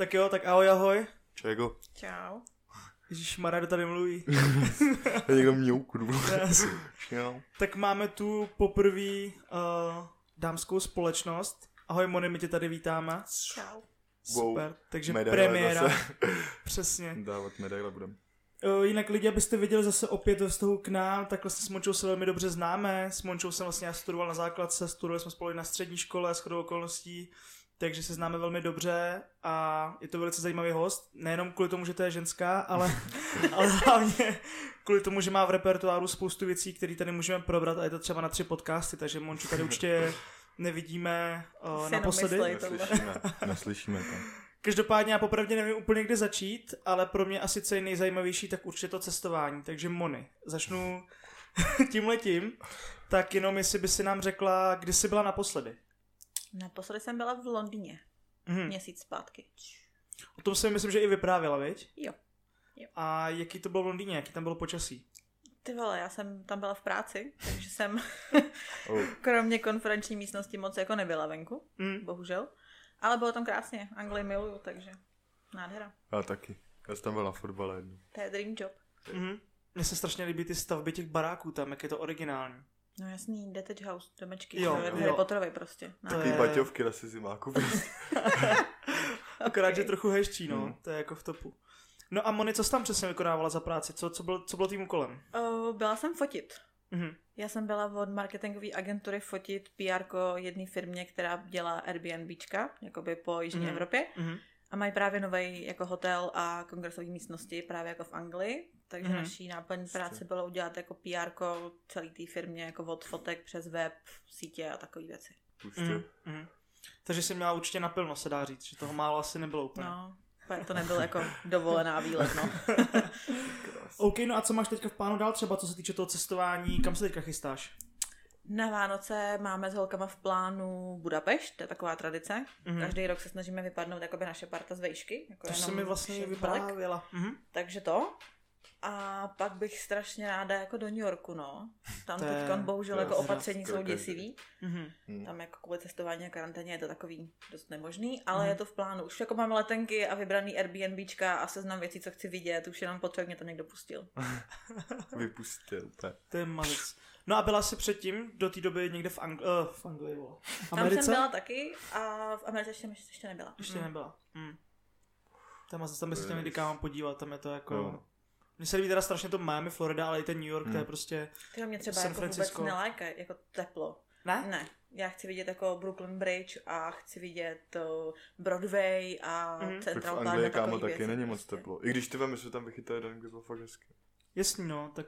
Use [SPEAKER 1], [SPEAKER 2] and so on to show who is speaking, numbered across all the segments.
[SPEAKER 1] Tak jo, tak ahoj, ahoj.
[SPEAKER 2] Čego?
[SPEAKER 3] Čau.
[SPEAKER 1] Ježíš Marado tady mluví.
[SPEAKER 2] Je někdo mňouk,
[SPEAKER 1] Yes.
[SPEAKER 2] Čau.
[SPEAKER 1] tak máme tu poprvé uh, dámskou společnost. Ahoj Moni, my tě tady vítáme.
[SPEAKER 3] Čau.
[SPEAKER 2] Wow.
[SPEAKER 1] Super, takže
[SPEAKER 2] Medaile
[SPEAKER 1] premiéra.
[SPEAKER 2] zase.
[SPEAKER 1] Přesně.
[SPEAKER 2] Dávat medaile budem.
[SPEAKER 1] Uh, jinak lidi, abyste viděli zase opět ve vztahu k nám, tak vlastně s Mončou se velmi dobře známe. S Mončou jsem vlastně já studoval na základce, studovali jsme spolu na střední škole, s chodou okolností, takže se známe velmi dobře a je to velice zajímavý host. Nejenom kvůli tomu, že to je ženská, ale, ale hlavně kvůli tomu, že má v repertoáru spoustu věcí, které tady můžeme probrat a je to třeba na tři podcasty, takže Monču tady určitě nevidíme uh, naposledy.
[SPEAKER 2] Neslyšíme, neslyšíme to.
[SPEAKER 1] Každopádně já popravdě nevím úplně kde začít, ale pro mě asi co je nejzajímavější, tak určitě to cestování. Takže Moni, začnu tímhletím. Tak jenom jestli by si nám řekla, kdy jsi byla naposledy.
[SPEAKER 3] Naposledy jsem byla v Londýně.
[SPEAKER 1] Mhm.
[SPEAKER 3] Měsíc zpátky.
[SPEAKER 1] O tom si myslím, že i vyprávěla, viď?
[SPEAKER 3] Jo. Jo.
[SPEAKER 1] A jaký to bylo v Londýně, jaký tam bylo počasí?
[SPEAKER 3] Ty vole, já jsem tam byla v práci, takže jsem
[SPEAKER 2] Oh.
[SPEAKER 3] kromě konferenční místnosti moc jako nebyla venku,
[SPEAKER 1] Mm.
[SPEAKER 3] bohužel. Ale bylo tam krásně, Anglii miluju, takže nádhera.
[SPEAKER 2] Já taky. Já jsem tam byl na fotbale jednou.
[SPEAKER 3] To je dream job.
[SPEAKER 1] Mhm. Mně se strašně líbí ty stavby těch baráků tam, jak je to originální.
[SPEAKER 3] No jasný, detached house, domečky,
[SPEAKER 1] Jo,
[SPEAKER 3] jo, Harry Potterovi prostě.
[SPEAKER 2] Ty
[SPEAKER 1] je-
[SPEAKER 2] baťovky na zimáku.
[SPEAKER 1] Akorát, že trochu hezčí, no.
[SPEAKER 2] Mm.
[SPEAKER 1] To je jako v topu. No a Moni, co jsi tam přesně vykonávala za práci? Co, co, bylo, co bylo tím úkolem?
[SPEAKER 3] Uh, byla jsem fotit.
[SPEAKER 1] Mhm.
[SPEAKER 3] Já jsem byla od marketingové agentury fotit PR jedné firmě, která dělá Airbnbčka, jakoby po Jižní
[SPEAKER 1] Mhm.
[SPEAKER 3] mm. Evropě.
[SPEAKER 1] Mhm.
[SPEAKER 3] A mají právě nový jako hotel a kongresové místnosti, právě jako v Anglii. Takže
[SPEAKER 1] Mhm.
[SPEAKER 3] mm. naší náplň práce bylo udělat jako PR celé té firmě, jako od fotek přes web, sítě a takové věci.
[SPEAKER 1] Mhm. Mhm. Takže jsi měla určitě naplno, se dá říct, že toho málo asi nebylo úplně.
[SPEAKER 3] No, to nebyl jako dovolená výlet, no.
[SPEAKER 1] OK, no a co máš teďka v plánu dál třeba, co se týče toho cestování, kam se teďka chystáš?
[SPEAKER 3] Na Vánoce máme s holkama v plánu Budapešť, to je taková tradice.
[SPEAKER 1] Mhm.
[SPEAKER 3] Mm. Každý rok se snažíme vypadnout jakoby naše parta z vejšky. Jako
[SPEAKER 1] To se mi vlastně vyprávěla. Mhm.
[SPEAKER 3] Takže to. A pak bych strašně ráda jako do New Yorku, no. Tam
[SPEAKER 1] To je-
[SPEAKER 3] teď bohužel
[SPEAKER 2] to
[SPEAKER 3] jako opatření
[SPEAKER 2] to
[SPEAKER 3] jsou děsivý.
[SPEAKER 1] Mhm.
[SPEAKER 2] Hm.
[SPEAKER 3] Tam jako kvůli cestování a karanténě je to takový dost nemožný, ale
[SPEAKER 1] Mhm.
[SPEAKER 3] je to v plánu. Už jako mám letenky a vybraný Airbnbčka a seznam věcí, co chci vidět, už jenom potřebuji, mě to někdo pustil.
[SPEAKER 2] Vypustil úplně.
[SPEAKER 1] To je mazec. No a byla jsi předtím do té doby někde v, Angl- uh, v Anglii, vole. V
[SPEAKER 3] Tam
[SPEAKER 1] Americe?
[SPEAKER 3] jsem byla taky a v Americe ještě, ještě nebyla.
[SPEAKER 1] Ještě
[SPEAKER 3] Mm.
[SPEAKER 1] nebyla. Mm. Je mazec, tam by se chtěl někdy kam podívat, tam je to jako...
[SPEAKER 2] No.
[SPEAKER 1] Mně se líbí teda strašně to Miami, Florida, ale i ten New York, to je
[SPEAKER 2] Hmm.
[SPEAKER 1] prostě...
[SPEAKER 3] Tyjo, mě třeba
[SPEAKER 1] San
[SPEAKER 3] jako
[SPEAKER 1] Francisco.
[SPEAKER 3] vůbec neláká, jako teplo.
[SPEAKER 1] Ne?
[SPEAKER 3] Ne, já chci vidět jako Brooklyn Bridge a chci vidět uh, Broadway a mm.
[SPEAKER 2] Tak v
[SPEAKER 3] Central Park
[SPEAKER 2] Anglii,
[SPEAKER 3] a
[SPEAKER 2] kámo, taky
[SPEAKER 3] věci
[SPEAKER 2] není moc
[SPEAKER 3] prostě.
[SPEAKER 2] teplo. I když ty vemy, že tam vychytali den, kde bylo fakt hezky.
[SPEAKER 1] Jasný, no, tak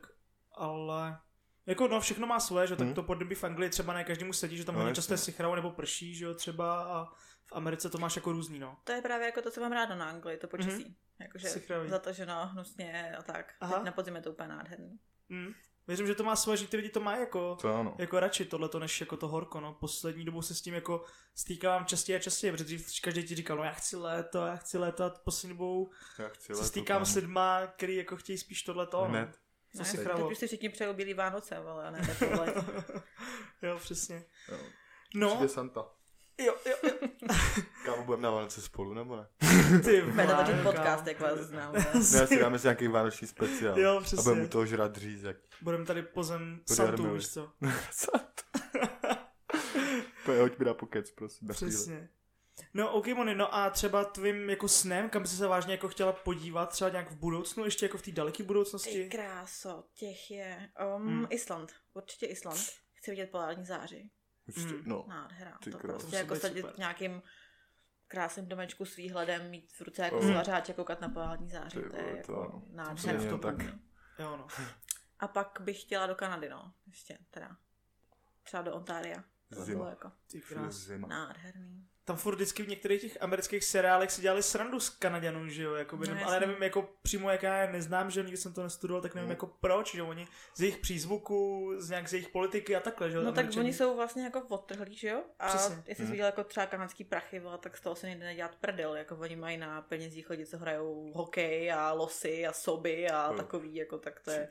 [SPEAKER 1] ale... Jako no, všechno má svoje, že tak
[SPEAKER 2] Hmm.
[SPEAKER 1] to podnebí v Anglii třeba ne každému sedí, že tam
[SPEAKER 2] No,
[SPEAKER 1] hodně často je sichrao nebo prší, že jo, třeba a v Americe to máš jako různý, no.
[SPEAKER 3] To je právě jako to, co mám ráda na Anglii, to počasí. Mm-hmm. Jakože
[SPEAKER 1] Sichravý.
[SPEAKER 3] zataženo, hnusně a tak.
[SPEAKER 1] Aha.
[SPEAKER 3] Teď na podzim je to úplně nádherný.
[SPEAKER 1] Mm. Věřím, že to má svoje, že ty lidi to mají jako,
[SPEAKER 2] To ano.
[SPEAKER 1] jako radši tohleto, než jako to horko, no. Poslední dobou se s tím jako stýkám častěji a častěji, protože dřív každý ti říkal, no já chci léto, já chci léto a poslední dobou
[SPEAKER 2] Já chci
[SPEAKER 1] se stýkám s lidma, který jako chtějí spíš tohleto, no. Co si
[SPEAKER 3] teď
[SPEAKER 1] chravo.
[SPEAKER 3] už si všichni přejou bílý Vánoce, ale ne takové.
[SPEAKER 1] jo, přesně.
[SPEAKER 2] Jo.
[SPEAKER 1] No,
[SPEAKER 2] Přijde Santa.
[SPEAKER 1] jo, jo, jo.
[SPEAKER 2] Kámo, budeme na Vánoce spolu, nebo ne?
[SPEAKER 1] Ty
[SPEAKER 3] Bude to
[SPEAKER 1] vole,
[SPEAKER 3] ten podcast, jak vás znám.
[SPEAKER 2] Ne, já si dáme si nějaký vánoční speciál.
[SPEAKER 1] Jo,
[SPEAKER 2] A
[SPEAKER 1] přesně.
[SPEAKER 2] budeme u toho žrat řízek.
[SPEAKER 1] Budeme tady pozem Santu, víš co?
[SPEAKER 2] Santa. Pojď, hoď mi na pokec, prosím. na chvíli.
[SPEAKER 1] No, OK, Moni, no a třeba tvým jako snem, kam jsi se vážně jako chtěla podívat, třeba nějak v budoucnu, ještě jako v té daleké
[SPEAKER 3] Ty
[SPEAKER 1] budoucnosti?
[SPEAKER 3] kráso, těch je. Um,
[SPEAKER 1] Hmm.
[SPEAKER 3] Island, určitě Island. Chci vidět polární záři.
[SPEAKER 2] Určitě,
[SPEAKER 1] Mm.
[SPEAKER 2] no.
[SPEAKER 3] Nádhera.
[SPEAKER 2] Ty
[SPEAKER 3] To
[SPEAKER 2] kráso.
[SPEAKER 3] prostě
[SPEAKER 1] To
[SPEAKER 3] jako sedět
[SPEAKER 1] super.
[SPEAKER 3] v nějakým krásným domečku s výhledem, mít v ruce jako
[SPEAKER 2] Mm.
[SPEAKER 3] svařáč a koukat na polární záři.
[SPEAKER 2] Ty
[SPEAKER 3] To je jako
[SPEAKER 2] to
[SPEAKER 3] nádhera.
[SPEAKER 1] V
[SPEAKER 2] tak.
[SPEAKER 1] Jo, no.
[SPEAKER 3] A pak bych chtěla do Kanady, no. Ještě teda. Třeba do by
[SPEAKER 2] Zima.
[SPEAKER 3] bylo jako
[SPEAKER 1] Ty krás.
[SPEAKER 2] zima.
[SPEAKER 3] nádherný.
[SPEAKER 1] Tam furt vždycky v některých těch amerických seriálech si dělali srandu s Kanaděnů, že jo, jakoby,
[SPEAKER 3] No,
[SPEAKER 1] no, ale nevím jako přímo jaká je, neznám, že jo, nikdy jsem to nestudoval, tak nevím
[SPEAKER 2] No.
[SPEAKER 1] jako proč, že oni z jejich přízvuku, z nějak z jejich politiky a takhle, že jo.
[SPEAKER 3] No tak oni jsou vlastně jako odtrhlí, že jo? A
[SPEAKER 1] Přesně.
[SPEAKER 3] jestli jsi
[SPEAKER 2] Mhm.
[SPEAKER 3] viděl jako třeba kanadský prachy, vole, tak z toho se nejde nedělat prdel. Jako oni mají na penězích lidi, co hrajou hokej a losy a soby a
[SPEAKER 2] Jo.
[SPEAKER 3] takový, jako tak to je.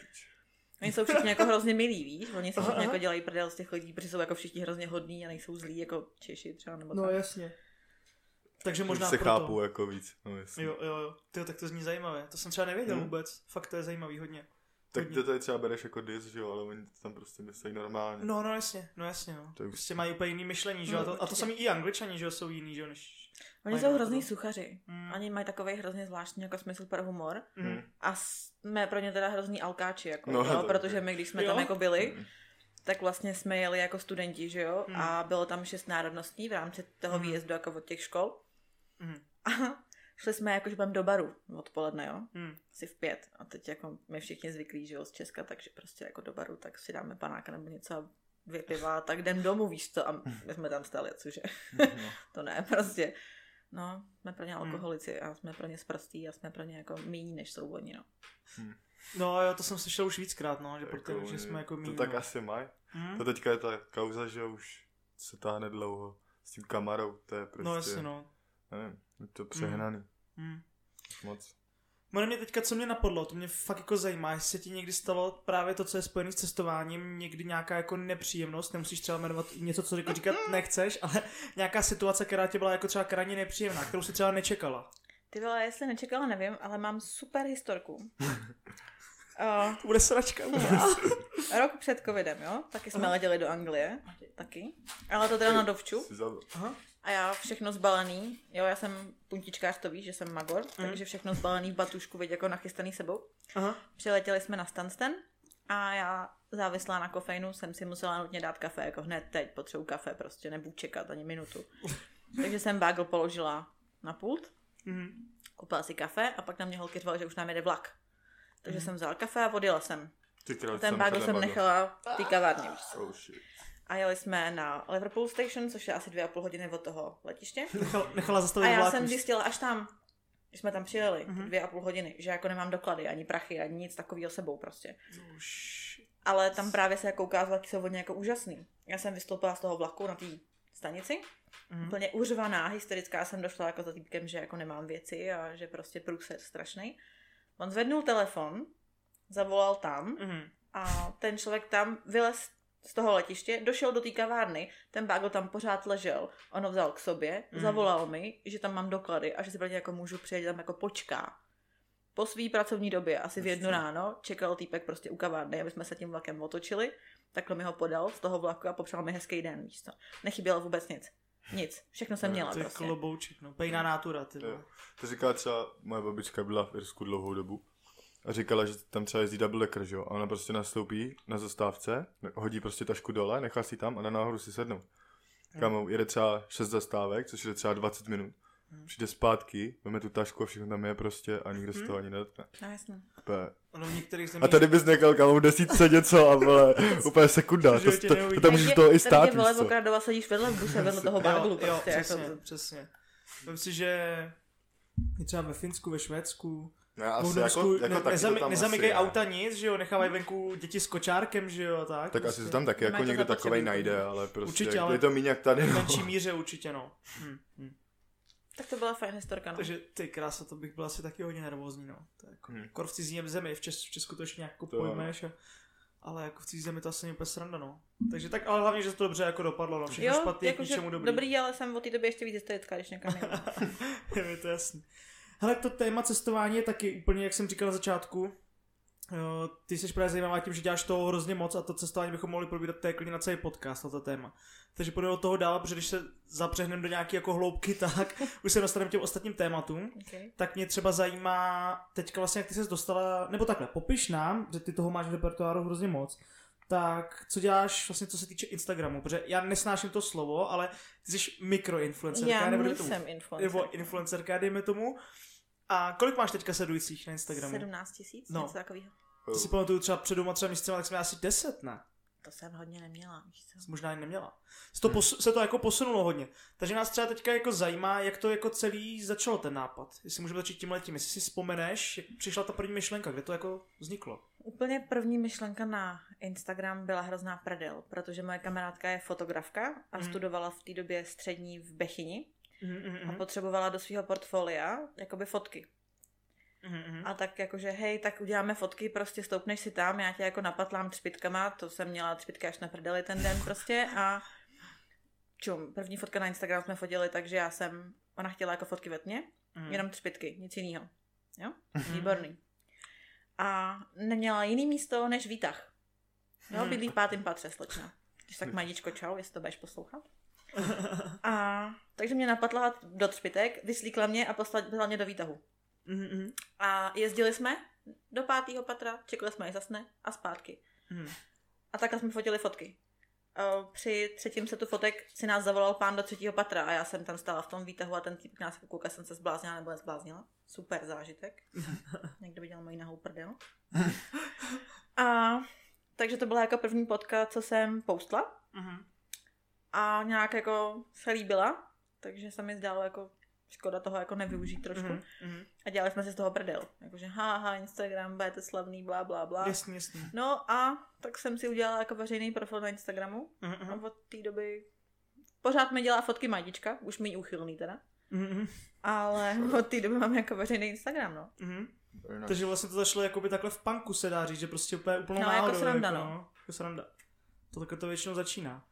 [SPEAKER 3] Oni jsou všichni jako hrozně milí, víš? Oni si
[SPEAKER 1] Aha,
[SPEAKER 3] všichni jako dělají prdel z těch lidí, protože jsou jako všichni hrozně hodní a nejsou zlí jako Češi třeba nebo
[SPEAKER 1] No
[SPEAKER 3] tak.
[SPEAKER 1] jasně. Takže možná
[SPEAKER 2] Už se
[SPEAKER 1] proto.
[SPEAKER 2] chápu jako víc. No, jasně.
[SPEAKER 1] Jo, jo, jo. Tyjo, tak to zní zajímavé. To jsem třeba nevěděl
[SPEAKER 2] Hmm.
[SPEAKER 1] vůbec. Fakt to je zajímavý hodně.
[SPEAKER 2] Tak
[SPEAKER 1] hodně.
[SPEAKER 2] to tady třeba bereš jako dis, že jo, ale oni to tam prostě myslí normálně.
[SPEAKER 1] No, no jasně, no jasně, no.
[SPEAKER 2] To je už-
[SPEAKER 1] Prostě mají úplně jiný myšlení, že jo.
[SPEAKER 3] No,
[SPEAKER 1] A to, a to
[SPEAKER 3] určitě.
[SPEAKER 1] samý i angličani, že jo, jsou jiný, že jo, než...
[SPEAKER 3] Oni
[SPEAKER 1] Mají
[SPEAKER 3] jsou hrozný
[SPEAKER 1] to.
[SPEAKER 3] suchaři.
[SPEAKER 1] Mm.
[SPEAKER 3] Oni mají takový hrozně zvláštní jako smysl pro humor.
[SPEAKER 1] Mm.
[SPEAKER 2] Hmm.
[SPEAKER 3] A jsme pro ně teda hrozný alkáči, jako,
[SPEAKER 2] No,
[SPEAKER 3] no, jo,
[SPEAKER 2] to-
[SPEAKER 3] protože my, když jsme
[SPEAKER 1] Jo.
[SPEAKER 3] tam jako byli,
[SPEAKER 2] Hmm.
[SPEAKER 3] tak vlastně jsme jeli jako studenti, že jo,
[SPEAKER 1] Hmm.
[SPEAKER 3] a bylo tam šest národností v rámci toho
[SPEAKER 1] Hmm.
[SPEAKER 3] výjezdu jako od těch škol.
[SPEAKER 1] Mm.
[SPEAKER 3] A šli jsme jako, že budeme do baru odpoledne, jo,
[SPEAKER 1] Mm.
[SPEAKER 3] asi v pět. A teď jako my všichni zvyklí, že jo, z Česka, takže prostě jako do baru, tak si dáme panáka nebo něco a dvě piva, tak jdem domů, víš co, a my jsme tam stali, cože,
[SPEAKER 2] No.
[SPEAKER 3] to ne, prostě. No, jsme pro ně
[SPEAKER 1] Hmm.
[SPEAKER 3] alkoholici a jsme pro ně sprostí a jsme pro ně jako míní, než jsou oni, no.
[SPEAKER 1] No jo, to jsem slyšel už víckrát, no, že,
[SPEAKER 2] Jako
[SPEAKER 1] proto, že jsme jako
[SPEAKER 2] To
[SPEAKER 1] míň,
[SPEAKER 2] tak
[SPEAKER 1] no.
[SPEAKER 2] asi mají.
[SPEAKER 1] Hm?
[SPEAKER 2] To teďka je ta kauza, že už se táhne dlouho s tím kamarou, to je prostě,
[SPEAKER 1] No jasně, no.
[SPEAKER 2] nevím, je to přehnaný,
[SPEAKER 1] Hm.
[SPEAKER 2] moc.
[SPEAKER 1] Ono mě teďka, co mě napadlo, to mě fakt jako zajímá, jestli se ti někdy stalo právě to, co je spojené s cestováním, někdy nějaká jako nepříjemnost, nemusíš třeba jmenovat něco, co jako říkat nechceš, ale nějaká situace, která tě byla jako třeba krajně nepříjemná, kterou si třeba nečekala.
[SPEAKER 3] Ty vole, jestli nečekala, nevím, ale mám super historku. Uh,
[SPEAKER 1] To bude sračka.
[SPEAKER 3] rok před covidem, jo? Taky jsme
[SPEAKER 1] Aha.
[SPEAKER 3] letěli do Anglie. Taky. Ale to teda na dovču.
[SPEAKER 2] Si zabil.
[SPEAKER 1] Aha.
[SPEAKER 3] A já všechno zbalený. Jo, já jsem puntičkář, to víš, že jsem magor.
[SPEAKER 1] Mhm.
[SPEAKER 3] Takže všechno zbalený v batušku, viď, jako nachystaný sebou.
[SPEAKER 1] Aha.
[SPEAKER 3] Přiletěli jsme na Stansted a já závislá na kofeinu jsem si musela nutně dát kafe, jako hned teď potřebuji kafe, prostě nebudu čekat ani minutu. Takže jsem bagel položila na pult,
[SPEAKER 1] Mhm.
[SPEAKER 3] koupila si kafe a pak na mě holky řvali, že už nám jede vlak. Takže
[SPEAKER 1] Mhm.
[SPEAKER 3] jsem vzala kafe a odjela jsem.
[SPEAKER 2] Ty král,
[SPEAKER 3] Ten bagel jsem nechala v té kavárně.
[SPEAKER 2] Oh shit.
[SPEAKER 3] A jeli jsme na Liverpool Station, což je asi dvě a půl hodiny od toho letiště.
[SPEAKER 1] Nechal, nechala zastavit
[SPEAKER 3] A já
[SPEAKER 1] vlák
[SPEAKER 3] jsem zjistila až tam, když jsme tam přijeli,
[SPEAKER 1] Mhm.
[SPEAKER 3] dvě a půl hodiny, že jako nemám doklady, ani prachy, ani nic takového sebou prostě.
[SPEAKER 1] Oh, shit.
[SPEAKER 3] Ale tam právě se jako ukázalo, jak jsou hodně jako úžasný. Já jsem vystoupila z toho vlaku na té stanici,
[SPEAKER 1] Mhm.
[SPEAKER 3] úplně uřvaná, hysterická jsem došla jako za týpkem, že jako nemám věci a že prostě průser strašný. On zvednul telefon, zavolal tam
[SPEAKER 1] Mhm.
[SPEAKER 3] a ten člověk tam vylez z toho letiště, došel do té kavárny, ten bagel tam pořád ležel, on ho vzal k sobě,
[SPEAKER 1] Mm.
[SPEAKER 3] zavolal mi, že tam mám doklady a že si pro ně jako můžu přijet, tam jako počká. Po své pracovní době, asi v jednu ráno, čekal týpek prostě u kavárny, aby jsme se tím vlakem otočili, takhle mi ho podal z toho vlaku a popřál mi hezký den, víš co. Nechybělo vůbec nic. Nic. Všechno jsem
[SPEAKER 2] No,
[SPEAKER 3] měla
[SPEAKER 1] To je
[SPEAKER 3] prostě.
[SPEAKER 1] klobouček, no. Pejná nátura, ty vole.
[SPEAKER 2] Jo. To říkala třeba, moje babička byla v Irsku dlouhou dobu a říkala, že tam třeba jezdí double decker, že jo? A ona prostě nastoupí na zastávce, hodí prostě tašku dole, nechá si tam a na nahoru si sednou. Kámo, jede třeba 6 zastávek, což je třeba 20 minut.
[SPEAKER 1] Hmm.
[SPEAKER 2] Přijde zpátky, veme tu tašku a všechno tam je prostě a nikdo
[SPEAKER 1] Hmm.
[SPEAKER 2] se toho ani nedotkne.
[SPEAKER 3] No jasně.
[SPEAKER 1] Ono v některých zemích...
[SPEAKER 2] A tady bys nechal kámo v desítce něco a vole, úplně sekunda. To, to, to, tam můžeš toho i stát, víš
[SPEAKER 3] vole, okradova sedíš vedle v buse, vedle toho baglu.
[SPEAKER 1] jo, jo,
[SPEAKER 3] prostě,
[SPEAKER 1] přesně,
[SPEAKER 3] jako,
[SPEAKER 1] přesně. Myslím si, že třeba ve Finsku, ve Švédsku,
[SPEAKER 2] Ne,
[SPEAKER 1] v
[SPEAKER 2] asi jako, jako
[SPEAKER 1] ne,
[SPEAKER 2] taky
[SPEAKER 1] nezam,
[SPEAKER 2] to tam
[SPEAKER 1] nezamykají auta nic, že jo, nechávají venku děti s kočárkem, že jo, tak.
[SPEAKER 2] Tak asi to tam taky jako někdo
[SPEAKER 3] úplně.
[SPEAKER 2] najde, ale prostě
[SPEAKER 1] Určitě, ale
[SPEAKER 2] je to méně jak tady.
[SPEAKER 1] V
[SPEAKER 2] No.
[SPEAKER 1] menší míře určitě, no. Hm, hm.
[SPEAKER 3] Tak to byla fajn historka, no.
[SPEAKER 1] Takže ty krása, to bych byl asi taky hodně nervózní, no. To je jako,
[SPEAKER 2] Hm.
[SPEAKER 1] kor v cizí zemi, v, Čes, v Česku to ještě nějak jako
[SPEAKER 2] To jo.
[SPEAKER 1] pojmeš, a, ale jako v cizí zemi to asi není úplně sranda, no. Takže tak, ale hlavně, že to dobře jako dopadlo, no. Všechno
[SPEAKER 3] jo,
[SPEAKER 1] špatný je k ničemu dobrý.
[SPEAKER 3] dobrý, ale jsem od té doby ještě víc hysterická, když někam
[SPEAKER 1] je mi to jasný. Hele, to téma cestování je taky úplně, jak jsem říkal na začátku, ty jsi právě zajímavá tím, že děláš toho hrozně moc a to cestování bychom mohli probírat to je klidně na celý podcast na to téma. Takže půjdeme od toho dál, protože když se zapřehneme do nějaké jako hloubky, tak už se dostaneme k těm ostatním tématům.
[SPEAKER 3] Okay.
[SPEAKER 1] Tak mě třeba zajímá teďka vlastně, jak ty se dostala, nebo takhle, popiš nám, že ty toho máš v repertoáru hrozně moc, tak co děláš vlastně, co se týče Instagramu, protože já nesnáším to slovo, ale ty jsi mikroinfluencerka,
[SPEAKER 3] Já
[SPEAKER 1] nebo dejme tomu,
[SPEAKER 3] nejsem influencer.
[SPEAKER 1] nebo influencerka, dejme tomu. A kolik máš teďka sledujících na Instagramu?
[SPEAKER 3] 17 tisíc,
[SPEAKER 1] No.
[SPEAKER 3] něco takového.
[SPEAKER 1] To si pamatuju třeba před dvěma třeba měsícema, tak jsme asi 10, ne?
[SPEAKER 3] To jsem hodně neměla, víš co?
[SPEAKER 1] Možná ani neměla. Se to, posu- se to jako posunulo hodně. Takže nás třeba teďka jako zajímá, jak to jako celý začalo ten nápad. Jestli můžeme začít tím letím. Jestli si vzpomeneš, jak přišla ta první myšlenka, kde to jako vzniklo.
[SPEAKER 3] Úplně první myšlenka na Instagram byla hrozná prdel, protože moje kamarádka je fotografka a
[SPEAKER 1] Mhm.
[SPEAKER 3] studovala v té době střední v Bechyni
[SPEAKER 1] Mm-hmm,
[SPEAKER 3] a potřebovala do svého portfolia jakoby fotky.
[SPEAKER 1] mm-hmm.
[SPEAKER 3] A tak jakože, hej, tak uděláme fotky, prostě stoupneš si tam, já tě jako napatlám třpitkama, to jsem měla třpitky až na prdeli ten den prostě a čum, první fotka na Instagram jsme fotili, takže já jsem ona chtěla jako fotky ve tmě,
[SPEAKER 1] Mhm.
[SPEAKER 3] jenom třpitky, nic jiného. Jo? Výborný. A neměla jiný místo než výtah. Jo,
[SPEAKER 1] Mhm.
[SPEAKER 3] bydlí v pátém patře, slečna. Když tak madičko, čau, jestli to budeš poslouchat. A takže mě napadla do třpitek, vyslíkla mě a poslala mě do výtahu.
[SPEAKER 1] Mhm, mhm,
[SPEAKER 3] A jezdili jsme do pátého patra, čekali jsme, až zasne a zpátky.
[SPEAKER 1] mhm.
[SPEAKER 3] A takhle jsme fotili fotky. Při třetím setu fotek si nás zavolal pán do třetího patra a já jsem tam stála v tom výtahu a ten typ nás koukal, jsem se zbláznila nebo nezbláznila. Super zážitek. Někdo viděl moji nahou prdel. A takže to byla jako první potka, co jsem postla
[SPEAKER 1] Mhm.
[SPEAKER 3] a nějak jako se líbila, takže se mi zdálo jako škoda toho jako nevyužít trošku.
[SPEAKER 1] Mhm, mhm.
[SPEAKER 3] A dělali jsme si z toho prdel. Jakože haha, Instagram, budete slavný, blá, blá, blá.
[SPEAKER 1] Jasně, jasně.
[SPEAKER 3] No a tak jsem si udělala jako veřejný profil na Instagramu
[SPEAKER 1] Mhm,
[SPEAKER 3] a od té doby pořád mi dělá fotky Majdička, už mi uchylný teda,
[SPEAKER 1] Mhm,
[SPEAKER 3] ale od té doby mám jako veřejný Instagram, no.
[SPEAKER 1] mhm.
[SPEAKER 2] Very nice.
[SPEAKER 1] Takže vlastně to zašlo jakoby takhle v punku se dá říct, že prostě úplně úplnou
[SPEAKER 3] No, jako
[SPEAKER 1] náhodou.
[SPEAKER 3] sranda,
[SPEAKER 1] jako,
[SPEAKER 3] no.
[SPEAKER 1] Jako sranda. To takhle to většinou začíná.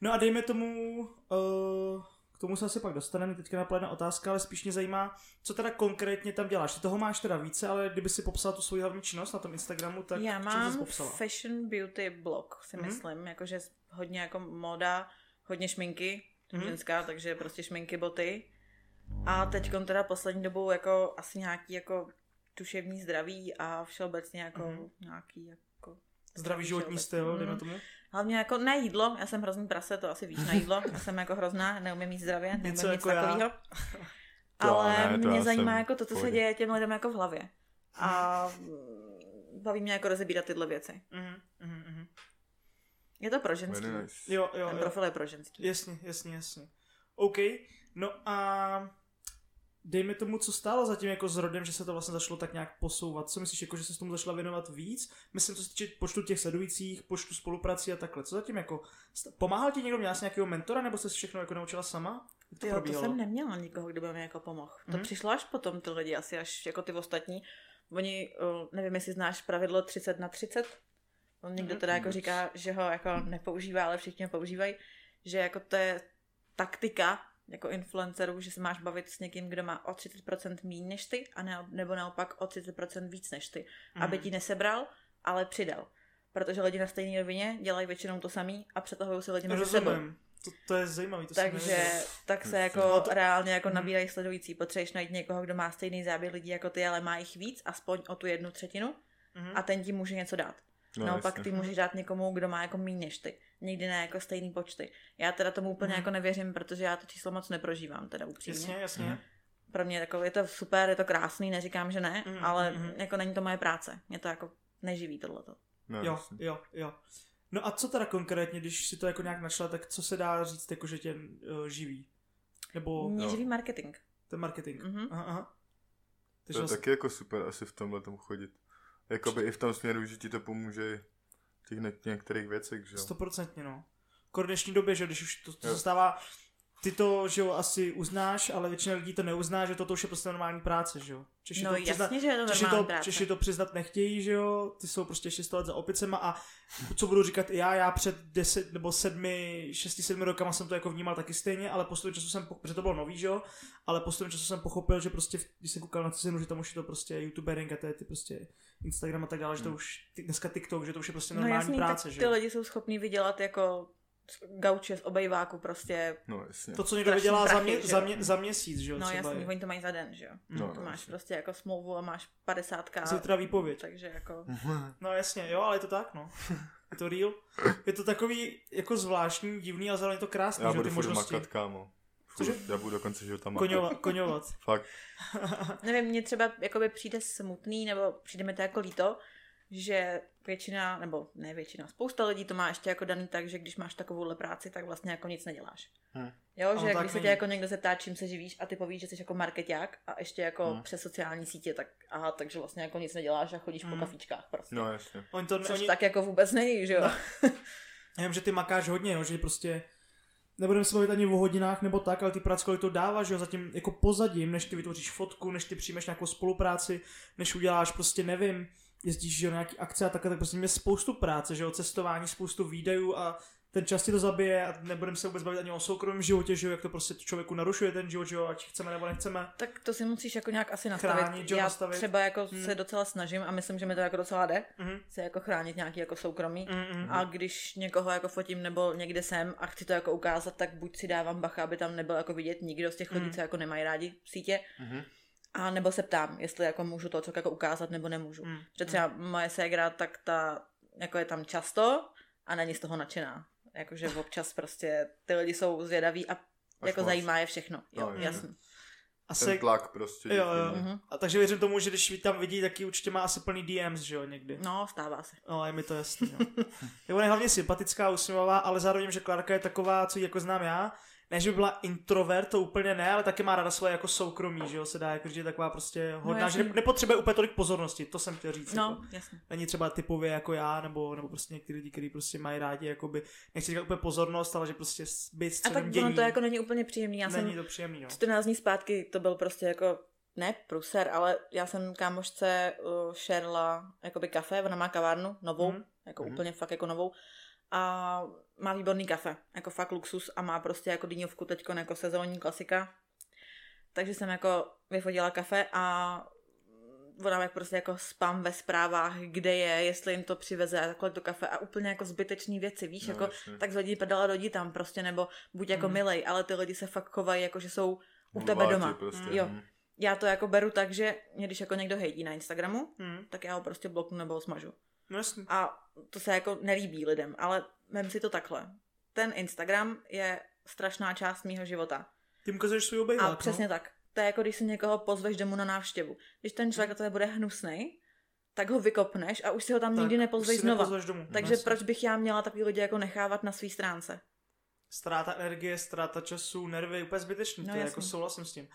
[SPEAKER 1] No a dejme tomu, uh, tomu se asi pak dostaneme, teďka napadne otázka, ale spíš mě zajímá, co teda konkrétně tam děláš. Ty toho máš teda více, ale kdyby si popsal tu svoji hlavní činnost na tom Instagramu, tak
[SPEAKER 3] Já mám
[SPEAKER 1] popsala?
[SPEAKER 3] fashion beauty blog, si
[SPEAKER 1] Mhm.
[SPEAKER 3] myslím, jakože hodně jako moda, hodně šminky,
[SPEAKER 1] Mhm.
[SPEAKER 3] ženská, takže prostě šminky, boty. A teď teda poslední dobou jako asi nějaký jako duševní zdraví a všeobecně jako
[SPEAKER 1] Mhm.
[SPEAKER 3] nějaký jako
[SPEAKER 1] Zdravý životní styl, dejme
[SPEAKER 3] Mhm.
[SPEAKER 1] tomu.
[SPEAKER 3] Hlavně jako na jídlo, já jsem hrozný prase, to asi víš na jídlo, já jsem jako hrozná, neumím jíst zdravě, neumím
[SPEAKER 1] Něco
[SPEAKER 3] nic
[SPEAKER 1] jako
[SPEAKER 3] takového. Ale
[SPEAKER 2] ne, to
[SPEAKER 3] mě zajímá jako to, co se děje těm lidem jako v hlavě. A baví mě jako rozebírat tyhle věci.
[SPEAKER 1] Mhm, mhm, mhm.
[SPEAKER 3] Je to pro ženský.
[SPEAKER 2] Nice.
[SPEAKER 1] Jo, jo,
[SPEAKER 3] Ten
[SPEAKER 1] jo.
[SPEAKER 3] profil je pro ženský.
[SPEAKER 1] Jasně, jasně, jasně. OK, no a dejme tomu, co stálo zatím jako s rodem, že se to vlastně začalo tak nějak posouvat. Co myslíš, jako, že se s tomu začala věnovat víc? Myslím, co se týče počtu těch sledujících, počtu spoluprací a takhle. Co zatím jako, pomáhal ti někdo, měla jsi nějakého mentora, nebo jsi všechno jako naučila sama? Jak to
[SPEAKER 3] Jo, to jsem neměla nikoho, kdo by mi jako pomohl. To
[SPEAKER 1] Mhm.
[SPEAKER 3] přišlo až potom ty lidi, asi až jako ty ostatní. Oni, uh, nevím, jestli znáš pravidlo 30 na 30. On někdo
[SPEAKER 1] Mhm.
[SPEAKER 3] teda jako říká, že ho jako nepoužívá, ale všichni ho používají. Že jako to je taktika jako influencerů, že se máš bavit s někým, kdo má o 30% méně než ty, a ne, nebo naopak o 30% víc než ty.
[SPEAKER 1] Mhm.
[SPEAKER 3] Aby ti nesebral, ale přidal. Protože lidi na stejné rovině dělají většinou to samý a přetahují si lidi mezi sebou.
[SPEAKER 1] To, to je zajímavý, to
[SPEAKER 3] Takže tak se
[SPEAKER 2] Jasně.
[SPEAKER 3] jako
[SPEAKER 1] No to-
[SPEAKER 3] reálně jako
[SPEAKER 1] Mhm.
[SPEAKER 3] nabírají sledující. Potřebuješ najít někoho, kdo má stejný záběr lidí jako ty, ale má jich víc, aspoň o tu jednu třetinu
[SPEAKER 1] Mhm.
[SPEAKER 3] a ten ti může něco dát.
[SPEAKER 2] No,
[SPEAKER 3] Naopak
[SPEAKER 2] jasně.
[SPEAKER 3] ty můžeš dát někomu, kdo má jako méně než ty. Někdy ne jako stejný počty. Já teda tomu úplně
[SPEAKER 1] Mhm.
[SPEAKER 3] jako nevěřím, protože já to číslo moc neprožívám, teda upřímně.
[SPEAKER 1] Jasně, jasně.
[SPEAKER 2] Mhm.
[SPEAKER 3] Pro mě jako je to super, je to krásný, neříkám, že ne,
[SPEAKER 1] Mhm,
[SPEAKER 3] ale
[SPEAKER 1] mhm.
[SPEAKER 3] jako není to moje práce. Mě to jako neživí tohleto.
[SPEAKER 2] No,
[SPEAKER 1] Jo,
[SPEAKER 2] jasně.
[SPEAKER 1] jo, jo. No a co teda konkrétně, když si to jako nějak našla, tak co se dá říct, jako že tě uh, živí? Nebo
[SPEAKER 3] Mě
[SPEAKER 2] jo.
[SPEAKER 3] živí marketing.
[SPEAKER 1] ten marketing?
[SPEAKER 3] Mhm.
[SPEAKER 1] Aha, aha.
[SPEAKER 2] To je
[SPEAKER 1] vlastně,
[SPEAKER 2] taky jako super asi v tomhle tomu chodit. Jakoby i v tom směru, že ti to pomůže v těch ně- některých věcech, že jo.
[SPEAKER 1] stoprocentně, no. Kor dnešní době, že když už to, to
[SPEAKER 2] Jo.
[SPEAKER 1] se stává, ty to, že jo, asi uznáš, ale většina lidí to neuzná, že toto už je prostě normální práce, že jo. Češi
[SPEAKER 3] No
[SPEAKER 1] to přiznat,
[SPEAKER 3] jasně, že je to
[SPEAKER 1] Češi
[SPEAKER 3] normální
[SPEAKER 1] to,
[SPEAKER 3] práce.
[SPEAKER 1] Češi to přiznat nechtějí, že jo, ty jsou prostě ještě 100 let za opicema a co budu říkat i já, já před 10 nebo 7, 6, 7 rokama jsem to jako vnímal taky stejně, ale postupem času jsem, protože to bylo nový, že jo, ale postupem času jsem pochopil, že prostě, když jsem koukal na cenu, že tam už je to prostě youtubering a to je ty prostě Instagram a tak dále, že to
[SPEAKER 2] Hmm.
[SPEAKER 1] už, ty, dneska TikTok, že to už je prostě
[SPEAKER 3] no
[SPEAKER 1] normální
[SPEAKER 3] jasný,
[SPEAKER 1] práce,
[SPEAKER 3] tak
[SPEAKER 1] že
[SPEAKER 3] ty
[SPEAKER 1] jo.
[SPEAKER 3] lidi jsou schopní vydělat jako gauče z obejváku prostě.
[SPEAKER 2] No, jasně.
[SPEAKER 1] To, co někdo vydělá za, mě,
[SPEAKER 3] že
[SPEAKER 1] za, mě, za měsíc, že jo,
[SPEAKER 3] No
[SPEAKER 1] třeba
[SPEAKER 3] jasný,
[SPEAKER 1] je.
[SPEAKER 3] oni to mají za den, že jo.
[SPEAKER 2] No,
[SPEAKER 3] to
[SPEAKER 2] no,
[SPEAKER 3] máš
[SPEAKER 2] jasně.
[SPEAKER 3] prostě jako smlouvu a máš 50
[SPEAKER 1] Zítra výpověď.
[SPEAKER 3] takže jako...
[SPEAKER 1] No jasně, jo, ale je to tak, no. Je to real. Je to takový jako zvláštní, divný, ale zároveň je to krásný,
[SPEAKER 2] Já
[SPEAKER 1] že
[SPEAKER 2] budu
[SPEAKER 1] ty možnosti.
[SPEAKER 2] makat, kámo.
[SPEAKER 1] Cože?
[SPEAKER 2] Já budu do konce života makat.
[SPEAKER 1] Koňovat, koňovat.
[SPEAKER 2] Fakt.
[SPEAKER 3] Nevím, mně třeba jakoby přijde smutný, nebo přijde mi to jako líto, že většina, nebo ne většina, spousta lidí to má ještě jako daný tak, že když máš takovouhle práci, tak vlastně jako nic neděláš.
[SPEAKER 2] Hm.
[SPEAKER 3] Jo, že
[SPEAKER 1] tak
[SPEAKER 3] když se tě jako někdo zeptá, čím se živíš a ty povíš, že jsi jako marketák a ještě jako
[SPEAKER 2] Hm.
[SPEAKER 3] přes sociální sítě, tak aha, takže vlastně jako nic neděláš a chodíš
[SPEAKER 1] Hm.
[SPEAKER 3] po kafíčkách prostě.
[SPEAKER 2] No, jasně.
[SPEAKER 1] Oni to,
[SPEAKER 3] Což
[SPEAKER 1] oni,
[SPEAKER 3] tak jako vůbec není, že jo?
[SPEAKER 1] No. Já vím, že ty makáš hodně, no, že prostě nebudeme se bavit ani o hodinách nebo tak, ale ty práce, kolik to dáváš, že jo, zatím jako pozadím, než ty vytvoříš fotku, než ty přijmeš nějakou spolupráci, než uděláš prostě, nevím, jezdíš že jo, na nějaký akce a takhle, tak prostě mě spoustu práce, že jo, cestování, spoustu výdajů a ten čas ti to zabije a nebudeme se vůbec bavit ani o soukromém životě, že jo, jak to prostě člověku narušuje ten život, že jo, ať chceme nebo nechceme.
[SPEAKER 3] Tak to si musíš jako nějak asi nastavit.
[SPEAKER 1] Chránit, jo,
[SPEAKER 3] Já
[SPEAKER 1] nastavit.
[SPEAKER 3] třeba jako
[SPEAKER 1] Hmm.
[SPEAKER 3] se docela snažím a myslím, že mi to jako docela jde,
[SPEAKER 1] Mhm.
[SPEAKER 3] se jako chránit nějaký jako soukromí.
[SPEAKER 1] Mm, mm,
[SPEAKER 3] A když někoho jako fotím nebo někde jsem a chci to jako ukázat, tak buď si dávám bacha, aby tam nebyl jako vidět nikdo z těch lidí,
[SPEAKER 1] Mm.
[SPEAKER 3] co jako nemají rádi sítě,
[SPEAKER 2] Mhm.
[SPEAKER 3] A nebo se ptám, jestli jako můžu to co jako ukázat nebo nemůžu.
[SPEAKER 1] mm,
[SPEAKER 3] Že třeba moje ségra, tak ta jako je tam často a není z toho nadšená. Jakože občas prostě ty lidi jsou zvědaví a jako
[SPEAKER 2] moc.
[SPEAKER 3] zajímá je všechno. Jo,
[SPEAKER 2] No, jo.
[SPEAKER 3] jasně.
[SPEAKER 1] A
[SPEAKER 2] Ten
[SPEAKER 1] se,
[SPEAKER 2] tlak prostě.
[SPEAKER 1] Jo, jo.
[SPEAKER 2] no.
[SPEAKER 3] Mhm.
[SPEAKER 1] a takže věřím tomu, že když tam vidí, taky určitě má asi plný DMs, že jo, někdy.
[SPEAKER 3] No, stává se.
[SPEAKER 1] No, je mi to jasný, no. je ona je hlavně sympatická, usměvavá, ale zároveň, že Klárka je taková, co ji jako znám já, ne, že by byla introvert, to úplně ne, ale taky má ráda svoje jako soukromí, že jo, se dá jako říct, že je taková prostě hodná, že
[SPEAKER 3] jasně.
[SPEAKER 1] ne- nepotřebuje úplně tolik pozornosti, to jsem chtěl říct.
[SPEAKER 3] No,
[SPEAKER 1] Jako.
[SPEAKER 3] jasně.
[SPEAKER 1] Není třeba typově jako já, nebo, nebo prostě někteří lidi, kteří prostě mají rádi, jakoby, nechci říkat úplně pozornost, ale že prostě s- být
[SPEAKER 3] A tak
[SPEAKER 1] dění.
[SPEAKER 3] ono to jako není úplně příjemný. Já
[SPEAKER 1] není
[SPEAKER 3] jsem
[SPEAKER 1] to příjemný, no.
[SPEAKER 3] 14 dní zpátky, to byl prostě jako, ne pruser, ale já jsem kámošce uh, šerla jakoby kafe, ona má kavárnu, novou,
[SPEAKER 1] Mhm.
[SPEAKER 3] jako
[SPEAKER 2] Mhm.
[SPEAKER 3] úplně fakt jako novou. A má výborný kafe, jako fakt luxus a má prostě jako dýňovku teď jako sezónní klasika. Takže jsem jako vyfotila kafe a ona jak prostě jako spam ve zprávách, kde je, jestli jim to přiveze a takhle to kafe a úplně jako zbytečný věci, víš,
[SPEAKER 2] No,
[SPEAKER 3] jako
[SPEAKER 2] jasně.
[SPEAKER 3] tak zhodí pedala dojdi tam prostě, nebo buď jako
[SPEAKER 1] Mm.
[SPEAKER 3] milej, ale ty lidi se fakt chovají jako, že jsou u tebe doma.
[SPEAKER 2] Prostě.
[SPEAKER 3] Jo.
[SPEAKER 2] mhm.
[SPEAKER 3] Já to jako beru tak, že mě když jako někdo hejtí na Instagramu,
[SPEAKER 1] Hmm.
[SPEAKER 3] tak já ho prostě bloknu nebo ho smažu.
[SPEAKER 1] No jasný.
[SPEAKER 3] A to se jako nelíbí lidem, ale vem si to takhle. Ten Instagram je strašná část mýho života.
[SPEAKER 1] Tím ukazuješ svůj obejvák,
[SPEAKER 3] A přesně tak. To je jako když si někoho pozveš domů na návštěvu. Když ten člověk na tebe bude hnusný, tak ho vykopneš a už si ho tam
[SPEAKER 1] no.
[SPEAKER 3] nikdy
[SPEAKER 1] Tak,
[SPEAKER 3] nepozveš znova.
[SPEAKER 1] domů.
[SPEAKER 3] Takže
[SPEAKER 1] No
[SPEAKER 3] proč bych já měla takový lidi jako nechávat na své stránce?
[SPEAKER 1] Ztráta energie, ztráta času, nervy, úplně zbytečný,
[SPEAKER 3] No,
[SPEAKER 1] to jako souhlasím s tím.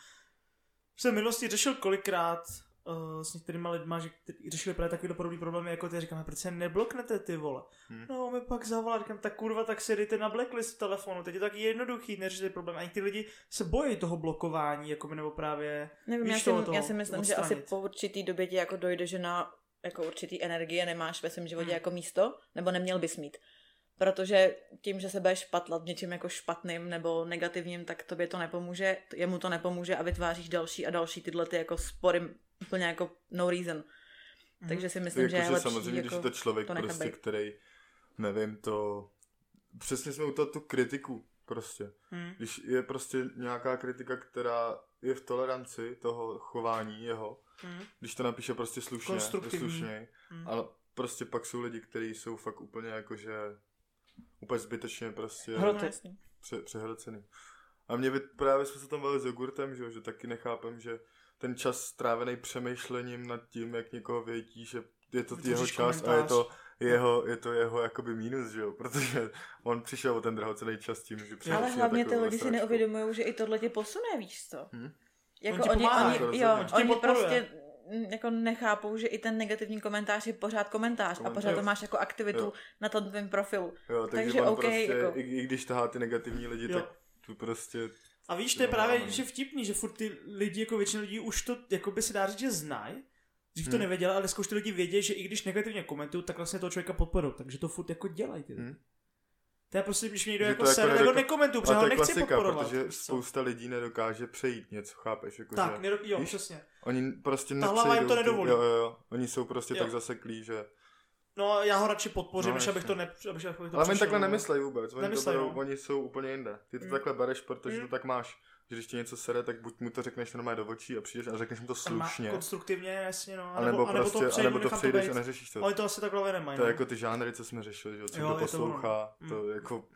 [SPEAKER 1] Jsem v minulosti řešil kolikrát uh, s některýma lidma, že kteří řešili právě takový podobný problémy, jako ty, říkáme, proč se nebloknete ty vole.
[SPEAKER 2] Hmm.
[SPEAKER 1] No, mi pak zavolá, říkám, tak kurva, tak si dejte na blacklist v telefonu, teď je to taky jednoduchý, neřešit problém. A ty lidi se bojí toho blokování, jako by, nebo právě,
[SPEAKER 3] Nevím,
[SPEAKER 1] Víš
[SPEAKER 3] já si,
[SPEAKER 1] toho,
[SPEAKER 3] já si myslím, že asi
[SPEAKER 1] odstranit.
[SPEAKER 3] po určitý době ti jako dojde, že na jako určitý energie nemáš ve svém životě
[SPEAKER 1] Hmm.
[SPEAKER 3] jako místo, nebo neměl bys mít. Protože tím, že se budeš špatlat něčím jako špatným nebo negativním, tak tobě to nepomůže, jemu to nepomůže a vytváříš další a další tyhle ty jako spory úplně jako no reason.
[SPEAKER 1] Mhm.
[SPEAKER 3] Takže si myslím, že
[SPEAKER 2] Jakože
[SPEAKER 3] je lepší
[SPEAKER 2] samozřejmě,
[SPEAKER 3] jako...
[SPEAKER 2] když je to člověk
[SPEAKER 3] to
[SPEAKER 2] prostě,
[SPEAKER 3] být.
[SPEAKER 2] který, nevím, to... Přesně jsme u toho tu kritiku prostě.
[SPEAKER 1] hm,
[SPEAKER 2] Když je prostě nějaká kritika, která je v toleranci toho chování jeho,
[SPEAKER 1] hm,
[SPEAKER 2] když to napíše prostě slušně, slušně,
[SPEAKER 1] hm.
[SPEAKER 2] ale prostě pak jsou lidi, kteří jsou fakt úplně jakože úplně zbytečně prostě
[SPEAKER 1] Hro-
[SPEAKER 3] No, jasně.
[SPEAKER 2] pře- přehlcený. A mě by, právě jsme se tam bavili s jogurtem, že, že taky nechápem, že ten čas strávený přemýšlením nad tím, jak někoho větí, že je to
[SPEAKER 1] Vytvoříš
[SPEAKER 2] jeho čas a je
[SPEAKER 1] komentář.
[SPEAKER 2] to jeho, je to jeho jakoby mínus, že jo, protože on přišel o ten drahocený čas tím, že přišel
[SPEAKER 3] Ale hlavně ty lidi si neuvědomují, že i tohle tě posune, víš co?
[SPEAKER 2] Hm?
[SPEAKER 3] Jako
[SPEAKER 1] On
[SPEAKER 3] oni,
[SPEAKER 1] pomáhá,
[SPEAKER 3] oni,
[SPEAKER 2] to
[SPEAKER 3] jo.
[SPEAKER 1] On
[SPEAKER 3] oni prostě jako nechápou, že i ten negativní komentář je pořád komentář a
[SPEAKER 2] Komentář.
[SPEAKER 3] pořád to máš jako aktivitu
[SPEAKER 2] Jo.
[SPEAKER 3] na tom tvém profilu.
[SPEAKER 2] Jo, takže,
[SPEAKER 3] Takže
[SPEAKER 2] on
[SPEAKER 3] OK,
[SPEAKER 2] prostě,
[SPEAKER 3] jako-
[SPEAKER 2] i, i, když tahá ty negativní lidi,
[SPEAKER 1] Jo.
[SPEAKER 2] tak tu prostě,
[SPEAKER 1] A víš, to je právě že vtipný, že furt ty lidi, jako většina lidí už to, jako by se dá říct, že znají. Dřív to
[SPEAKER 2] Hmm.
[SPEAKER 1] nevěděl, ale dneska už ty lidi vědí, že i když negativně komentují, tak vlastně toho člověka podporují. Takže to furt jako dělají. Ty.
[SPEAKER 2] Hm.
[SPEAKER 1] To je prostě, když mě někdo
[SPEAKER 2] Že
[SPEAKER 1] jako
[SPEAKER 2] jako
[SPEAKER 1] sere, tak ho
[SPEAKER 2] nedoko-
[SPEAKER 1] nekomentuju, protože ho
[SPEAKER 2] to je
[SPEAKER 1] nechci
[SPEAKER 2] klasika,
[SPEAKER 1] podporovat.
[SPEAKER 2] protože spousta lidí nedokáže přejít něco, chápeš, jako
[SPEAKER 1] Tak,
[SPEAKER 2] že...
[SPEAKER 1] nedok- jo,
[SPEAKER 2] víš?
[SPEAKER 1] přesně.
[SPEAKER 2] Oni prostě
[SPEAKER 1] Ta hlava jim to nedovolí.
[SPEAKER 2] Jo, jo, jo. Oni jsou prostě
[SPEAKER 1] Jo.
[SPEAKER 2] tak zaseklí, že...
[SPEAKER 1] No, já ho radši podpořím,
[SPEAKER 2] No,
[SPEAKER 1] než abych to ne... Abych, abych to
[SPEAKER 2] Ale oni takhle
[SPEAKER 1] no.
[SPEAKER 2] nemyslejí vůbec. Oni,
[SPEAKER 1] Nemyslej,
[SPEAKER 2] to berou,
[SPEAKER 1] no.
[SPEAKER 2] oni jsou úplně jinde. Ty to
[SPEAKER 1] Mm.
[SPEAKER 2] takhle bereš, protože
[SPEAKER 1] Mm.
[SPEAKER 2] to tak máš. Že když ti něco sere, tak buď mu to řekneš normálně do očí a přijdeš a řekneš mu to slušně.
[SPEAKER 1] Konstruktivně, jasně, no.
[SPEAKER 2] A nebo, prostě,
[SPEAKER 1] to přejdu,
[SPEAKER 2] nebo to
[SPEAKER 1] být.
[SPEAKER 2] a neřešíš to.
[SPEAKER 1] Oni to asi takhle nemají.
[SPEAKER 2] To je
[SPEAKER 1] no.
[SPEAKER 2] jako ty žánry, co jsme řešili, že co
[SPEAKER 1] Jo,
[SPEAKER 2] kdo
[SPEAKER 1] je to
[SPEAKER 2] poslouchá,
[SPEAKER 1] Mm.
[SPEAKER 2] to jako,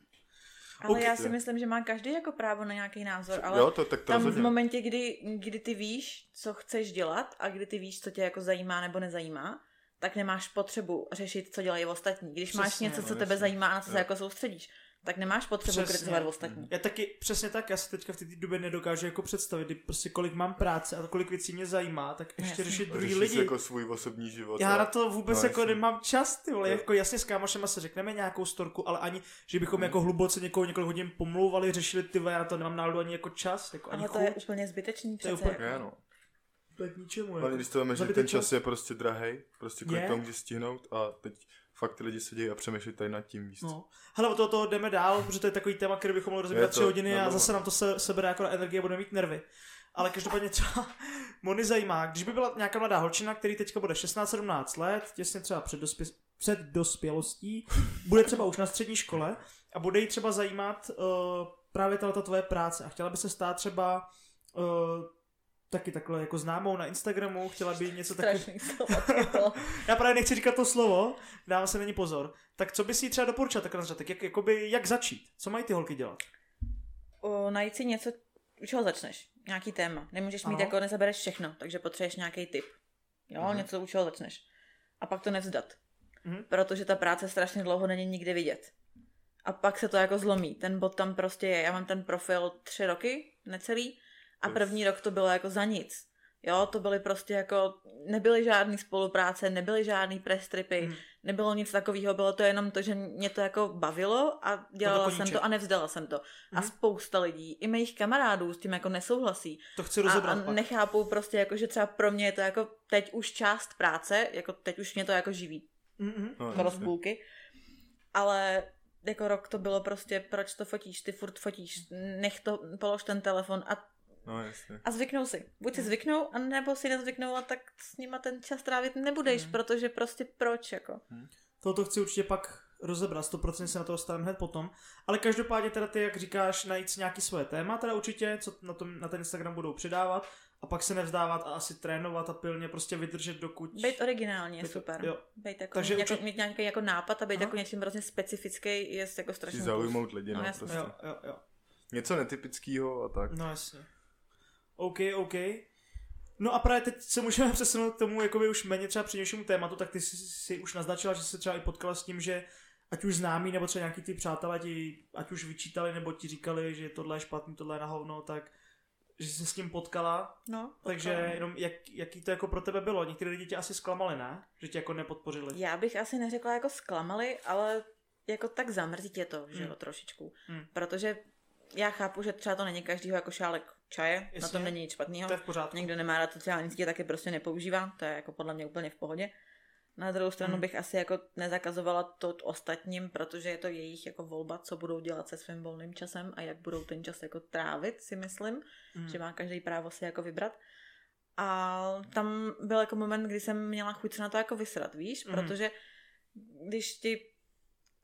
[SPEAKER 3] Ale
[SPEAKER 1] Ok.
[SPEAKER 3] já si myslím, že má každý jako právo na nějaký názor, ale
[SPEAKER 2] jo, to, tak to
[SPEAKER 3] tam v
[SPEAKER 2] rozhodně.
[SPEAKER 3] momentě, kdy, kdy ty víš, co chceš dělat a kdy ty víš, co tě jako zajímá nebo nezajímá, tak nemáš potřebu řešit, co dělají ostatní. Když máš
[SPEAKER 1] Přesně,
[SPEAKER 3] něco,
[SPEAKER 2] no,
[SPEAKER 3] co tebe
[SPEAKER 2] jasně.
[SPEAKER 3] zajímá a na co se
[SPEAKER 2] Jo.
[SPEAKER 3] jako soustředíš, tak nemáš potřebu
[SPEAKER 1] Přesně.
[SPEAKER 3] kritizovat ostatní.
[SPEAKER 1] Já taky, přesně tak, já si teďka v té době nedokážu jako představit, kdy prostě kolik mám práce a kolik věcí mě zajímá, tak ještě
[SPEAKER 3] Jasně.
[SPEAKER 1] řešit druhý lidi.
[SPEAKER 2] jako svůj osobní život.
[SPEAKER 1] Já
[SPEAKER 2] a-
[SPEAKER 1] na to vůbec
[SPEAKER 2] No,
[SPEAKER 1] jako
[SPEAKER 2] jasně.
[SPEAKER 1] nemám čas, ty vole, jako jasně s kámošema se řekneme nějakou storku, ale ani, že bychom
[SPEAKER 2] Hmm.
[SPEAKER 1] jako hluboce někoho několik hodin pomlouvali, řešili ty vole, já na to nemám náladu ani jako čas, jako ani
[SPEAKER 3] Ale to
[SPEAKER 1] chuť.
[SPEAKER 3] je úplně zbytečný
[SPEAKER 1] To je
[SPEAKER 3] přece.
[SPEAKER 1] úplně-
[SPEAKER 2] Je, no.
[SPEAKER 1] To je k ničemu.
[SPEAKER 2] Hlavně
[SPEAKER 1] Jako.
[SPEAKER 2] když to že ten
[SPEAKER 1] čas.
[SPEAKER 2] je prostě drahej, prostě kvůli tomu může stihnout a teď fakt ty lidi sedí a přemýšlí tady nad tím, víš co?
[SPEAKER 1] No. Hele, od toho, toho jdeme dál, protože to je takový téma, který bychom mohli rozebrat
[SPEAKER 2] Je
[SPEAKER 1] tři hodiny a zase nám to se, sebere jako na energie, budeme mít nervy. Ale každopádně třeba Moni zajímá, když by byla nějaká mladá holčina, který teďka bude 16-17 let, těsně třeba před, dospě, před dospělostí, bude třeba už na střední škole a bude jí třeba zajímat uh, právě tato tvoje práce a chtěla by se stát třeba uh, taky takhle jako známou na Instagramu, chtěla by něco takového. Já právě nechci říkat to slovo, dávám se není pozor. Tak co by si jí třeba doporučil takhle na začátek? Jak, jakoby, jak začít? Co mají ty holky dělat?
[SPEAKER 3] o, najít si něco, u čeho začneš. Nějaký téma. Nemůžeš mít
[SPEAKER 1] Ano.
[SPEAKER 3] jako, nezabereš všechno, takže potřebuješ nějaký tip. Jo,
[SPEAKER 2] Mhm.
[SPEAKER 3] něco, u čeho začneš. A pak to nevzdat.
[SPEAKER 1] Mhm.
[SPEAKER 3] Protože ta práce strašně dlouho není nikdy vidět. A pak se to jako zlomí. Ten bod tam prostě je. Já mám ten profil tři roky, necelý, a
[SPEAKER 2] To
[SPEAKER 3] první rok to bylo jako za nic. Jo, to byly prostě jako, nebyly žádný spolupráce, nebyly žádný press tripy,
[SPEAKER 1] Mhm.
[SPEAKER 3] nebylo nic takového, bylo to jenom to, že mě to jako bavilo a dělala jsem
[SPEAKER 1] koníček.
[SPEAKER 3] to a nevzdala jsem to. A
[SPEAKER 1] Mhm.
[SPEAKER 3] spousta lidí, i mých kamarádů s tím jako nesouhlasí.
[SPEAKER 1] To chci
[SPEAKER 3] A,
[SPEAKER 1] rozebrat
[SPEAKER 3] a
[SPEAKER 1] pak.
[SPEAKER 3] nechápou prostě jako, že třeba pro mě je to jako teď už část práce, jako teď už mě to jako živí
[SPEAKER 1] Mhm.
[SPEAKER 2] No,
[SPEAKER 3] skoro z
[SPEAKER 2] jasně.
[SPEAKER 3] půlky. Ale jako rok to bylo prostě, proč to fotíš, ty furt fotíš, nech to, polož ten telefon a,
[SPEAKER 2] No jasně.
[SPEAKER 3] a zvyknou si. Buď si zvyknou, a nebo si nezvyknou a tak s nima ten čas trávit nebudeš,
[SPEAKER 1] Mhm.
[SPEAKER 3] protože prostě proč jako.
[SPEAKER 1] Toto chci určitě pak rozebrat, 100% se na to dostaneme hned potom. Ale každopádně teda ty, jak říkáš, najít si nějaký svoje téma, teda určitě, co na, tom, na ten Instagram budou přidávat a pak se nevzdávat a asi trénovat a pilně prostě vydržet dokud...
[SPEAKER 3] Být originální je
[SPEAKER 1] Být-
[SPEAKER 3] super.
[SPEAKER 1] jo.
[SPEAKER 3] Být jako,
[SPEAKER 1] Takže
[SPEAKER 3] mít, jako,
[SPEAKER 1] určitě-
[SPEAKER 3] mít nějaký jako nápad a být
[SPEAKER 1] Aha.
[SPEAKER 3] jako něčím hrozně specifický je jako strašně
[SPEAKER 2] zaujmout lidi,
[SPEAKER 3] No,
[SPEAKER 2] no,
[SPEAKER 3] jasně.
[SPEAKER 2] prostě.
[SPEAKER 1] Jo, jo, jo.
[SPEAKER 2] Něco netypického a tak.
[SPEAKER 1] No jasně. OK, OK. No a právě teď se můžeme přesunout k tomu jakoby už méně třeba přednějšímu tématu, tak ty jsi, si už naznačila, že se třeba i potkala s tím, že ať už známí, nebo třeba nějaký ty přátelé ti, ať už vyčítali, nebo ti říkali, že tohle je špatný, tohle je na hovno, tak že jsi se s tím potkala,
[SPEAKER 3] No,
[SPEAKER 1] takže
[SPEAKER 3] potkala.
[SPEAKER 1] jenom jak, jaký to jako pro tebe bylo? Některé lidi tě asi zklamali, ne? Že tě jako nepodpořili.
[SPEAKER 3] Já bych asi neřekla jako zklamali, ale jako tak zamrzí tě to, že jo,
[SPEAKER 1] Hmm.
[SPEAKER 3] trošičku.
[SPEAKER 1] Hmm.
[SPEAKER 3] Protože já chápu, že třeba to není každýho jako šálek čaje, na
[SPEAKER 1] Jasně.
[SPEAKER 3] tom není nic špatného.
[SPEAKER 1] To je v pořádku.
[SPEAKER 3] Někdo nemá rád sociální sítě, taky prostě nepoužívá, to je jako podle mě úplně v pohodě. Na druhou stranu
[SPEAKER 1] Hmm.
[SPEAKER 3] bych asi jako nezakazovala to ostatním, protože je to jejich jako volba, co budou dělat se svým volným časem a jak budou ten čas jako trávit, si myslím
[SPEAKER 1] Mm.
[SPEAKER 3] že má každý právo si jako vybrat. A tam byl jako moment, kdy jsem měla chuť se na to jako vysrat, víš?
[SPEAKER 1] Mhm.
[SPEAKER 3] Protože když ti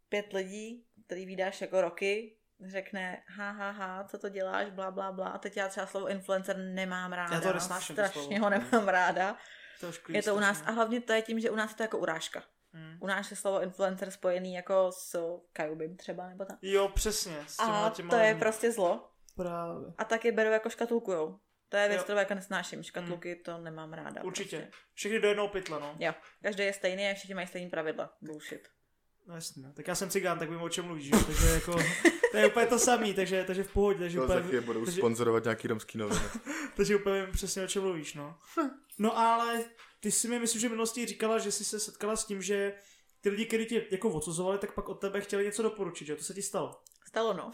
[SPEAKER 3] pět lidí, který vydáš jako roky, řekne, ha, ha, ha, co to děláš, bla, bla, bla. A teď já třeba slovo influencer nemám ráda.
[SPEAKER 1] Já to nesnáším,
[SPEAKER 3] Strašně
[SPEAKER 1] slovo.
[SPEAKER 3] ho nemám ráda.
[SPEAKER 1] To
[SPEAKER 3] Je to u nás, a hlavně to je tím, že u nás je to jako urážka.
[SPEAKER 1] Mm.
[SPEAKER 3] U nás je slovo influencer spojený jako s Kajubim třeba, nebo tak.
[SPEAKER 1] Jo, přesně. S
[SPEAKER 3] A
[SPEAKER 1] těma
[SPEAKER 3] to je
[SPEAKER 1] lidmi.
[SPEAKER 3] prostě zlo.
[SPEAKER 1] Právě.
[SPEAKER 3] A tak je beru jako škatulkujou. To je věc, kterou jako nesnáším. Škatulky to nemám ráda.
[SPEAKER 1] Určitě.
[SPEAKER 3] Prostě.
[SPEAKER 1] Všechny do jednoho pytle, no.
[SPEAKER 3] Jo, každý je stejný a všichni mají stejný pravidla. Bullshit.
[SPEAKER 1] No jasně, no. tak já jsem cigán, tak vím, o čem mluvíš, takže jako, to je úplně to samý, takže, takže v pohodě, takže
[SPEAKER 2] To
[SPEAKER 1] úplně,
[SPEAKER 2] taky budou
[SPEAKER 1] takže-
[SPEAKER 2] sponzorovat nějaký romský noviny.
[SPEAKER 1] takže úplně vím přesně, o čem mluvíš, no. No ale ty si mi myslím, že v minulosti říkala, že jsi se setkala s tím, že ty lidi, kteří tě jako odsuzovali, tak pak od tebe chtěli něco doporučit, jo? To se ti stalo.
[SPEAKER 3] Stalo no.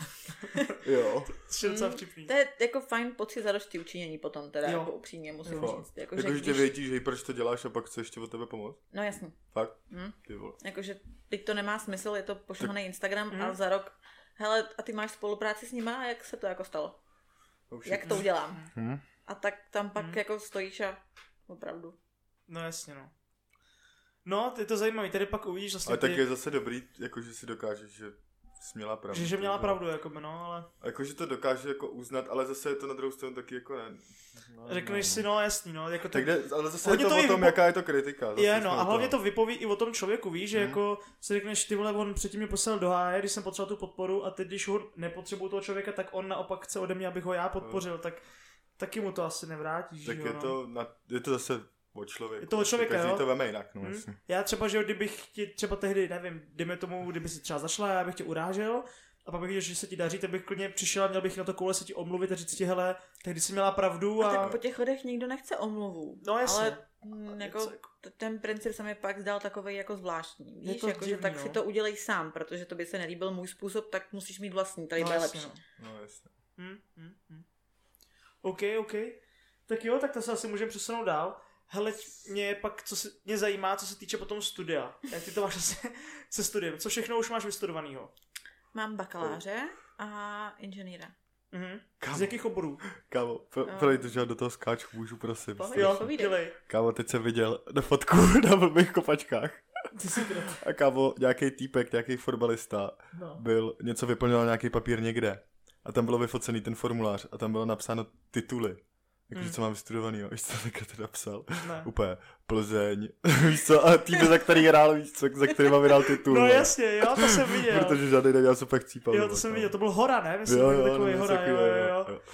[SPEAKER 2] jo.
[SPEAKER 1] To je docela
[SPEAKER 3] Mm,
[SPEAKER 1] vtipný.
[SPEAKER 3] To je jako fajn pocit zadosti učinění potom, teda
[SPEAKER 1] Jo.
[SPEAKER 3] jako upřímně musím
[SPEAKER 1] Jo.
[SPEAKER 3] říct. Jako,
[SPEAKER 2] Jako,
[SPEAKER 3] že
[SPEAKER 2] že tě
[SPEAKER 3] když...
[SPEAKER 2] vědí, že jí proč to děláš a pak chce ještě od tebe pomoct.
[SPEAKER 3] No jasně.
[SPEAKER 2] Fakt?
[SPEAKER 3] Hm?
[SPEAKER 2] Ty vole.
[SPEAKER 3] Jakože teď to nemá smysl, je to pošahaný Instagram
[SPEAKER 1] Mhm.
[SPEAKER 3] a za rok hele, a ty máš spolupráci s nima a jak se to jako stalo?
[SPEAKER 2] Oh.
[SPEAKER 3] Jak to udělám?
[SPEAKER 2] Hm?
[SPEAKER 3] A tak tam pak
[SPEAKER 1] Mhm.
[SPEAKER 3] jako stojíš a opravdu.
[SPEAKER 1] No jasně, no. No, je to zajímavý, tady pak uvidíš vlastně
[SPEAKER 2] Ale tak
[SPEAKER 1] ty,
[SPEAKER 2] je zase dobrý, jako že si dokážeš, že jsi měla pravdu.
[SPEAKER 1] že, že měla pravdu, jako no, ale
[SPEAKER 2] Jako, že to dokáže jako uznat, ale zase je to na druhou stranu taky jako ne. No,
[SPEAKER 1] řekneš
[SPEAKER 2] no,
[SPEAKER 1] si, no jasný, no, jako
[SPEAKER 2] Tak jde, ale zase
[SPEAKER 1] Hodně
[SPEAKER 2] je to,
[SPEAKER 1] to
[SPEAKER 2] o tom,
[SPEAKER 1] vypo-
[SPEAKER 2] jaká je to kritika. Zase
[SPEAKER 1] Je, no, a hlavně to vypoví i o tom člověku, víš, že
[SPEAKER 2] Mhm.
[SPEAKER 1] jako si řekneš, ty vole, on předtím mě poslal do háje, když jsem potřeboval tu podporu a teď, když ho nepotřebuju toho člověka, tak on naopak chce ode mě, abych ho já podpořil, tak taky mu to asi nevrátíš,
[SPEAKER 2] Tak
[SPEAKER 1] že
[SPEAKER 2] je
[SPEAKER 1] jo, no.
[SPEAKER 2] to, na, je to zase od člověka.
[SPEAKER 1] Je to od člověka,
[SPEAKER 2] Každý
[SPEAKER 1] jo?
[SPEAKER 2] to veme jinak, no
[SPEAKER 1] Hm?
[SPEAKER 2] jasně.
[SPEAKER 1] Já třeba, že kdybych ti třeba tehdy, nevím, dejme tomu, kdyby si třeba zašla, já bych tě urážel, a pak bych viděl, že se ti daří, tak bych klidně přišel a měl bych na to koule se ti omluvit a říct ti, hele, tehdy jsi měla pravdu
[SPEAKER 3] A
[SPEAKER 1] a...
[SPEAKER 3] tak po těch chodech nikdo nechce omluvu.
[SPEAKER 1] No jasně.
[SPEAKER 3] Ale mm, jako, t- ten princip se mi pak zdal takový jako zvláštní.
[SPEAKER 1] Je
[SPEAKER 3] Víš,
[SPEAKER 1] to
[SPEAKER 3] jako, že
[SPEAKER 1] divný,
[SPEAKER 3] tak
[SPEAKER 1] no.
[SPEAKER 3] si to udělej sám, protože to by se nelíbil můj způsob, tak musíš mít vlastní, tady
[SPEAKER 1] no, jasně,
[SPEAKER 3] lepší.
[SPEAKER 1] no.
[SPEAKER 2] No jasně.
[SPEAKER 1] Hm, hm, hm. OK, OK. Tak jo, tak to se asi můžeme přesunout dál. Hele, mě pak, co se, mě zajímá, co se týče potom studia. Jak ty to máš se, se studiem? Co všechno už máš vystudovanýho?
[SPEAKER 3] Mám bakaláře a inženýra.
[SPEAKER 1] Mhm.
[SPEAKER 2] Kámo.
[SPEAKER 1] Z jakých oborů?
[SPEAKER 2] Kámo, pro, projď, že já do toho skáču, můžu prosím.
[SPEAKER 3] Pohodě.
[SPEAKER 1] Jo,
[SPEAKER 3] povídej.
[SPEAKER 2] Kámo, teď jsem viděl na fotku na blbých kopačkách.
[SPEAKER 1] Ty jsi kdo?
[SPEAKER 2] A kámo, nějaký týpek, nějaký fotbalista,
[SPEAKER 1] No.
[SPEAKER 2] byl, něco vyplňoval nějaký papír někde. A tam bylo vyfocený ten formulář a tam bylo napsáno tituly. Jakože
[SPEAKER 1] Mm.
[SPEAKER 2] co mám vystudovaný, víš co takhle to napsal?
[SPEAKER 1] Ne.
[SPEAKER 2] Úplně Plzeň, víš co, a tým, za který hrál, víš co, za který mám vydal titul.
[SPEAKER 1] No jasně, jo, to jsem viděl.
[SPEAKER 2] Protože žádný nedělal se pak cípal.
[SPEAKER 1] Jo, to jsem
[SPEAKER 2] kámo.
[SPEAKER 1] viděl, to byl Hora, ne? Myslím,
[SPEAKER 2] Jo, jo,
[SPEAKER 1] takový
[SPEAKER 2] nebo
[SPEAKER 1] Hora, jo, jo, jo.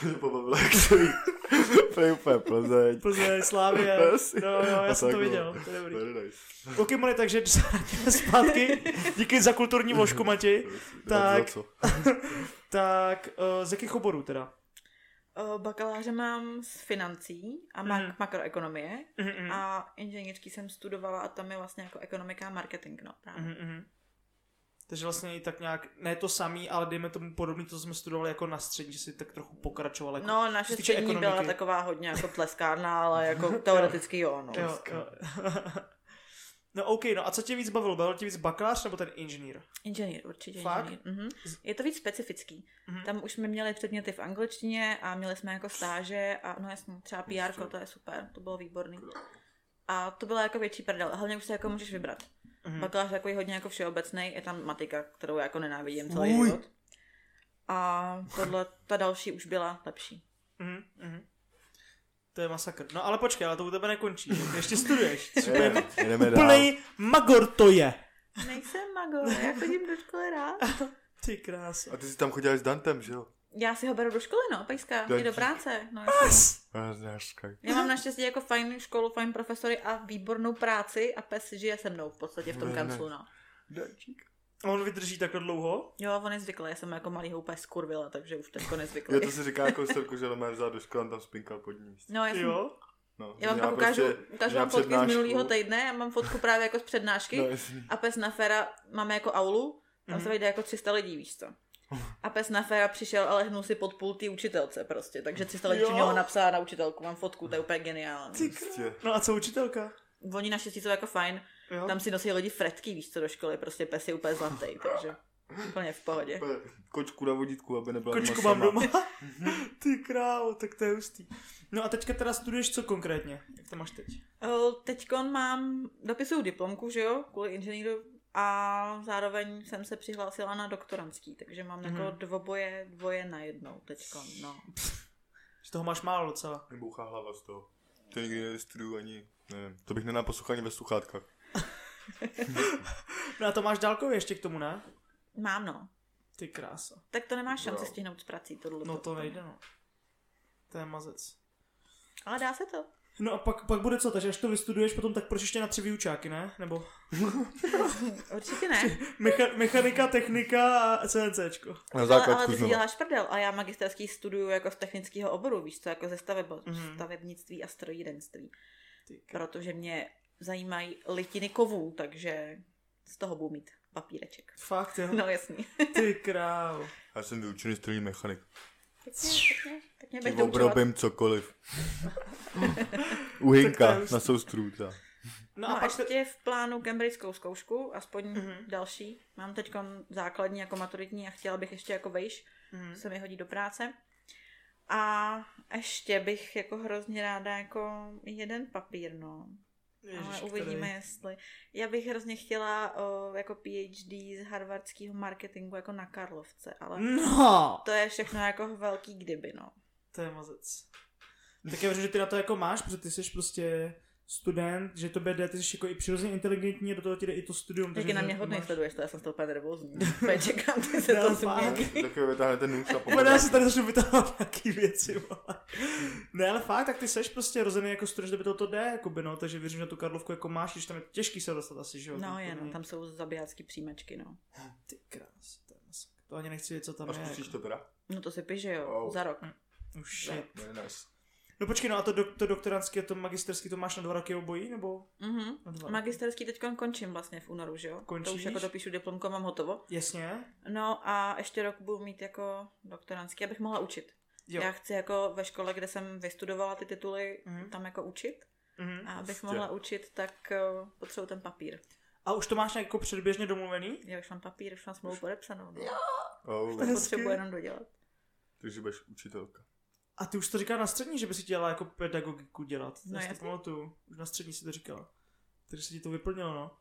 [SPEAKER 2] To mě pobavilo, jak se ví. Úplně úplně Plzeň.
[SPEAKER 1] Plzeň, Slávě, no, jo, já
[SPEAKER 2] A
[SPEAKER 1] jsem to
[SPEAKER 2] tak,
[SPEAKER 1] viděl,
[SPEAKER 2] no.
[SPEAKER 1] to je dobrý.
[SPEAKER 2] Very nice.
[SPEAKER 1] Takže se zpátky. Díky za kulturní vložku, Mati. Tak.
[SPEAKER 2] Co?
[SPEAKER 1] Tak, uh, z jakých oborů teda?
[SPEAKER 3] O, Bakaláře mám z financí a mak-
[SPEAKER 1] Mhm.
[SPEAKER 3] makroekonomie
[SPEAKER 1] Mhm,
[SPEAKER 3] a inženýrský jsem studovala a tam je vlastně jako ekonomika a marketing, no právě.
[SPEAKER 1] mhm, mhm. Takže vlastně i tak nějak, ne to samý, ale dejme tomu podobný, to co jsme studovali jako na střední, že si tak trochu pokračoval. Jako,
[SPEAKER 3] No, naše střední byla
[SPEAKER 1] ekonomiky.
[SPEAKER 3] taková hodně jako tleskárna, ale jako teoreticky jo, no.
[SPEAKER 1] Jo, jo. no OK, no a co tě víc bavilo? Bavil tě víc bakalář nebo ten inženýr?
[SPEAKER 3] Inženýr, určitě
[SPEAKER 1] Fakt?
[SPEAKER 3] inženýr. Mhm. Je to víc specifický.
[SPEAKER 1] Mhm.
[SPEAKER 3] Tam už jsme měli předměty v angličtině a měli jsme jako stáže a no jasně, třeba PR, to je super, to bylo výborný. A to byla jako větší prdel, hlavně už se jako můžeš vybrat.
[SPEAKER 1] Mhm.
[SPEAKER 3] Bakalář je takový hodně jako všeobecný, je tam matika, kterou já jako nenávidím celý
[SPEAKER 1] Fuj.
[SPEAKER 3] život. A tohle, ta další už byla lepší.
[SPEAKER 1] To je masakr. No ale počkej, ale to u tebe nekončí. Ty ještě studuješ.
[SPEAKER 2] Jedeme dál.
[SPEAKER 1] Úplnej magor to je.
[SPEAKER 3] Nejsem mago, já chodím do školy rád.
[SPEAKER 1] Ty krása.
[SPEAKER 2] A ty jsi tam chodila s Dantem, že jo?
[SPEAKER 3] Já si ho beru do školy, no, pejska,
[SPEAKER 2] je
[SPEAKER 3] i do práce. No.
[SPEAKER 2] Já
[SPEAKER 3] mám naštěstí jako fajn školu, fajn profesory a výbornou práci a pes žije se mnou v podstatě v tom kanclu, no.
[SPEAKER 2] Dačík.
[SPEAKER 1] A on vydrží takhle dlouho?
[SPEAKER 3] Jo, on je zvyklý, já jsem jako malý úplně skurvila, takže už teďko nezvyklý.
[SPEAKER 2] Jo, to si říká jako storku, že Lemé vzala do školy, on tam spinkal pod ní.
[SPEAKER 3] No, já jsem,
[SPEAKER 1] Jo?
[SPEAKER 2] No,
[SPEAKER 3] já vám pak ukážu,
[SPEAKER 2] prostě-
[SPEAKER 3] ukážu vám fotky z minulého týdne, já mám fotku právě jako z přednášky
[SPEAKER 2] No,
[SPEAKER 3] a pes na Fera máme jako aulu, tam
[SPEAKER 1] Mhm.
[SPEAKER 3] se vejde jako 300 lidí, víš co. A pes na Fera přišel a lehnul si pod pult té učitelce prostě, takže 300 lidí mělo napsat na učitelku, mám fotku, to je úplně geniální.
[SPEAKER 1] No a co učitelka?
[SPEAKER 3] Oni naštěstí jsou jako fajn,
[SPEAKER 1] Jo?
[SPEAKER 3] tam si nosí lidi fretky, víš co, do školy, prostě pes je úplně zlatý, takže úplně v pohodě.
[SPEAKER 2] Kočku na vodítku, aby nebyla
[SPEAKER 1] Kočku mám doma. Ty krávo, tak to je hustý. No a teďka teda studuješ co konkrétně? Jak to máš teď?
[SPEAKER 3] Teď mám, dopisuju diplomku, že jo, kvůli inženýru a zároveň jsem se přihlásila na doktorantský, takže mám jako
[SPEAKER 1] Mhm.
[SPEAKER 3] dvoboje, dvoje na jednou teďko, no.
[SPEAKER 1] Z toho máš málo docela.
[SPEAKER 2] Mě bouchá hlava z toho. To nikdy nestuduju ani, nevím, to bych nenaposlouchal ani ve sluchátkách.
[SPEAKER 1] No a to máš dálkově ještě k tomu, ne?
[SPEAKER 3] Mám, no.
[SPEAKER 1] Ty krása.
[SPEAKER 3] Tak to nemáš šanci
[SPEAKER 2] Wow.
[SPEAKER 3] stihnout s prací, tohle.
[SPEAKER 1] No to nejde, no. To je mazec.
[SPEAKER 3] Ale dá se to.
[SPEAKER 1] No a pak, pak bude co, takže až to vystuduješ potom, tak proč ještě na tři výučáky, ne? Nebo
[SPEAKER 3] Určitě ne.
[SPEAKER 1] mecha, mechanika, technika a CNCčko.
[SPEAKER 2] Na
[SPEAKER 3] ale, ale
[SPEAKER 2] základku
[SPEAKER 3] ty děláš prdel a já magisterský studuju jako z technického oboru, víš co, jako ze staveb-
[SPEAKER 1] Mhm.
[SPEAKER 3] stavebnictví a strojírenství. Protože mě zajímají litiny kovů, takže z toho budu mít papíreček.
[SPEAKER 1] Fakt, jo?
[SPEAKER 3] No jasný.
[SPEAKER 1] Ty krávo.
[SPEAKER 2] Já jsem vyučený strojní mechanik.
[SPEAKER 3] Pěkně, pěkně, pěkně
[SPEAKER 2] obrobím cokoliv. U
[SPEAKER 1] Tak
[SPEAKER 2] Hinka
[SPEAKER 1] to je hustý.
[SPEAKER 2] na soustrů třeba.
[SPEAKER 1] No,
[SPEAKER 3] No
[SPEAKER 1] a pak te...
[SPEAKER 3] ještě v plánu cambridgeskou zkoušku, aspoň
[SPEAKER 1] Mhm.
[SPEAKER 3] další. Mám teď základní jako maturitní a chtěla bych ještě jako vejš,
[SPEAKER 1] Mhm.
[SPEAKER 3] se mi hodí do práce. A ještě bych jako hrozně ráda jako jeden papír, no.
[SPEAKER 1] Ježiš,
[SPEAKER 3] Ale
[SPEAKER 1] který-
[SPEAKER 3] uvidíme, jestli. Já bych hrozně chtěla o, jako PhD z harvardského marketingu jako na Karlovce, ale
[SPEAKER 1] No,
[SPEAKER 3] to je všechno jako velký kdyby, no.
[SPEAKER 1] to je mazec. Tak já věřím, že ty na to jako máš, protože ty jsi prostě student, že to jde, ty jsi jako i přirozeně inteligentní, do toho ti jde i to studium.
[SPEAKER 3] Taky
[SPEAKER 1] takže
[SPEAKER 3] na mě hodně
[SPEAKER 1] máš-
[SPEAKER 3] sleduješ, to já jsem z toho úplně nervózní. Úplně čekám, ty se to
[SPEAKER 1] fakt.
[SPEAKER 3] změní.
[SPEAKER 2] Takový vytáhne ten nůž a
[SPEAKER 1] já si tady začnu vytávat nějaký věci. Ne, ale fakt, tak ty seš prostě rozený jako student, že by to, to jde, jakoby, no, takže věřím, že tu Karlovku jako máš, když tam je těžký se dostat asi, že jo?
[SPEAKER 3] No je, no, tam jsou zabijácký příjmečky, no.
[SPEAKER 1] Ty krás, to je masakr. To ani nechci vědět, co tam
[SPEAKER 2] A
[SPEAKER 1] je.
[SPEAKER 2] zkusíš
[SPEAKER 1] Jako.
[SPEAKER 2] to teda?
[SPEAKER 3] No to si píše, jo,
[SPEAKER 2] Wow.
[SPEAKER 3] za rok.
[SPEAKER 1] Už shit.
[SPEAKER 2] No, nice.
[SPEAKER 1] No počkej, no a to, do, to doktorantské, to magisterské, to máš na dva roky obojí, nebo?
[SPEAKER 3] Mhm.
[SPEAKER 1] Na dva.
[SPEAKER 3] Magisterský teď končím vlastně v únoru, že jo? To už
[SPEAKER 1] Končíš?
[SPEAKER 3] jako dopíšu diplomku a mám hotovo.
[SPEAKER 1] Jasně.
[SPEAKER 3] No a ještě rok budu mít jako doktorantský, abych mohla učit.
[SPEAKER 1] Jo.
[SPEAKER 3] Já chci jako ve škole, kde jsem vystudovala ty tituly,
[SPEAKER 1] Mhm.
[SPEAKER 3] tam jako učit.
[SPEAKER 1] Mhm.
[SPEAKER 3] A abych
[SPEAKER 2] Prostě.
[SPEAKER 3] mohla učit, tak uh, potřebuji ten papír.
[SPEAKER 1] A už to máš nějak jako předběžně domluvený?
[SPEAKER 3] Já už mám papír, už mám smlouvu podepsanou. No.
[SPEAKER 2] Oh,
[SPEAKER 3] To
[SPEAKER 1] hezky.
[SPEAKER 3] potřebuji jenom dodělat.
[SPEAKER 2] takže budeš učitelka.
[SPEAKER 1] A ty už to říká na střední, že by si chtěla jako pedagogiku dělat.
[SPEAKER 3] No
[SPEAKER 1] Já si to pamatuju. Už na střední si to říkala. Takže se ti to vyplnilo, no.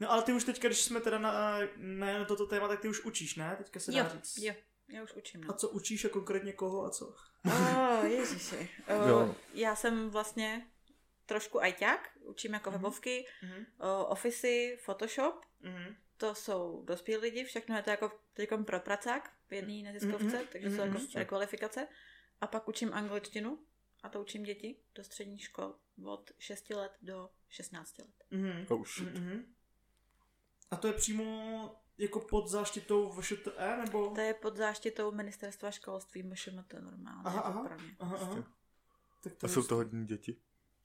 [SPEAKER 1] No ale ty už teďka, když jsme teda na, na toto téma, tak ty už učíš, ne? Teďka se
[SPEAKER 3] Jo,
[SPEAKER 1] dá říct.
[SPEAKER 3] jo, já už učím.
[SPEAKER 1] A
[SPEAKER 3] No.
[SPEAKER 1] co učíš a konkrétně koho a co?
[SPEAKER 3] Oh, ježiši. Uh,
[SPEAKER 2] Jo.
[SPEAKER 3] já jsem vlastně trošku ajťák, učím jako
[SPEAKER 1] Mhm.
[SPEAKER 3] webovky,
[SPEAKER 1] Mhm.
[SPEAKER 3] uh, Office, Photoshop,
[SPEAKER 1] Mhm.
[SPEAKER 3] to jsou dospělí lidi, všechno je to jako teď pro pracák v jedné neziskovce,
[SPEAKER 1] Mhm,
[SPEAKER 3] takže jsou jako
[SPEAKER 1] mhm.
[SPEAKER 3] rekvalifikace. A pak učím angličtinu a to učím děti do středních škol od 6 let do 16 let.
[SPEAKER 1] Mhm.
[SPEAKER 2] Oh shit.
[SPEAKER 1] Mhm. A to je přímo jako pod záštitou VŠTE, nebo?
[SPEAKER 3] To je pod záštitou ministerstva školství, MŠMT normálně.
[SPEAKER 1] Aha, aha. Aha, aha.
[SPEAKER 2] Prostě.
[SPEAKER 1] Tak to
[SPEAKER 2] A jsou to hodní děti?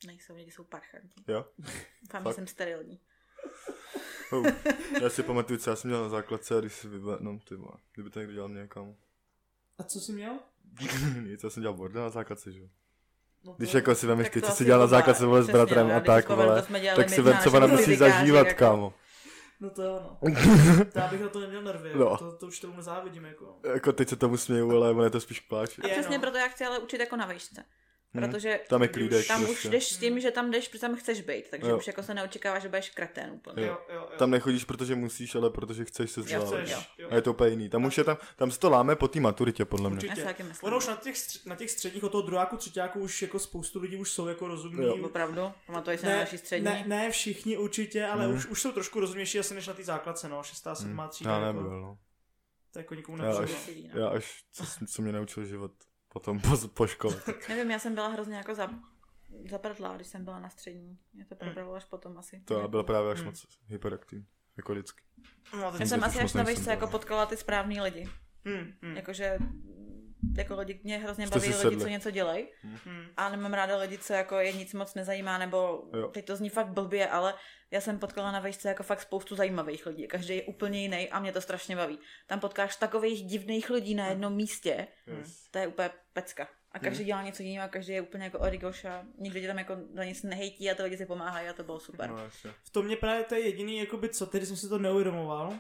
[SPEAKER 3] Nejsou lidi, jsou parchanti.
[SPEAKER 2] Jo?
[SPEAKER 3] Doufám, že jsem sterilní.
[SPEAKER 2] Oh. Já si pamatuju, co já jsem dělal na základce, a když si vyba... No, ty vole, kdyby to někdo dělal mě kam.
[SPEAKER 1] A co jsi měl?
[SPEAKER 2] Nic, já jsem dělal bordel na základce, že jo.
[SPEAKER 1] No to-
[SPEAKER 2] Když jako si vemeš ty, co si dělal na základce vole s bratrem a tak, vole, tak si vem, co ona musí zažívat,
[SPEAKER 3] jako.
[SPEAKER 2] kámo.
[SPEAKER 1] No to jo, no. to já bych na to neměl nervy,
[SPEAKER 2] No.
[SPEAKER 1] to, to už tomu nezávidím, jako.
[SPEAKER 2] Jako teď se tomu směju, ale ono je to spíš pláč.
[SPEAKER 3] A přesně
[SPEAKER 1] no.
[SPEAKER 3] proto já chci ale učit jako na výšce.
[SPEAKER 2] Hmm.
[SPEAKER 3] Protože
[SPEAKER 2] Tam je
[SPEAKER 3] už-
[SPEAKER 2] klídek
[SPEAKER 3] tam už
[SPEAKER 2] prostě.
[SPEAKER 3] jdeš s tím, že tam jdeš, protože tam chceš být, takže
[SPEAKER 2] Jo.
[SPEAKER 3] už jako se neočekává, že budeš kretén úplně.
[SPEAKER 2] Jo.
[SPEAKER 1] Jo, jo, jo.
[SPEAKER 2] Tam nechodíš, protože musíš, ale protože chceš se vzdělávat.
[SPEAKER 1] chceš,
[SPEAKER 3] jo.
[SPEAKER 1] jo.
[SPEAKER 2] A je to úplně jiný. Tam už je tam, tam se to láme po té maturitě, podle mě.
[SPEAKER 1] Určitě.
[SPEAKER 3] Já.
[SPEAKER 1] Ono už na těch, na těch středních od toho druháku, třetíáku už jako spoustu lidí už jsou jako rozumní.
[SPEAKER 2] Jo.
[SPEAKER 3] Opravdu, pamatuješ se na naší střední?
[SPEAKER 1] ne, ne, všichni určitě, ale
[SPEAKER 2] Hmm.
[SPEAKER 1] už, už jsou trošku rozumnější asi než na té základce, no, šestá, sedmá
[SPEAKER 2] Hmm.
[SPEAKER 1] třída.
[SPEAKER 2] Já
[SPEAKER 1] jako,
[SPEAKER 2] nebyl, no.
[SPEAKER 1] To jako nikomu
[SPEAKER 2] Já
[SPEAKER 1] nepřijde.
[SPEAKER 2] až-
[SPEAKER 3] Sedí, no.
[SPEAKER 2] Já až, co, co mě naučil život potom po, po škole. Tak
[SPEAKER 3] Nevím, já jsem byla hrozně jako za, zaprdlá, když jsem byla na střední. Mě to probralo až potom asi.
[SPEAKER 2] to já byl právě až
[SPEAKER 1] Hmm.
[SPEAKER 2] moc hyperaktivní. Jako vždycky.
[SPEAKER 1] No,
[SPEAKER 3] Já jsem asi až na výšce jako
[SPEAKER 2] byla.
[SPEAKER 3] potkala ty správný lidi.
[SPEAKER 1] Hmm, hmm,
[SPEAKER 3] Jakože jako lidi, mě hrozně
[SPEAKER 2] Jste
[SPEAKER 3] baví lidi,
[SPEAKER 2] sedli.
[SPEAKER 3] co něco dělají.
[SPEAKER 1] hmm.
[SPEAKER 3] A nemám ráda lidi, co jako je nic moc nezajímá, nebo
[SPEAKER 2] Jo.
[SPEAKER 3] teď to zní fakt blbě, ale já jsem potkala na vejšce jako fakt spoustu zajímavých lidí. Každý je úplně jiný a mě to strašně baví. Tam potkáš takových divných lidí na jednom místě,
[SPEAKER 2] Yes.
[SPEAKER 3] to je úplně pecka. A každý dělá něco jiného a každý je úplně jako origoš a nikdo tě tam jako za nic nehejtí a ty lidi si pomáhají a to bylo super.
[SPEAKER 2] No, jasně.
[SPEAKER 1] V tom mě právě to je jediný, jakoby, co tedy jsem si to neuvědomoval,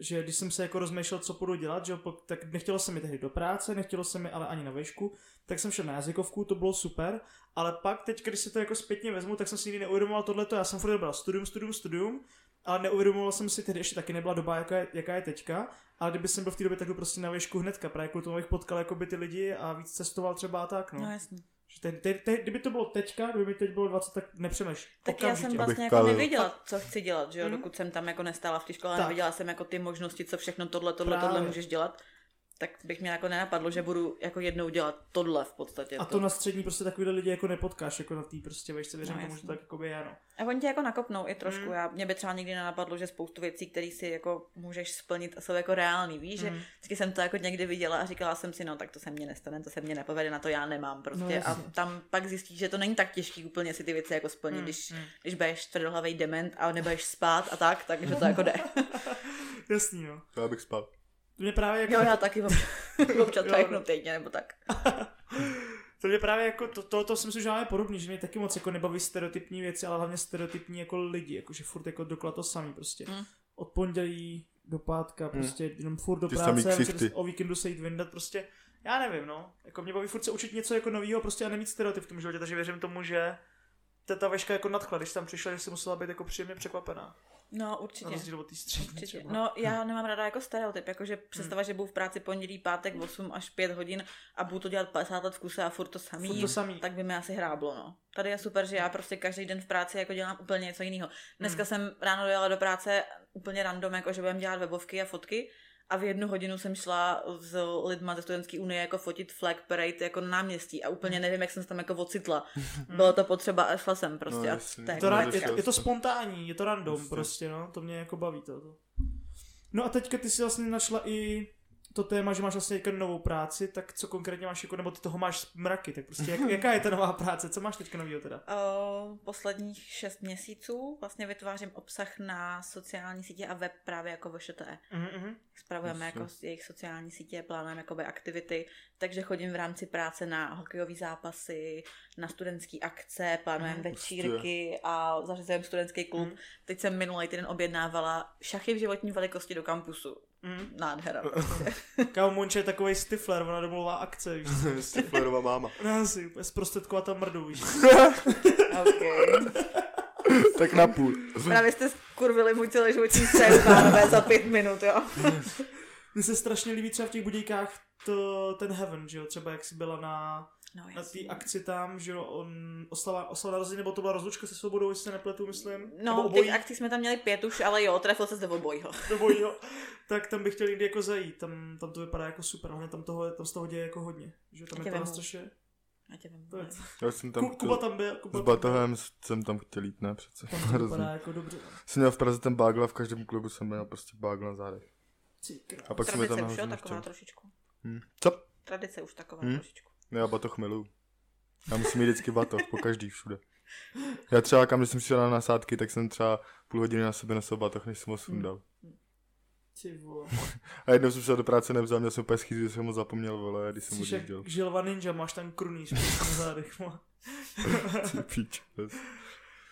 [SPEAKER 1] že když jsem se jako rozmýšlel, co budu dělat, že, tak nechtělo se mi tehdy do práce, nechtělo se mi ale ani na vešku, tak jsem šel na jazykovku, to bylo super, ale pak teď, když si to jako zpětně vezmu, tak jsem si nikdy neuvědomoval tohleto, já jsem furt dobral studium, studium, studium, ale neuvědomoval jsem si, tehdy ještě taky nebyla doba, jaká je, jaká je teďka, ale kdyby jsem byl v té době, tak byl prostě na vešku hnedka, právě kvůli tomu bych potkal jakoby ty lidi a víc cestoval třeba a tak, no.
[SPEAKER 3] No jasně.
[SPEAKER 1] Že te, te, te, kdyby to bylo teďka, kdyby mi teď bylo 20, tak nepřemýšlím.
[SPEAKER 3] Tak já jsem
[SPEAKER 2] Abych
[SPEAKER 3] vlastně jako
[SPEAKER 2] kalil.
[SPEAKER 3] nevěděla, co chci dělat, že jo,
[SPEAKER 1] Mhm.
[SPEAKER 3] dokud jsem tam jako nestála v té škole,
[SPEAKER 1] Tak.
[SPEAKER 3] nevěděla jsem jako ty možnosti, co všechno tohle, tohle,
[SPEAKER 1] Právě.
[SPEAKER 3] tohle můžeš dělat. Tak bych mě jako nenapadlo, že budu jako jednou dělat tohle v podstatě.
[SPEAKER 1] A to na střední prostě takovýhle lidi jako nepotkáš, jako na té prostě vejšce, věřím
[SPEAKER 3] No,
[SPEAKER 1] tomu, že to tak jako by je, no.
[SPEAKER 3] A oni tě jako nakopnou i trošku.
[SPEAKER 1] Mm.
[SPEAKER 3] Já, mě by třeba nikdy nenapadlo, že spoustu věcí, které si jako můžeš splnit, jsou jako reální, víš, že
[SPEAKER 1] Mm.
[SPEAKER 3] vždycky jsem to jako někdy viděla a říkala jsem si, no tak to se mně nestane, to se mně nepovede, na to já nemám prostě.
[SPEAKER 1] No,
[SPEAKER 3] a tam pak zjistíš, že to není tak těžký úplně si ty věci jako splnit,
[SPEAKER 1] Mm,
[SPEAKER 3] když,
[SPEAKER 1] mm.
[SPEAKER 3] když budeš tvrdohlavý dement a nebudeš spát a tak, takže to jako jde.
[SPEAKER 1] Jasný, no.
[SPEAKER 2] To já bych spal.
[SPEAKER 1] To mě právě jako,
[SPEAKER 3] Jo, já taky občas, tajknu
[SPEAKER 1] no.
[SPEAKER 3] týdně nebo tak.
[SPEAKER 1] to mě právě jako, to, to, to si myslím, že máme podobný, že mě taky moc jako nebaví stereotypní věci, ale hlavně stereotypní jako lidi, jako že furt jako dokola to samý prostě.
[SPEAKER 3] Mm.
[SPEAKER 1] Od pondělí do pátka, prostě jenom furt do
[SPEAKER 2] Ty
[SPEAKER 1] práce, o víkendu se jít vyndat, prostě, já nevím, no. Jako mě baví furt se učit něco jako nového, prostě a nemít stereotyp v tom životě, takže věřím tomu, že ta, ta veška jako nadchla, když tam přišla, že si musela být jako příjemně překvapená.
[SPEAKER 3] No
[SPEAKER 1] Na
[SPEAKER 3] určitě.
[SPEAKER 1] rozdíl od té střední
[SPEAKER 3] Určitě.
[SPEAKER 1] třeba.
[SPEAKER 3] No, já nemám ráda jako stereotyp, jakože představa, že budu v práci pondělí, pátek 8 až 5 hodin a budu to dělat 50 let v kuse a furt to samý,
[SPEAKER 1] Furt to samý.
[SPEAKER 3] tak by mi asi hráblo, no. Tady je super, že já prostě každý den v práci jako dělám úplně něco jiného. Dneska
[SPEAKER 1] Hmm.
[SPEAKER 3] jsem ráno dojela do práce úplně random, jako že budeme dělat webovky a fotky a v jednu hodinu jsem šla s lidma ze studentské unie jako fotit flag parade jako na náměstí a úplně nevím, jak jsem se tam jako ocitla. Bylo to potřeba a šla jsem prostě.
[SPEAKER 2] No,
[SPEAKER 3] a to je
[SPEAKER 1] ra- je, je to spontánní, je to random
[SPEAKER 2] Prostě.
[SPEAKER 1] prostě, no, to mě jako baví to. to. No a teďka ty si vlastně našla i to téma, že máš vlastně jako novou práci, tak co konkrétně máš jako, nebo ty toho máš mraky, tak prostě jak, jaká je ta nová práce, co máš teďka novýho teda?
[SPEAKER 3] O, posledních šest měsíců vlastně vytvářím obsah na sociální sítě a web právě jako VŠTE.
[SPEAKER 1] Mhm,
[SPEAKER 3] Spravujeme
[SPEAKER 2] Jasně.
[SPEAKER 3] jako jejich sociální sítě, plánujeme jakoby aktivity, takže chodím v rámci práce na hokejové zápasy, na studentské akce, plánujeme
[SPEAKER 1] Mhm,
[SPEAKER 3] večírky a zařizujeme studentský klub.
[SPEAKER 1] Mhm.
[SPEAKER 3] Teď jsem minulý týden objednávala šachy v životní velikosti do kampusu.
[SPEAKER 1] Mhm.
[SPEAKER 3] Nádhera. Prostě.
[SPEAKER 1] Kámo Monče je takovej stifler, ona domluvá akce, víš.
[SPEAKER 2] Stiflerová máma.
[SPEAKER 1] No, si úplně zprostředkovat tam mrdu, víš.
[SPEAKER 3] okay.
[SPEAKER 2] tak na půl.
[SPEAKER 3] Právě jste skurvili můj celý životní sen, pánové, za pět minut, jo.
[SPEAKER 1] Mně se strašně líbí třeba v těch budíkách to, ten Heaven, že jo, třeba jak jsi byla na,
[SPEAKER 3] No,
[SPEAKER 1] na té akci tam, že jo, on oslava, oslava narozeniny, nebo to byla rozlučka se svobodou, jestli se nepletu, myslím.
[SPEAKER 3] No, těch akcí jsme tam měli pět už, ale jo, trefil se zde v obojího.
[SPEAKER 1] jo, tak tam bych chtěl někdy jako zajít, tam, tam to vypadá jako super, hlavně tam, toho, tam z toho děje jako hodně, že jo, tam
[SPEAKER 3] Já
[SPEAKER 1] je to na
[SPEAKER 3] Já
[SPEAKER 2] jsem tam
[SPEAKER 1] Ku- Kuba
[SPEAKER 2] chtěl,
[SPEAKER 1] tam byl, Kuba
[SPEAKER 2] s batohem jsem tam chtěl jít, ne přece.
[SPEAKER 1] tam to vypadá jako dobře. no.
[SPEAKER 2] Jsem měl v Praze ten bagel a v každém klubu jsem měl prostě bagel na zádech. A pak jsme tam
[SPEAKER 3] Tradice už, taková trošičku.
[SPEAKER 2] Hm. Co?
[SPEAKER 3] Tradice už taková
[SPEAKER 2] Hm?
[SPEAKER 3] trošičku.
[SPEAKER 2] Já batoh miluju. Já musím mít vždycky batoh, po každý všude. Já třeba, kam když jsem šel na nasádky, tak jsem třeba půl hodiny na sebe nosil batoh, než jsem ho sundal. A jednou jsem šel do práce, nevzal, měl jsem úplně schýzu, že jsem ho zapomněl, vole, když jsem
[SPEAKER 1] Jsi jak
[SPEAKER 2] odjížděl.
[SPEAKER 1] žilva ninja, máš tam prostě na zádech.
[SPEAKER 2] píč.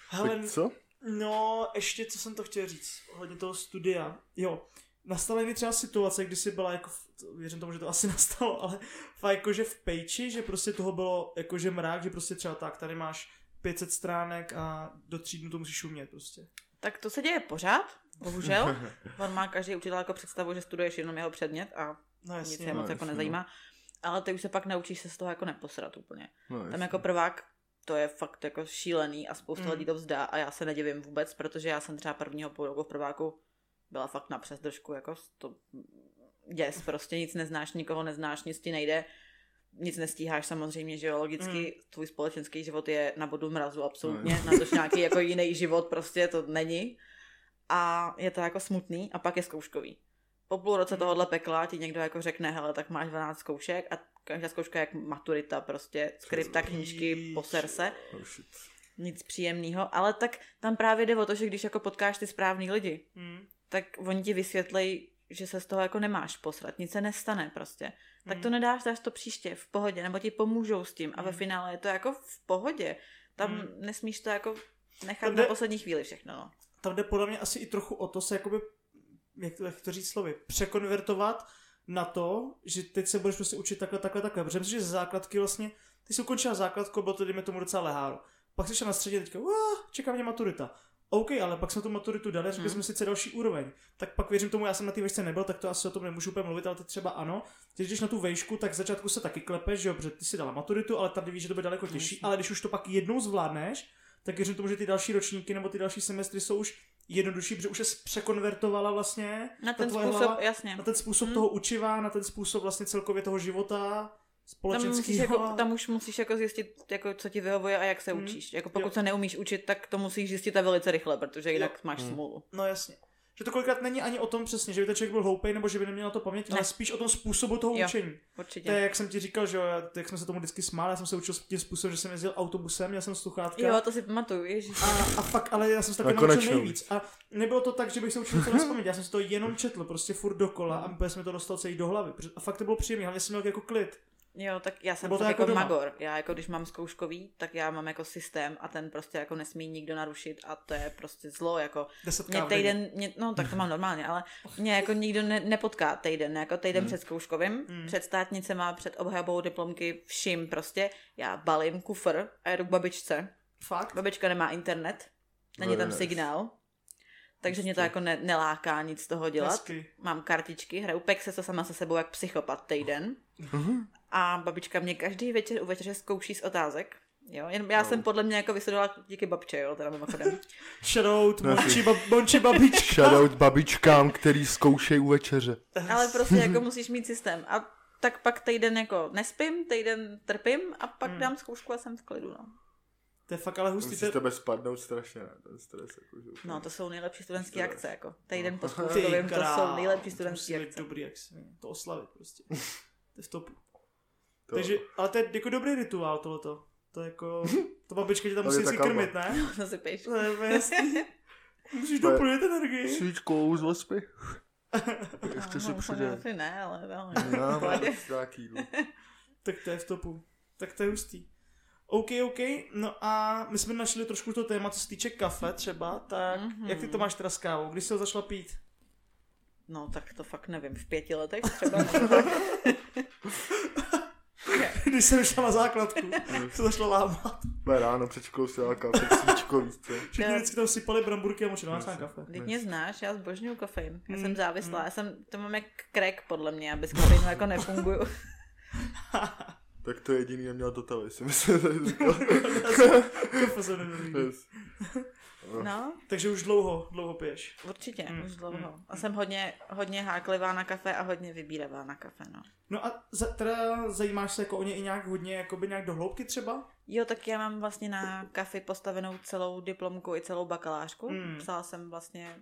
[SPEAKER 1] Hele,
[SPEAKER 2] Tak co?
[SPEAKER 1] No, ještě co jsem to chtěl říct, ohledně toho studia. Jo, nastala mi třeba situace, kdy jsi byla jako, v, věřím tomu, že to asi nastalo, ale fakt jakože v pejči, že prostě toho bylo jakože mrák, že prostě třeba tak, tady máš 500 stránek a do tří dnů to musíš umět prostě.
[SPEAKER 3] Tak to se děje pořád, bohužel. On má každý učitel jako představu, že studuješ jenom jeho předmět a
[SPEAKER 1] No
[SPEAKER 3] nic
[SPEAKER 1] jasně,
[SPEAKER 3] je
[SPEAKER 2] no,
[SPEAKER 3] moc jako
[SPEAKER 2] jasně,
[SPEAKER 3] nezajímá. Ale ty už se pak naučíš se z toho jako neposrat úplně.
[SPEAKER 2] No,
[SPEAKER 3] Tam jako prvák to je fakt jako šílený a spousta
[SPEAKER 1] Mm.
[SPEAKER 3] lidí to vzdá a já se nedivím vůbec, protože já jsem třeba prvního půl roku v prváku byla fakt na přesdržku, jako to děs, prostě nic neznáš, nikoho neznáš, nic ti nejde, nic nestíháš samozřejmě, že jo, logicky
[SPEAKER 1] Mm.
[SPEAKER 3] tvůj společenský život je na bodu mrazu absolutně, na to nějaký jako jiný život prostě to není a je to jako smutný a pak je zkouškový. Po půl roce tohohle pekla ti někdo jako řekne, hele, tak máš 12 zkoušek a každá zkouška je jak maturita prostě, skripta, knížky, poser se,
[SPEAKER 2] Oh, shit.
[SPEAKER 3] nic příjemného, ale tak tam právě jde o to, že když jako potkáš ty správný lidi,
[SPEAKER 1] Hmm.
[SPEAKER 3] Tak oni ti vysvětlej, že se z toho jako nemáš posrat, nic se nestane prostě. Tak to nedáš, dáš to příště, v pohodě, nebo ti pomůžou s tím a ve
[SPEAKER 1] Mm.
[SPEAKER 3] finále je to jako v pohodě. Tam
[SPEAKER 1] Mm.
[SPEAKER 3] nesmíš to jako nechat
[SPEAKER 1] Tam
[SPEAKER 3] na
[SPEAKER 1] jde-
[SPEAKER 3] poslední chvíli všechno, no.
[SPEAKER 1] Tam jde podle mě asi i trochu o to se jakoby, jak to, jak to říct slovy, překonvertovat na to, že teď se budeš prostě učit takhle, takhle, takhle. Protože myslím, že ze základky vlastně, ty jsi ukončila základku, bylo to, dejme tomu, docela leháro. Pak jsi na středě teďka, "Uá, čeká mě maturita. OK, ale pak jsme tu maturitu dali, řekli
[SPEAKER 3] Hmm.
[SPEAKER 1] jsme sice další úroveň. Tak pak věřím tomu, já jsem na té vejšce nebyl, tak to asi o tom nemůžu úplně mluvit, ale ty třeba ano. Když jdeš na tu vejšku, tak v začátku se taky klepeš, že jo, protože ty si dala maturitu, ale tady víš, že to bude daleko těžší.
[SPEAKER 3] Jasně.
[SPEAKER 1] Ale když už to pak jednou zvládneš, tak věřím tomu, že ty další ročníky nebo ty další semestry jsou už jednodušší, protože už se překonvertovala vlastně
[SPEAKER 3] Na ten
[SPEAKER 1] tvoje
[SPEAKER 3] způsob,
[SPEAKER 1] hlava
[SPEAKER 3] jasně.
[SPEAKER 1] na ten způsob
[SPEAKER 3] Hmm.
[SPEAKER 1] toho učiva, na ten způsob vlastně celkově toho života,
[SPEAKER 3] Tam, musíš
[SPEAKER 1] společenského.
[SPEAKER 3] jako, tam už musíš jako zjistit, jako, co ti vyhovuje a jak se
[SPEAKER 1] Mm.
[SPEAKER 3] učíš. Jako pokud
[SPEAKER 1] Jo.
[SPEAKER 3] se neumíš učit, tak to musíš zjistit a velice rychle, protože jinak
[SPEAKER 1] Jo.
[SPEAKER 3] máš
[SPEAKER 2] Mm.
[SPEAKER 3] smůlu.
[SPEAKER 1] No jasně. Že to kolikrát není ani o tom přesně, že by ten člověk byl hloupej nebo že by neměl na to paměť,
[SPEAKER 3] Ne.
[SPEAKER 1] ale spíš o tom způsobu toho
[SPEAKER 3] Jo.
[SPEAKER 1] učení.
[SPEAKER 3] Určitě.
[SPEAKER 1] To je, jak jsem ti říkal, že jo, já- jak jsme se tomu vždycky smáli, já jsem se učil tím způsobem, že jsem jezdil autobusem, měl jsem sluchátka.
[SPEAKER 3] Jo, to si pamatuju, ježiš.
[SPEAKER 1] A, a fakt, ale já jsem se taky
[SPEAKER 2] A
[SPEAKER 1] naučil nejvíc. A nebylo to tak, že bych se učil to nespamět, já jsem si to jenom četl, prostě furt dokola a úplně jsem mi to dostal celý do hlavy. A fakt to bylo příjemné, hlavně jsem měl jako klid.
[SPEAKER 3] Jo, tak já jsem
[SPEAKER 1] to jako
[SPEAKER 3] jako,
[SPEAKER 1] doma.
[SPEAKER 3] magor. Já jako když mám zkouškový, tak já mám jako systém a ten prostě jako nesmí nikdo narušit a to je prostě zlo, jako mě týden, mě, no tak to mám normálně, ale mě jako nikdo ne, nepotká týden, jako týden
[SPEAKER 2] Hmm.
[SPEAKER 3] před zkouškovým,
[SPEAKER 1] Hmm.
[SPEAKER 3] před státnicema, před obhajobou diplomky, vším prostě, já balím kufr a jedu k babičce.
[SPEAKER 1] Fakt?
[SPEAKER 3] Babička nemá internet, není tam signál, takže mě to jako ne, neláká nic z toho dělat.
[SPEAKER 1] Hezky.
[SPEAKER 3] Mám kartičky, hraju Pexe se sama se sebou jak psychopat týden. A babička mě každý večer u večeře zkouší z otázek. Jo, jen já
[SPEAKER 2] No.
[SPEAKER 3] jsem podle mě jako vystudovala díky babče, jo, teda mimochodem.
[SPEAKER 1] Shoutout,
[SPEAKER 2] No,
[SPEAKER 1] Monči, bab, Monči babička.
[SPEAKER 2] Shoutout babičkám, který zkoušej u večeře.
[SPEAKER 3] Ale prostě jako musíš mít systém. A tak pak týden jako nespím, týden trpím a pak
[SPEAKER 1] Hmm.
[SPEAKER 3] dám zkoušku a jsem v klidu, no.
[SPEAKER 1] To je fakt ale hustý.
[SPEAKER 2] Musíš tebe spadnout strašně, ne? Ten stres, jako, že
[SPEAKER 3] No, to jsou nejlepší studentské
[SPEAKER 2] Stres.
[SPEAKER 3] akce, jako. Týden po
[SPEAKER 1] Ty
[SPEAKER 3] zkouškovém, to jsou nejlepší studentské akce.
[SPEAKER 1] dobrý, jak si, to oslavit prostě. To je v topu.
[SPEAKER 2] To,
[SPEAKER 1] Takže, ale to je jako dobrý rituál tohleto. To je jako, to babička tě tam musí
[SPEAKER 2] kalba.
[SPEAKER 1] krmit, ne?
[SPEAKER 3] To si píš.
[SPEAKER 1] To je úplně jasný. Musíš
[SPEAKER 2] To
[SPEAKER 1] doplnit energii.
[SPEAKER 2] Svíčkou z ospy.
[SPEAKER 3] Chce si přidat. Asi ne, ale
[SPEAKER 2] mám
[SPEAKER 3] Pohodě.
[SPEAKER 2] nějaký.
[SPEAKER 1] Tak to je v topu. Tak to je hustý. OK, OK, no a my jsme našli trošku to téma, co se týče kafe třeba, tak
[SPEAKER 3] Mhm.
[SPEAKER 1] jak ty to máš teda s kávou? Kdy jsi ho začala pít?
[SPEAKER 3] No, tak to fakt nevím, v pěti letech třeba.
[SPEAKER 1] Když jsem šla na základku, se začala lámat.
[SPEAKER 2] Bude ráno před školou si dala kafe, svíčko, víš co?
[SPEAKER 1] Všichni vždycky tam sypali bramburky a močili na kafe.
[SPEAKER 3] Když mě znáš, já zbožňuju kofein. Já
[SPEAKER 1] Mm,
[SPEAKER 3] jsem závislá,
[SPEAKER 1] mm.
[SPEAKER 3] já jsem, to mám jak crack podle mě, aby s kofeinu jako nefunguju.
[SPEAKER 2] Tak to jediný neměl to tele, si myslím, říkal.
[SPEAKER 1] Se neměl
[SPEAKER 2] Yes.
[SPEAKER 3] No,
[SPEAKER 1] Takže už dlouho, dlouho piješ.
[SPEAKER 3] určitě,
[SPEAKER 1] Mm,
[SPEAKER 3] už dlouho.
[SPEAKER 1] mm,
[SPEAKER 3] A jsem hodně, hodně háklivá na kafe a hodně vybíravá na kafe, no.
[SPEAKER 1] No a za, teda zajímáš se jako o ně i nějak hodně, jakoby nějak do hloubky třeba?
[SPEAKER 3] Jo, tak já mám vlastně na kafe postavenou celou diplomku i celou bakalářku.
[SPEAKER 1] Mm.
[SPEAKER 3] Psala jsem vlastně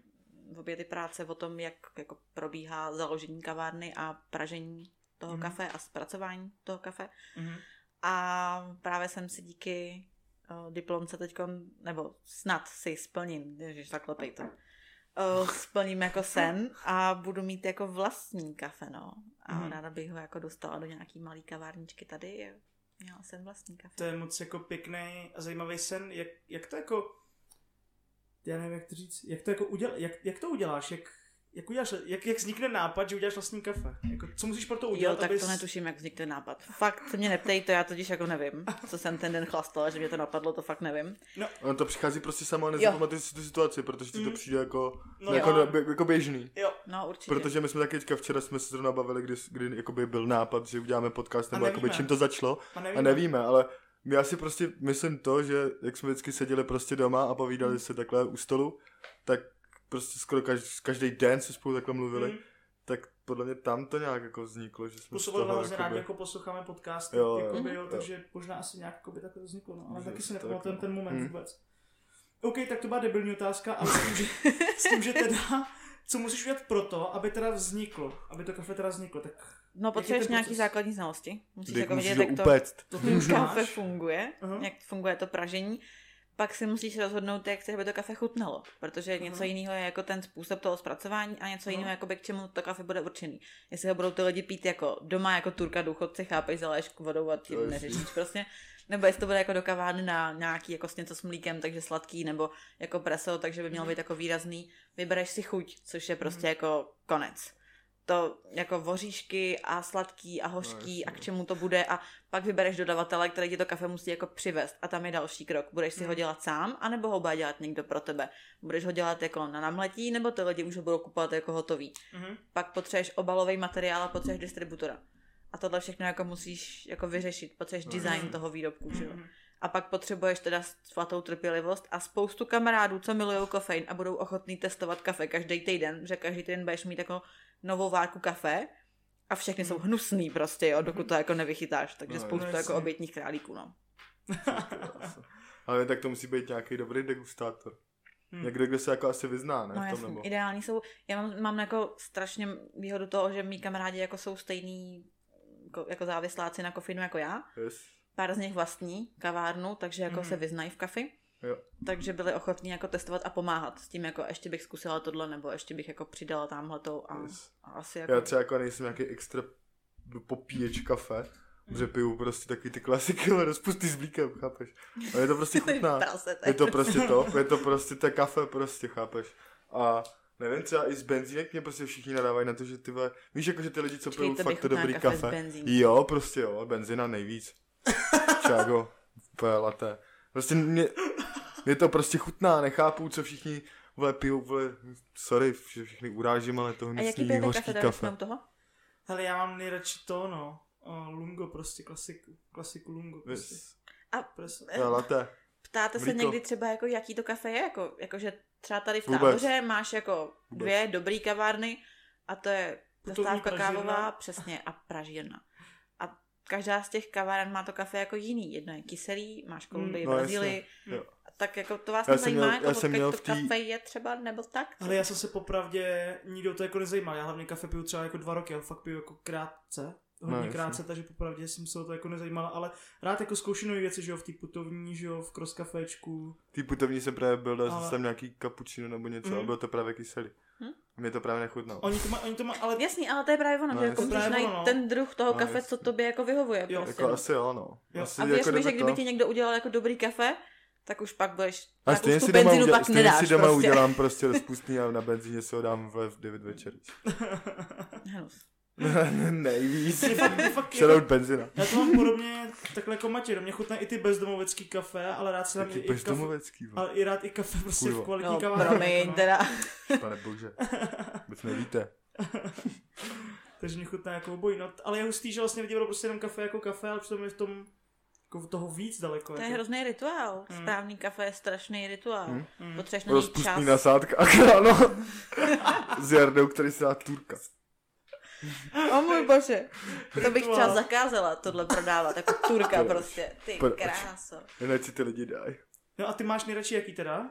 [SPEAKER 3] v obě ty práce o tom, jak jako probíhá založení kavárny a pražení toho
[SPEAKER 1] Mm.
[SPEAKER 3] kafe a zpracování toho kafe.
[SPEAKER 1] Mhm.
[SPEAKER 3] A právě jsem si díky uh, diplomce teď, nebo snad si splním, ježiš, zaklepej to, uh, splním jako sen a budu mít jako vlastní kafe, no. A
[SPEAKER 1] Mhm.
[SPEAKER 3] ráda bych ho jako dostala do nějaký malý kavárničky tady. Měla jsem vlastní kafe.
[SPEAKER 1] To je moc jako pěkný a zajímavý sen. Jak, jak to jako, já nevím, jak to říct, jak to jako uděl, jak, jak to uděláš, jak, jak, uděláš, jak, jak vznikne nápad, že uděláš vlastní kafe? Jako, co musíš pro to
[SPEAKER 3] Jo,
[SPEAKER 1] udělat,
[SPEAKER 3] tak
[SPEAKER 1] abys...
[SPEAKER 3] to netuším, jak vznikne nápad. Fakt se mě neptej, to já totiž jako nevím. Co jsem ten den chlastala, že mě to napadlo, to fakt nevím.
[SPEAKER 2] Ono to přichází prostě samo a
[SPEAKER 3] Jo.
[SPEAKER 2] nezapamatuješ si tu situaci, protože ti to
[SPEAKER 1] Mm.
[SPEAKER 2] přijde jako,
[SPEAKER 1] No
[SPEAKER 2] jako,
[SPEAKER 3] jo.
[SPEAKER 2] jako, jako běžný.
[SPEAKER 1] Jo,
[SPEAKER 3] No určitě.
[SPEAKER 2] Protože my jsme taky teďka včera jsme se zrovna bavili, kdy, kdy jakoby byl nápad, že uděláme podcast, nebo jakoby
[SPEAKER 1] nevíme.
[SPEAKER 2] čím to začalo.
[SPEAKER 1] a nevím.
[SPEAKER 2] A nevíme, ale já si prostě myslím to, že jak jsme vždycky seděli prostě doma a povídali
[SPEAKER 1] Mm.
[SPEAKER 2] se takhle u stolu, tak prostě skoro každý, každý den se spolu takhle mluvili,
[SPEAKER 1] Mm.
[SPEAKER 2] tak podle mě tam to nějak jako vzniklo, že jsme z
[SPEAKER 1] Působilo
[SPEAKER 2] toho
[SPEAKER 1] hrozně rádi,
[SPEAKER 2] jakoby,
[SPEAKER 1] jako posloucháme podcasty,
[SPEAKER 2] Jo, jo,
[SPEAKER 1] jakoby, jo,
[SPEAKER 2] jo.
[SPEAKER 1] takže možná asi nějak jakoby takhle to vzniklo, no, ale
[SPEAKER 2] Může
[SPEAKER 1] taky si nepamatujem
[SPEAKER 2] no.
[SPEAKER 1] ten moment
[SPEAKER 2] Hmm.
[SPEAKER 1] vůbec. OK, tak to byla debilní otázka, ale s tím, že, s tím, že teda, co musíš udělat pro to, aby teda vzniklo, aby to kafe teda vzniklo, tak
[SPEAKER 3] No potřebuješ
[SPEAKER 1] ten
[SPEAKER 3] nějaký
[SPEAKER 1] proces?
[SPEAKER 3] základní znalosti. Musíš
[SPEAKER 2] kdy
[SPEAKER 3] jako vědět,
[SPEAKER 2] ho
[SPEAKER 3] jak to,
[SPEAKER 2] upéct.
[SPEAKER 1] to
[SPEAKER 3] kafe funguje,
[SPEAKER 1] Aha.
[SPEAKER 3] jak funguje to pražení. Pak si musíš rozhodnout, jak chceš, aby to kafe chutnalo. Protože něco
[SPEAKER 1] Aha.
[SPEAKER 3] jiného je jako ten způsob toho zpracování a něco
[SPEAKER 1] Aha.
[SPEAKER 3] jiného, jakoby, k čemu to kafe bude určený. Jestli ho budou ty lidi pít jako doma, jako turka důchodci, chápeš, zaléžku vodou a tím neřešíš prostě. Nebo jestli to bude jako do kavárny na nějaký jako s něco s mlíkem, takže sladký, nebo jako preso, takže by mělo být jako výrazný. Vybereš si chuť, což je prostě
[SPEAKER 1] Mhm.
[SPEAKER 3] jako konec. To jako voříšky a sladký a hořký
[SPEAKER 2] No,
[SPEAKER 3] a k čemu to bude a pak vybereš dodavatele, který ti to kafe musí jako přivést a tam je další krok. Budeš si ho
[SPEAKER 1] Mhm.
[SPEAKER 3] dělat sám, anebo ho bude dělat někdo pro tebe. Budeš ho dělat jako na namletí, nebo ty lidi už ho budou kupovat jako hotový.
[SPEAKER 1] Mhm.
[SPEAKER 3] Pak potřebuješ obalový materiál a potřebuješ distributora. A tohle všechno jako musíš jako vyřešit. Potřebuješ
[SPEAKER 2] Mhm.
[SPEAKER 3] design toho výrobku, že jo.
[SPEAKER 1] Mhm.
[SPEAKER 3] A pak potřebuješ teda svatou trpělivost a spoustu kamarádů, co milují kofein a budou ochotní testovat kafe každý týden, že každý týden budeš mít jako novou várku kafe a všechny jsou hnusný prostě, jo, dokud to jako nevychytáš. Takže
[SPEAKER 2] No,
[SPEAKER 3] spoustu
[SPEAKER 1] jasně.
[SPEAKER 3] jako obětních králíků, no.
[SPEAKER 2] Ale tak to musí být nějaký dobrý degustátor.
[SPEAKER 1] Hmm.
[SPEAKER 2] Někdo, kdo se jako asi vyzná, ne?
[SPEAKER 3] No
[SPEAKER 2] v tom, nebo?
[SPEAKER 3] ideální jsou, já mám, mám jako strašně výhodu toho, že mý kamarádi jako jsou stejný jako, jako závisláci na kofeinu jako já.
[SPEAKER 2] Yes.
[SPEAKER 3] Pár z nich vlastní kavárnu, takže jako
[SPEAKER 1] Mhm.
[SPEAKER 3] se vyznají v kafi.
[SPEAKER 2] Jo.
[SPEAKER 3] Takže byli ochotní jako testovat a pomáhat s tím, jako ještě bych zkusila tohle, nebo ještě bych jako přidala tamhletou a,
[SPEAKER 2] Yes.
[SPEAKER 3] a asi jako...
[SPEAKER 2] Já třeba jako nejsem nějaký extra popíječ kafe, že piju prostě taky ty klasiky, ale rozpustý s blíkem, chápeš? A je to prostě chutná. Je to prostě to, je to prostě to kafe prostě, chápeš? A nevím, třeba i z benzínek mě prostě všichni nadávají na to, že ty vole, víš jako, že ty lidi, co pijou fakt to dobrý
[SPEAKER 3] kafe
[SPEAKER 2] kafe. Jo, prostě jo, benzina nejvíc. Čágo, úplně laté. Prostě mě, mě to prostě chutná, nechápu, co všichni vole pijou, vole, sorry, že všechny urážím, ale to
[SPEAKER 3] A jaký
[SPEAKER 2] hnusný
[SPEAKER 3] pijete
[SPEAKER 2] hořký
[SPEAKER 3] kafe,
[SPEAKER 2] kafe.
[SPEAKER 3] toho?
[SPEAKER 1] Hele, já mám nejradši to, no. O, lungo prostě, klasiku. Klasiku lungo prostě.
[SPEAKER 2] Yes.
[SPEAKER 1] Preso.
[SPEAKER 2] Já laté.
[SPEAKER 3] Ptáte se
[SPEAKER 2] Mlíko.
[SPEAKER 3] někdy třeba, jako, jaký to kafe je? Jako, jako že třeba tady v táboře máš jako
[SPEAKER 2] Vůbec.
[SPEAKER 3] dvě dobrý kavárny a to je zastávka kávová, přesně, a pražírna. A každá z těch kaváren má to kafe jako jiný. Jedno je kyselý, máš Kolumbii,
[SPEAKER 2] no,
[SPEAKER 3] mm, Brazílii. Tak jako to vás
[SPEAKER 2] Já
[SPEAKER 3] nezajímá,
[SPEAKER 2] měl-
[SPEAKER 3] jako
[SPEAKER 2] já jsem měl v tý-
[SPEAKER 3] kafe je třeba, nebo tak?
[SPEAKER 1] Ale já jsem se popravdě, nikdo to jako nezajímal, já hlavně kafe piju třeba jako dva roky, já fakt piju jako krátce, hodně
[SPEAKER 2] No,
[SPEAKER 1] krátce, takže popravdě jsem se o to jako nezajímal, ale rád jako zkouším nové věci, že jo, v té putovní, že jo, v cross kafečku.
[SPEAKER 2] Tý putovní jsem právě byl, dal
[SPEAKER 1] Ale-
[SPEAKER 2] jsem tam nějaký kapučino nebo něco,
[SPEAKER 1] Mhm.
[SPEAKER 2] a bylo to právě kyselý.
[SPEAKER 3] Hm?
[SPEAKER 2] Mě to právě nechutnalo.
[SPEAKER 1] Oni to má, oni to má, ale
[SPEAKER 3] Jasný, ale to je právě ono,
[SPEAKER 2] No,
[SPEAKER 3] že jako musíš
[SPEAKER 1] Právě
[SPEAKER 3] najít
[SPEAKER 1] ono, no.
[SPEAKER 3] ten druh toho
[SPEAKER 2] No,
[SPEAKER 3] kafe,
[SPEAKER 2] jasně.
[SPEAKER 3] co tobě jako vyhovuje.
[SPEAKER 1] Jo.
[SPEAKER 3] prostě,
[SPEAKER 2] Jako
[SPEAKER 3] no.
[SPEAKER 2] asi jo, no.
[SPEAKER 1] Jo.
[SPEAKER 2] Asi
[SPEAKER 3] A věř mi, že
[SPEAKER 2] kdyby
[SPEAKER 3] kdyby ti někdo udělal jako dobrý kafe, tak už pak budeš...
[SPEAKER 2] A
[SPEAKER 3] tak
[SPEAKER 2] stejně
[SPEAKER 3] už tu
[SPEAKER 2] si doma,
[SPEAKER 3] benzínu
[SPEAKER 2] udělám,
[SPEAKER 3] pak
[SPEAKER 2] stejně
[SPEAKER 3] nedáš
[SPEAKER 2] si doma
[SPEAKER 3] prostě.
[SPEAKER 2] udělám prostě rozpustný a na benzíně si ho dám v, v 9 večer. Nejvíc. Shoutout
[SPEAKER 1] jako,
[SPEAKER 2] benzina.
[SPEAKER 1] já to mám podobně takhle jako Matěj, do mě chutná i ty bezdomovecký kafe, ale rád si dám i, kafe,
[SPEAKER 2] bezdomovecký, vole.
[SPEAKER 1] ale i rád i kafe prostě
[SPEAKER 2] Kurva.
[SPEAKER 1] v kvalitní
[SPEAKER 3] No,
[SPEAKER 1] kavárně.
[SPEAKER 3] promiň,
[SPEAKER 1] jako, no.
[SPEAKER 3] teda.
[SPEAKER 2] Pane bože. Vůbec nevíte.
[SPEAKER 1] Takže mě chutná jako obojí, no, ale je hustý, že vlastně lidi berou prostě jenom kafe jako kafe, ale přitom je v tom jako toho víc daleko.
[SPEAKER 3] To je
[SPEAKER 1] jako.
[SPEAKER 3] hrozný rituál.
[SPEAKER 1] Hmm.
[SPEAKER 3] Správný kafe je strašný rituál.
[SPEAKER 2] Hmm.
[SPEAKER 1] Hmm.
[SPEAKER 3] Potřebuješ na něj čas.
[SPEAKER 2] Rozpustný nasádka, ano. S Jardou, který se dá turka.
[SPEAKER 3] O můj bože. To bych třeba zakázala tohle prodávat, jako turka prostě. Ty kráso.
[SPEAKER 2] Jinak si ty lidi dají.
[SPEAKER 1] No a ty máš nejradši jaký teda?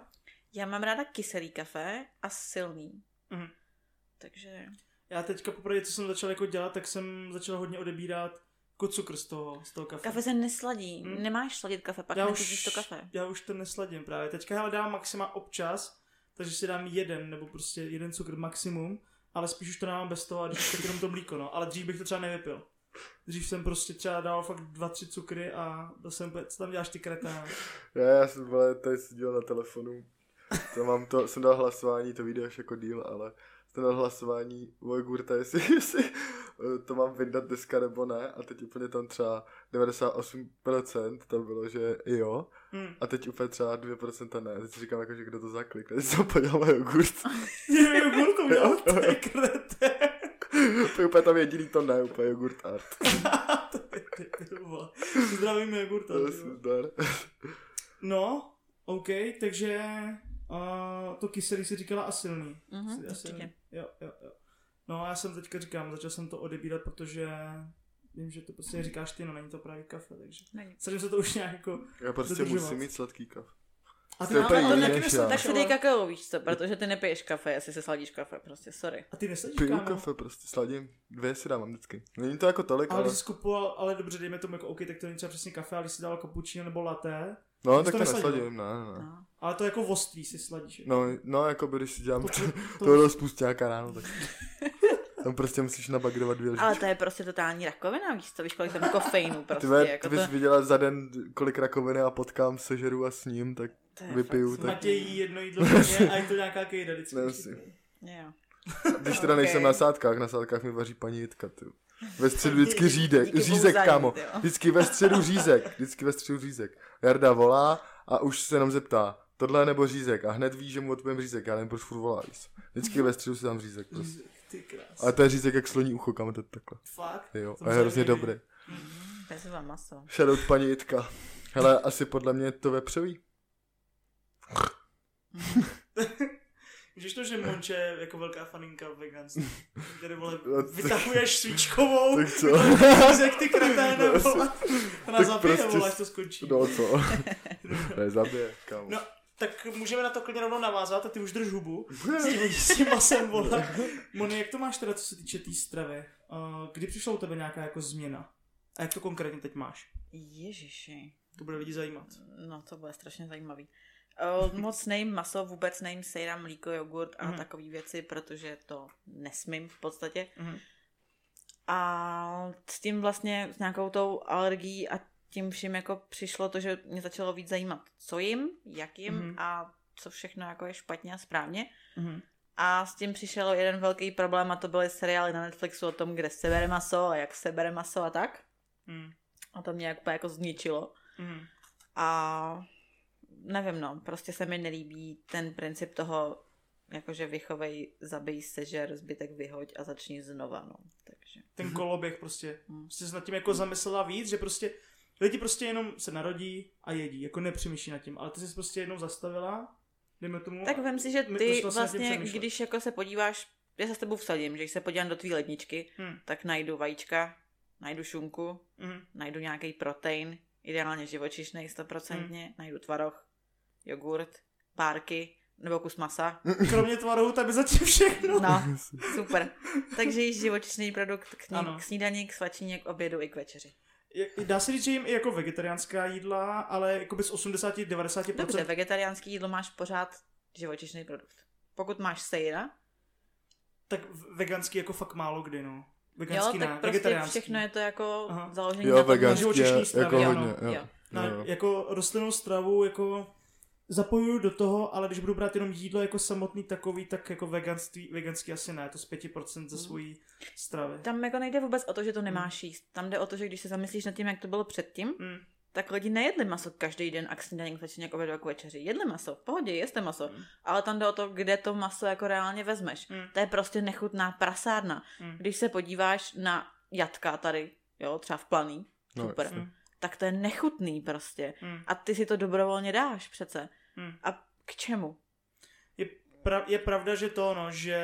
[SPEAKER 3] Já mám ráda kyselý kafe a silný.
[SPEAKER 1] Mhm.
[SPEAKER 3] Takže...
[SPEAKER 1] Já teďka poprvé, co jsem začal jako dělat, tak jsem začal hodně odebírat jako cukr z toho, z toho kafe.
[SPEAKER 3] Kafe se nesladí.
[SPEAKER 1] Hmm.
[SPEAKER 3] Nemáš sladit kafe, pak
[SPEAKER 1] já už,
[SPEAKER 3] to kafe.
[SPEAKER 1] já už to nesladím právě. Teďka hele dám maxima občas, takže si dám jeden, nebo prostě jeden cukr maximum, ale spíš už to dávám bez toho a když tak jenom to mlíko, no. Ale dřív bych to třeba nevypil. Dřív jsem prostě třeba dal fakt dva, tři cukry a byl jsem co tam děláš ty kreténe?
[SPEAKER 2] Já, já jsem vole, tady seděl na telefonu. To mám to, jsem dal hlasování, to vyjde až jako díl, ale jsem dal hlasování jogurta, jestli, jestli eh, to mám vyndat dneska nebo ne. A teď úplně tam třeba 98% tam bylo, že jo.
[SPEAKER 1] Hmm.
[SPEAKER 2] A teď úplně třeba 2% ne. Teď si říkám jako, že kdo to zaklikne. Teď jsem podíval na jogurt.
[SPEAKER 1] Je jogurt to je kreté.
[SPEAKER 2] to je úplně tam jediný to ne, úplně jogurt art.
[SPEAKER 1] Zdravíme jogurta.
[SPEAKER 2] To je
[SPEAKER 1] ty vole.
[SPEAKER 2] super.
[SPEAKER 1] No, OK, takže uh, to kyselý si říkala a silný.
[SPEAKER 3] Mhm,
[SPEAKER 1] Si- a silný. Jo, jo, jo. No a já jsem teďka říkám, začal jsem to odebírat, protože vím, že to prostě říkáš ty, no není to právě kafe, takže
[SPEAKER 3] Není.
[SPEAKER 1] snažím se to už nějak jako...
[SPEAKER 2] Já prostě
[SPEAKER 1] Dodržovat.
[SPEAKER 2] musím mít sladký kafe.
[SPEAKER 1] A
[SPEAKER 3] ale to
[SPEAKER 2] než já.
[SPEAKER 3] Tak si dej kakao, víš co, protože ty nepiješ kafe, jestli se sladíš kafe, prostě sorry.
[SPEAKER 1] A ty nesledíš,
[SPEAKER 2] Piju
[SPEAKER 1] kámo?
[SPEAKER 2] kafe, prostě sladím. Dvě si dávám vždycky. Není to jako tolik,
[SPEAKER 1] Ale
[SPEAKER 2] ale...
[SPEAKER 1] jsi kupoval, ale dobře, dejme tomu jako OK, tak to není třeba přesně kafe, ale když jsi dal cappuccino nebo latte,
[SPEAKER 2] No, tak
[SPEAKER 1] to
[SPEAKER 2] nesladím, ne, ne.
[SPEAKER 3] No.
[SPEAKER 1] ale to jako ostří si sladíš. jako.
[SPEAKER 2] No, no, jako by, když si dělám
[SPEAKER 1] To-
[SPEAKER 2] to,
[SPEAKER 1] to-
[SPEAKER 2] to rozpustáka ráno, tak tam prostě musíš nabagrovat dvě
[SPEAKER 3] Ale
[SPEAKER 2] lžičky.
[SPEAKER 3] to je prostě totální rakovina, víš co, víš kolik tam kofeinu
[SPEAKER 2] Ty,
[SPEAKER 3] prostě,
[SPEAKER 2] ve,
[SPEAKER 3] jako
[SPEAKER 2] ty bys
[SPEAKER 3] to,
[SPEAKER 2] viděla za den, kolik rakoviny a potkám, sežeru a s ním, tak
[SPEAKER 3] to
[SPEAKER 2] vypiju,
[SPEAKER 3] fakt
[SPEAKER 2] tak-
[SPEAKER 1] Matěj jí jedno jídlo a je to nějaká kejda vždycky.
[SPEAKER 2] Když teda
[SPEAKER 3] Ok.
[SPEAKER 2] nejsem na sádkách, na sádkách mi vaří paní Jitka, ty. Ve středu vždycky řídek, řízek, kámo. Vždycky ve středu řízek, vždycky ve středu řízek. Jarda volá a už se nám zeptá, tohle nebo řízek a hned ví, že mu odpovím řízek, já nevím, proč furt volá. Vždycky ve středu si tam řízek, prostě.
[SPEAKER 1] Ty krás.
[SPEAKER 2] Ale to je řízek jak sloní ucho, kam to je takhle.
[SPEAKER 1] Fakt?
[SPEAKER 2] Jo,
[SPEAKER 1] To
[SPEAKER 2] a je hrozně dobrý.
[SPEAKER 3] Bezva maso.
[SPEAKER 2] Shoutout paní Jitka. Hele, asi podle mě to vepřový.
[SPEAKER 1] Víš to, že Monče je jako velká faninka veganství. Tady vole,
[SPEAKER 2] No,
[SPEAKER 1] vytahuješ svíčkovou,
[SPEAKER 2] Tak co?
[SPEAKER 1] jak ty kreténe,
[SPEAKER 2] No,
[SPEAKER 1] vole.
[SPEAKER 2] Tak
[SPEAKER 1] zabije,
[SPEAKER 2] prostě
[SPEAKER 1] vole, až to skončí.
[SPEAKER 2] No co? Ne, zabije, kámo.
[SPEAKER 1] No, tak můžeme na to klidně rovnou navázat a ty už drž hubu s tím, s tím masem, vole. Moni, jak to máš teda, co se týče té stravy? Uh, kdy přišla u tebe nějaká jako změna? A jak to konkrétně teď máš?
[SPEAKER 3] Ježiši.
[SPEAKER 1] To bude lidi zajímat.
[SPEAKER 3] No, to bude strašně zajímavý. Uh, moc nejím maso, vůbec nejím sejra, mlíko, jogurt a
[SPEAKER 1] Mhm.
[SPEAKER 3] mm. takové věci, protože to nesmím v podstatě.
[SPEAKER 1] Mhm.
[SPEAKER 3] A s tím vlastně, s nějakou tou alergií a tím vším jako přišlo to, že mě začalo víc zajímat, co jim, jak jim
[SPEAKER 1] Mhm.
[SPEAKER 3] a co všechno jako je špatně a správně.
[SPEAKER 1] Mhm.
[SPEAKER 3] A s tím přišel jeden velký problém a to byly seriály na Netflixu o tom, kde se bere maso a jak se bere maso a tak.
[SPEAKER 1] Mhm.
[SPEAKER 3] A to mě jako, jako zničilo.
[SPEAKER 1] Mhm.
[SPEAKER 3] A nevím, no, prostě se mi nelíbí ten princip toho, jakože vychovej, zabij, sežer, zbytek vyhoď a začni znova, no. Takže.
[SPEAKER 1] Ten koloběh prostě.
[SPEAKER 3] Mhm.
[SPEAKER 1] Prostě se nad tím jako zamyslela víc, že prostě lidi prostě jenom se narodí a jedí, jako nepřemýšlí nad tím. Ale ty jsi prostě jednou zastavila, dejme tomu.
[SPEAKER 3] Tak vem si, že ty
[SPEAKER 1] jsi
[SPEAKER 3] vlastně, když jako se podíváš, já se s tebou vsadím, že když se podívám do tvý ledničky,
[SPEAKER 1] Hm.
[SPEAKER 3] tak najdu vajíčka, najdu šunku,
[SPEAKER 1] Mhm.
[SPEAKER 3] najdu nějaký protein, ideálně živočišný stoprocentně,
[SPEAKER 1] Hmm.
[SPEAKER 3] najdu tvaroh, jogurt, párky nebo kus masa.
[SPEAKER 1] Kromě tvarohu, tak by zatím všechno.
[SPEAKER 3] No, super. Takže jíš živočišný produkt k, ní,
[SPEAKER 1] Ano.
[SPEAKER 3] k snídani, k svačině, k obědu i k večeři.
[SPEAKER 1] Je- Dá se říct, že jim i jako vegetariánská jídla, ale jako by z 80-90%.
[SPEAKER 3] Dobře, vegetariánský jídlo máš pořád živočišný produkt. Pokud máš sejra,
[SPEAKER 1] Tak veganský jako fakt málo kdy, no.
[SPEAKER 3] jo,
[SPEAKER 1] Veganský
[SPEAKER 3] tak
[SPEAKER 1] ne,
[SPEAKER 3] prostě všechno je to jako
[SPEAKER 1] Aha.
[SPEAKER 3] založené
[SPEAKER 2] Jo,
[SPEAKER 3] na tom,
[SPEAKER 2] veganský
[SPEAKER 1] živočišný
[SPEAKER 2] je
[SPEAKER 1] stravy,
[SPEAKER 2] jako
[SPEAKER 1] ano.
[SPEAKER 2] hodně, jo.
[SPEAKER 3] Jo.
[SPEAKER 1] Na,
[SPEAKER 2] Jo, jo.
[SPEAKER 1] jako rostlinnou stravu, jako zapojuju do toho, ale když budu brát jenom jídlo jako samotný takový, tak jako veganství, veganský asi ne, to z 5% ze svojí stravy.
[SPEAKER 3] Tam jako nejde vůbec o to, že to nemáš jíst. Tam jde o to, že když se zamyslíš nad tím, jak to bylo předtím,
[SPEAKER 1] Mm.
[SPEAKER 3] tak lidi nejedli maso každý den a k snídaní, k večeři, k obědu a k večeři. Jedli maso, v pohodě, jeste maso.
[SPEAKER 1] Mm.
[SPEAKER 3] Ale tam jde o to, kde to maso jako reálně vezmeš.
[SPEAKER 1] Mm.
[SPEAKER 3] To je prostě nechutná prasárna.
[SPEAKER 1] Mm.
[SPEAKER 3] Když se podíváš na jatka tady, jo, třeba v planý,
[SPEAKER 2] No,
[SPEAKER 3] super,
[SPEAKER 2] jasně.
[SPEAKER 3] Tak to je nechutný prostě.
[SPEAKER 1] Mm.
[SPEAKER 3] A ty si to dobrovolně dáš přece.
[SPEAKER 1] Mm.
[SPEAKER 3] A k čemu?
[SPEAKER 1] Je, pra, je pravda, že to, no, že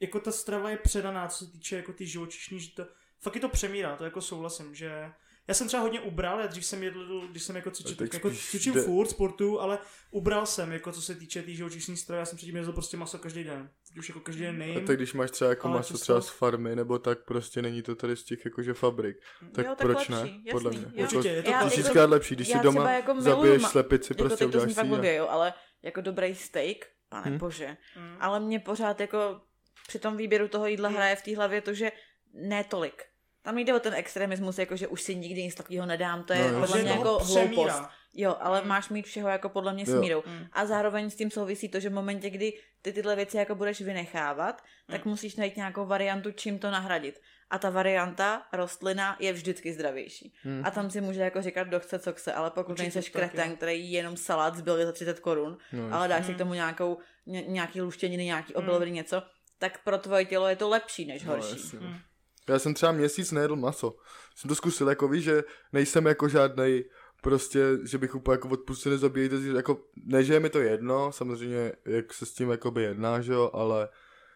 [SPEAKER 1] jako ta strava je předaná, co se týče jako ty živočišní, že to, fakt je to přemírá, to jako souhlasím, že já jsem třeba hodně ubral, já dřív jsem jedl, když jsem jako cvičil, jako cvičím
[SPEAKER 2] jde-
[SPEAKER 1] furt sportu, ale ubral jsem, jako co se týče té tý živočišní stravy, já jsem předtím jedl prostě maso každý den, teď už jako každý den
[SPEAKER 2] A
[SPEAKER 1] nejím.
[SPEAKER 2] tak když máš třeba jako maso
[SPEAKER 1] často-
[SPEAKER 2] třeba z farmy, nebo tak prostě není to tady z těch jakože fabrik. Tak
[SPEAKER 3] Jo, tak
[SPEAKER 2] proč
[SPEAKER 3] lepší,
[SPEAKER 2] ne?
[SPEAKER 3] jasný,
[SPEAKER 2] Podle mě.
[SPEAKER 3] jo.
[SPEAKER 2] Jako,
[SPEAKER 1] Určitě, je to
[SPEAKER 3] Já
[SPEAKER 1] prostě-
[SPEAKER 2] tisíckrát lepší, když
[SPEAKER 3] já
[SPEAKER 2] si doma
[SPEAKER 3] třeba jako
[SPEAKER 2] zabiješ slepici,
[SPEAKER 3] jako
[SPEAKER 2] prostě uděláš si a-
[SPEAKER 3] ale jako dobrý steak, pane
[SPEAKER 2] Hm.
[SPEAKER 3] bože.
[SPEAKER 1] Mm.
[SPEAKER 3] Ale mě pořád jako při tom výběru toho jídla
[SPEAKER 1] Hmm.
[SPEAKER 3] hraje v té hlavě to, že ne tolik. Tam jde o ten extremismus, jako že už si nikdy nic takového nedám, to je
[SPEAKER 2] No,
[SPEAKER 3] podle mě jako hloupost. Jo, ale
[SPEAKER 1] Hmm.
[SPEAKER 3] máš mít všeho jako podle mě
[SPEAKER 2] Jo.
[SPEAKER 3] s mírou.
[SPEAKER 1] Mm.
[SPEAKER 3] A zároveň s tím souvisí to, že v momentě, kdy ty tyhle věci jako budeš vynechávat, tak
[SPEAKER 1] Hmm.
[SPEAKER 3] musíš najít nějakou variantu, čím to nahradit. A ta varianta, rostlina, je vždycky zdravější.
[SPEAKER 2] Hmm.
[SPEAKER 3] A tam si může jako říkat, kdo chce, co chce, ale pokud
[SPEAKER 1] Určitě
[SPEAKER 3] nejseš
[SPEAKER 1] tak,
[SPEAKER 3] kreten, který jí jenom salát zbyl za 30 korun,
[SPEAKER 2] No,
[SPEAKER 3] ale dáš si
[SPEAKER 1] Hmm.
[SPEAKER 3] k tomu nějakou, ně, nějaký luštěniny, nějaký obiloviny, něco, tak pro tvoje tělo je to lepší než
[SPEAKER 2] No,
[SPEAKER 3] horší.
[SPEAKER 2] jasně. Já jsem třeba měsíc nejedl maso. Jsem to zkusil jako víš, že nejsem jako žádnej prostě, že bych úplně jako odpustil nezabíjejte, jako ne, že je mi to jedno, samozřejmě jak se s tím jakoby jedná, že jo, ale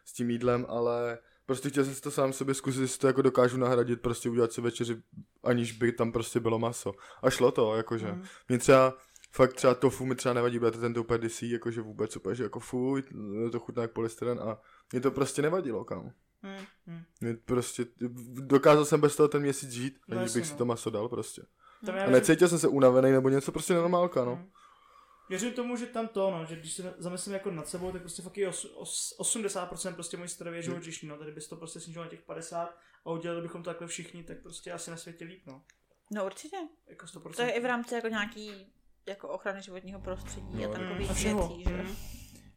[SPEAKER 2] s tím jídlem, ale prostě chtěl jsem si to sám sobě zkusit, jestli to jako dokážu nahradit, prostě udělat si večeři, aniž by tam prostě bylo maso. A šlo to, jakože.
[SPEAKER 1] Mm.
[SPEAKER 2] Mě třeba fakt třeba tofu mi třeba nevadí, protože ten to úplně disí, jakože vůbec úplně, že jako fuj, to chutná jak polystyren a mě to prostě nevadilo, kámo.
[SPEAKER 1] Mm. Mm.
[SPEAKER 2] Mě prostě, dokázal jsem bez toho ten měsíc žít,
[SPEAKER 1] No
[SPEAKER 2] aniž bych si
[SPEAKER 1] no.
[SPEAKER 2] to maso dal prostě.
[SPEAKER 1] Tam já
[SPEAKER 2] A
[SPEAKER 1] věřím-
[SPEAKER 2] necítil jsem se unavený nebo něco, prostě normálka, no.
[SPEAKER 1] Mm. Věřím tomu, že tam to, no, že když se zamyslím jako nad sebou, tak prostě fakt je os, os, 80% prostě mojí stravy je živočišný, no, tady bys to prostě snížil na těch 50 a udělali bychom to takhle všichni, tak prostě asi na světě líp, no.
[SPEAKER 3] No určitě.
[SPEAKER 1] Jako 100%.
[SPEAKER 3] To je i v rámci jako nějaký jako ochrany životního prostředí
[SPEAKER 2] No.
[SPEAKER 3] a takových věcí, že?
[SPEAKER 1] Mm.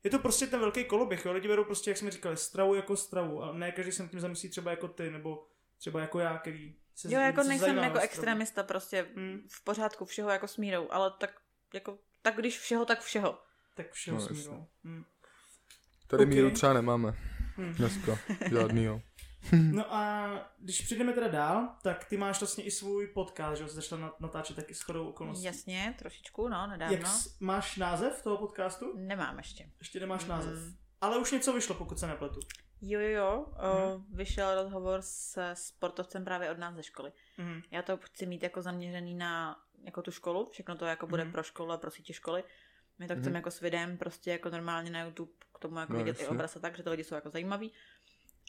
[SPEAKER 1] Je to prostě ten velký koloběh, jo? lidi berou prostě, jak jsme říkali, stravu jako stravu a ne každý se nad tím zamyslí třeba jako ty, nebo třeba jako já, který se
[SPEAKER 3] Jo, jako
[SPEAKER 1] se
[SPEAKER 3] nejsem jako
[SPEAKER 1] stravu.
[SPEAKER 3] extremista, prostě
[SPEAKER 1] Mm.
[SPEAKER 3] v pořádku všeho jako s mírou, ale tak jako tak když všeho, tak všeho.
[SPEAKER 1] Tak všeho
[SPEAKER 2] No,
[SPEAKER 1] smírou. Mm.
[SPEAKER 2] Tady
[SPEAKER 1] Ok.
[SPEAKER 2] míru třeba nemáme
[SPEAKER 1] Mm.
[SPEAKER 2] dneska, žádnýho.
[SPEAKER 1] No a když přijdeme teda dál, tak ty máš vlastně i svůj podcast, že jsi začal nat- natáčet taky s chodou okolností.
[SPEAKER 3] Jasně, trošičku, no, nedávno.
[SPEAKER 1] Jak s- máš název toho podcastu?
[SPEAKER 3] Nemám ještě.
[SPEAKER 1] Ještě nemáš
[SPEAKER 3] Mm.
[SPEAKER 1] název. Ale už něco vyšlo, pokud se nepletu.
[SPEAKER 3] Jo, jo, jo.
[SPEAKER 1] Mhm.
[SPEAKER 3] Uh, vyšel rozhovor se sportovcem právě od nás ze školy.
[SPEAKER 1] Mhm.
[SPEAKER 3] Já to chci mít jako zaměřený na jako tu školu, všechno to jako bude
[SPEAKER 1] Mhm.
[SPEAKER 3] pro školu a pro sítě školy. My to
[SPEAKER 2] Mhm.
[SPEAKER 3] chceme jako s videem prostě jako normálně na YouTube k tomu jako
[SPEAKER 2] No,
[SPEAKER 3] vidět i
[SPEAKER 2] jasně.
[SPEAKER 3] obraz a tak, že ty lidi jsou jako zajímaví.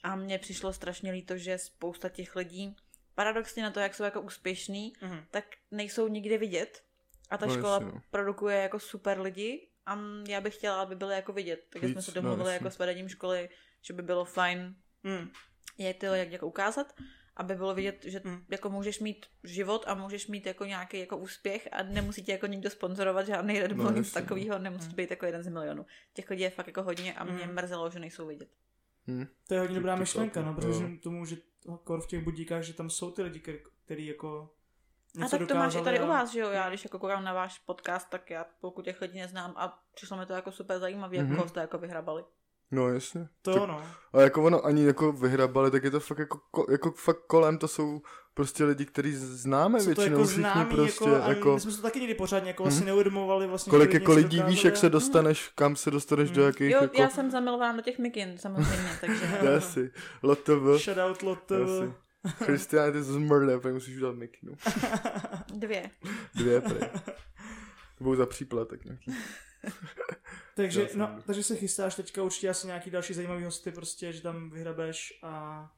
[SPEAKER 3] A mně přišlo strašně líto, že spousta těch lidí, paradoxně na to, jak jsou jako úspěšní,
[SPEAKER 1] Mhm.
[SPEAKER 3] tak nejsou nikde vidět. A ta
[SPEAKER 2] No,
[SPEAKER 3] škola
[SPEAKER 2] jasně, no.
[SPEAKER 3] produkuje jako super lidi a já bych chtěla, aby byly jako vidět. Takže jsme se
[SPEAKER 2] no,
[SPEAKER 3] domluvili
[SPEAKER 2] jasně.
[SPEAKER 3] jako s vedením školy, že by bylo fajn
[SPEAKER 1] Mm.
[SPEAKER 3] je to jak jako ukázat, aby bylo vidět, že
[SPEAKER 1] Mm.
[SPEAKER 3] jako můžeš mít život a můžeš mít jako nějaký jako úspěch a nemusí tě jako nikdo sponzorovat žádný Red Bull,
[SPEAKER 2] No,
[SPEAKER 3] nic takového, nemusí
[SPEAKER 1] Mm.
[SPEAKER 3] být jako jeden z milionů. Těch lidí je fakt jako hodně a mě
[SPEAKER 1] Mm.
[SPEAKER 3] mrzelo, že nejsou vidět.
[SPEAKER 2] Hm.
[SPEAKER 1] To je hodně dobrá myšlenka, no, protože
[SPEAKER 2] jo.
[SPEAKER 1] tomu, že kor v těch budíkách, že tam jsou ty lidi, který, jako
[SPEAKER 3] A
[SPEAKER 1] něco
[SPEAKER 3] tak to máš i tady
[SPEAKER 1] a-
[SPEAKER 3] u vás, že jo? Já když jako koukám na váš podcast, tak já pokud těch lidí neznám a přišlo mi to jako super zajímavé, jak
[SPEAKER 2] Mhm.
[SPEAKER 3] koho jste jako vyhrabali.
[SPEAKER 2] No jasně.
[SPEAKER 1] To
[SPEAKER 2] Tak-
[SPEAKER 1] jo, no.
[SPEAKER 2] A jako ono ani jako vyhrabali, tak je to fakt jako, ko- jako fakt kolem, to jsou prostě lidi, který známe
[SPEAKER 1] Jsou to
[SPEAKER 2] většinou
[SPEAKER 1] jako
[SPEAKER 2] všichni
[SPEAKER 1] známí,
[SPEAKER 2] prostě,
[SPEAKER 1] jako,
[SPEAKER 2] jako,
[SPEAKER 1] my jsme se to taky někdy pořádně jako vlastně
[SPEAKER 2] Mhm.
[SPEAKER 1] neuvědomovali vlastně.
[SPEAKER 2] kolik jako lidí víš,
[SPEAKER 1] dokázali
[SPEAKER 2] jak se dostaneš, kam se dostaneš do
[SPEAKER 1] Mhm.
[SPEAKER 2] jakých
[SPEAKER 3] Jo,
[SPEAKER 2] jako...
[SPEAKER 3] já jsem zamilovaná do těch mikin, samozřejmě, takže...
[SPEAKER 2] Jasy, LTV.
[SPEAKER 1] Shoutout lot
[SPEAKER 2] Jasy. Christian, ty jsi zmrdé, pak musíš udělat mikinu.
[SPEAKER 3] Dvě.
[SPEAKER 2] Dvě, prej. To budou za příplatek nějaký.
[SPEAKER 1] takže,
[SPEAKER 2] Já
[SPEAKER 1] no, takže se chystáš teďka určitě asi nějaký další zajímavý hosty prostě, že tam vyhrabeš a...